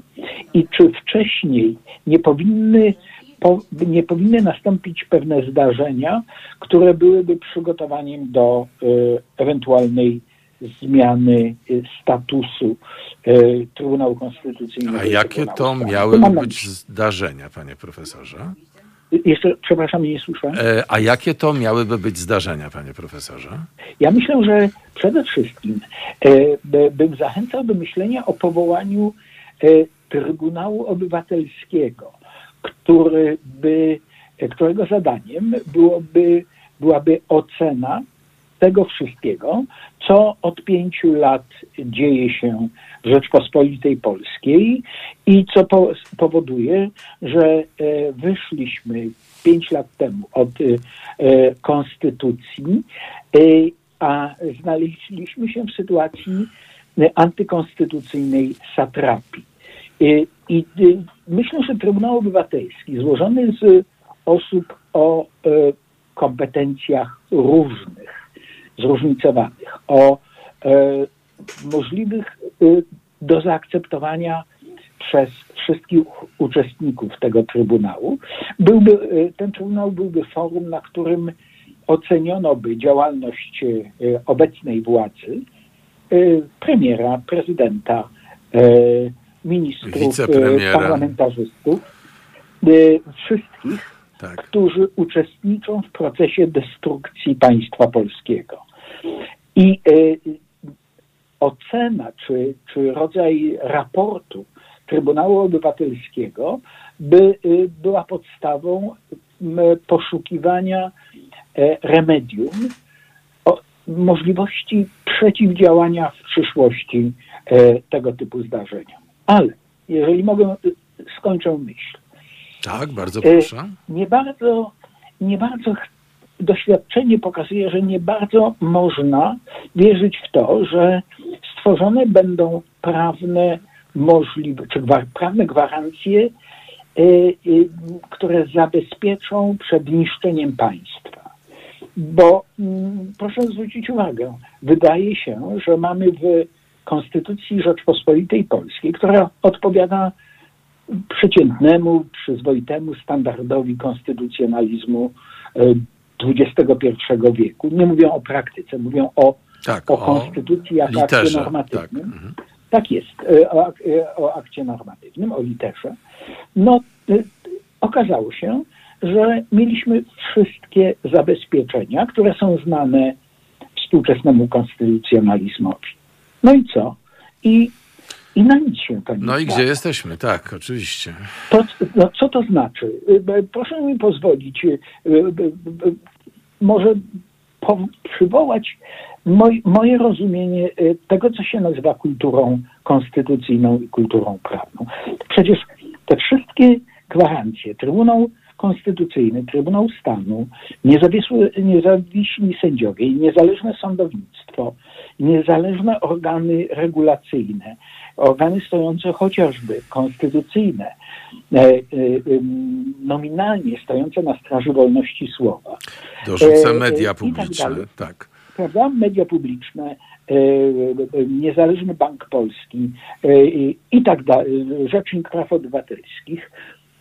i czy wcześniej nie powinny, po, nie powinny nastąpić pewne zdarzenia, które byłyby przygotowaniem do y, ewentualnej zmiany y, statusu y, Trybunału Konstytucyjnego. A jakie to miały być zdarzenia, panie profesorze? Jeszcze, przepraszam, nie słyszałem. E, a jakie to miałyby być zdarzenia, panie profesorze? Ja myślę, że przede wszystkim e, by- bym zachęcał do myślenia o powołaniu e, Trybunału Obywatelskiego, który by, e, którego zadaniem byłoby, byłaby ocena tego wszystkiego, co od pięciu lat dzieje się w Rzeczpospolitej Polskiej i co po, powoduje, że e, wyszliśmy pięć lat temu od e, konstytucji, e, a znaleźliśmy się w sytuacji antykonstytucyjnej satrapii. I myślę, że Trybunał Obywatelski złożony z osób o kompetencjach różnych, zróżnicowanych, o e, możliwych e, do zaakceptowania przez wszystkich uczestników tego Trybunału. Byłby, e, ten Trybunał byłby forum, na którym oceniono by działalność obecnej władzy, premiera, prezydenta, ministrów, parlamentarzystów, wszystkich, Tak. którzy uczestniczą w procesie destrukcji państwa polskiego. I e, ocena, czy, czy rodzaj raportu Trybunału Obywatelskiego by y, była podstawą poszukiwania e, remedium, możliwości przeciwdziałania w przyszłości e, tego typu zdarzeniom. Ale jeżeli mogę, y, skończę myśl. Tak, bardzo E, proszę. Nie bardzo, nie bardzo doświadczenie pokazuje, że nie bardzo można wierzyć w to, że stworzone będą prawne możliwe, czy gwar, prawne gwarancje, e, e, które zabezpieczą przed niszczeniem państwa. Bo mm, proszę zwrócić uwagę, wydaje się, że mamy w Konstytucji Rzeczpospolitej Polskiej, która odpowiada przeciętnemu, przyzwoitemu standardowi konstytucjonalizmu e, XXI wieku. Nie mówią o praktyce, mówią o, Tak, o konstytucji jako akcie literze, normatywnym. Tak. jest, e, o, e, o akcie normatywnym, o literze. No, e, okazało się, że mieliśmy wszystkie zabezpieczenia, które są znane współczesnemu konstytucjonalizmowi. No i co? I, i na nic się to nie No i gdzie jesteśmy? Tak, oczywiście. To, no, co to znaczy? Y, b- Proszę mi pozwolić, y, y, może po, przywołać moj, moje rozumienie y, tego, co się nazywa kulturą konstytucyjną i kulturą prawną. Przecież te wszystkie gwarancje, Trybunał Konstytucyjny, Trybunał Stanu, niezawisły, niezawiśli sędziowie i niezależne sądownictwo, niezależne organy regulacyjne, organy stojące chociażby konstytucyjne, e, e, nominalnie stojące na straży wolności słowa. Dorzucę E, media tak publiczne. dalej. Tak. Prawda? Media publiczne, Niezależny Bank Polski i- tak dalej, Rzecznik Praw Obywatelskich,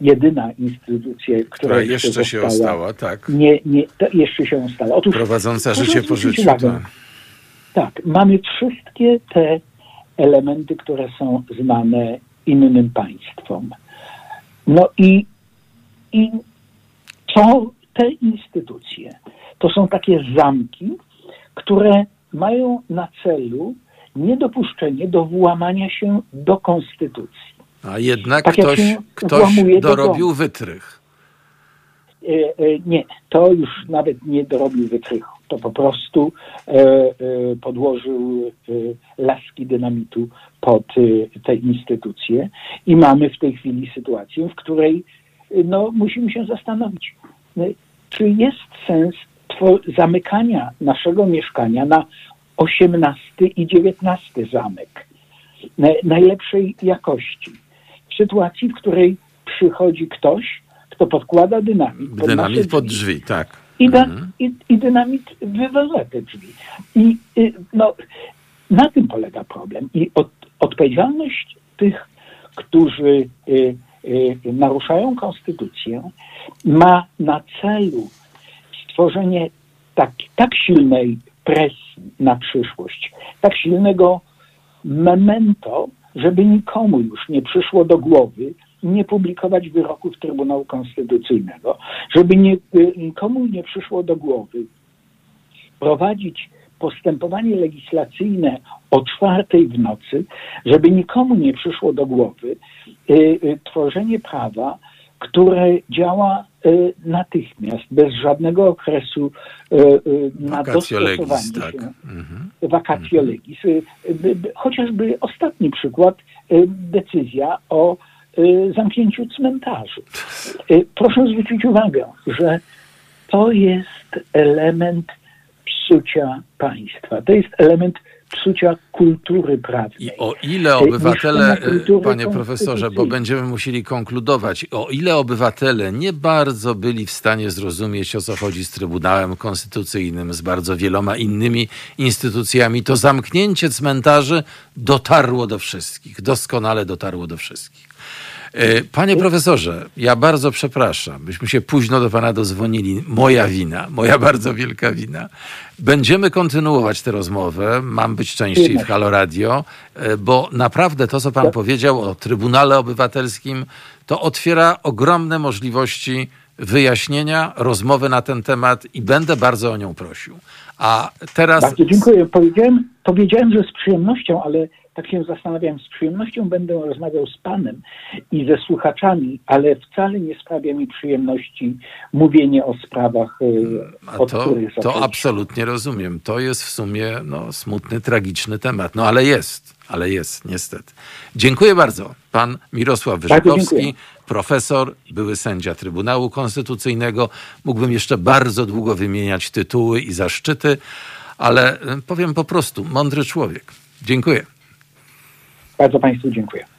jedyna instytucja, która, Która jeszcze się została, ostała, tak. Nie, nie, jeszcze się ostała. Otóż Prowadząca życie po życiu. Tak. Tak, mamy wszystkie te elementy, które są znane innym państwom. No i, i to te instytucje to są takie zamki, które mają na celu niedopuszczenie do włamania się do konstytucji. A jednak Tak ktoś, ktoś do dorobił domu. wytrych. E, e, Nie, to już nawet nie dorobił wytrychu. To po prostu e, podłożył laski dynamitu pod te instytucje i mamy w tej chwili sytuację, w której no, musimy się zastanowić, czy jest sens zamykania naszego mieszkania na 18 i 19 zamek na- najlepszej jakości. W sytuacji, w której przychodzi ktoś, kto podkłada dynamit, pod Dynamit pod drzwi tak. i, da, i, i dynamit wywala te drzwi. I y, no, na tym polega problem. I od, odpowiedzialność tych, którzy y, y, naruszają konstytucję, ma na celu stworzenie tak, tak silnej presji na przyszłość, tak silnego memento, żeby nikomu już nie przyszło do głowy nie publikować wyroków Trybunału Konstytucyjnego, żeby nie, y, nikomu nie przyszło do głowy prowadzić postępowanie legislacyjne o czwartej w nocy, żeby nikomu nie przyszło do głowy y, y, tworzenie prawa, które działa natychmiast, bez żadnego okresu na dostosowanie się. Tak. Mhm. Vacatio legis. Chociażby ostatni przykład, decyzja o zamknięciu cmentarzy. Proszę zwrócić uwagę, że to jest element psucia państwa. To jest element psucia kultury prawnej. I o ile obywatele, panie profesorze, bo będziemy musieli konkludować, o ile obywatele nie bardzo byli w stanie zrozumieć, o co chodzi z Trybunałem Konstytucyjnym, z bardzo wieloma innymi instytucjami, to zamknięcie cmentarzy dotarło do wszystkich, doskonale dotarło do wszystkich. E, panie profesorze, ja bardzo przepraszam, byśmy się późno do pana dozwonili. Moja wina, moja bardzo wielka wina. Będziemy kontynuować tę rozmowę. Mam być częściej w Halo Radio, e, bo naprawdę to, co pan powiedział o Trybunale Obywatelskim, to otwiera ogromne możliwości wyjaśnienia, rozmowy na ten temat i będę bardzo o nią prosił. A teraz. Bardzo dziękuję. Powiedziałem, powiedziałem, że z przyjemnością, ale tak się zastanawiam, z przyjemnością będę rozmawiał z Panem i ze słuchaczami, ale wcale nie sprawia mi przyjemności mówienie o sprawach, e, A to, To absolutnie rozumiem. To jest w sumie no, smutny, tragiczny temat. No ale jest, ale jest, niestety. Dziękuję bardzo. Pan Mirosław Wyrzykowski, profesor, były sędzia Trybunału Konstytucyjnego. Mógłbym jeszcze bardzo długo wymieniać tytuły i zaszczyty, ale powiem po prostu, mądry człowiek. Dziękuję. Bardzo Państwu dziękuję.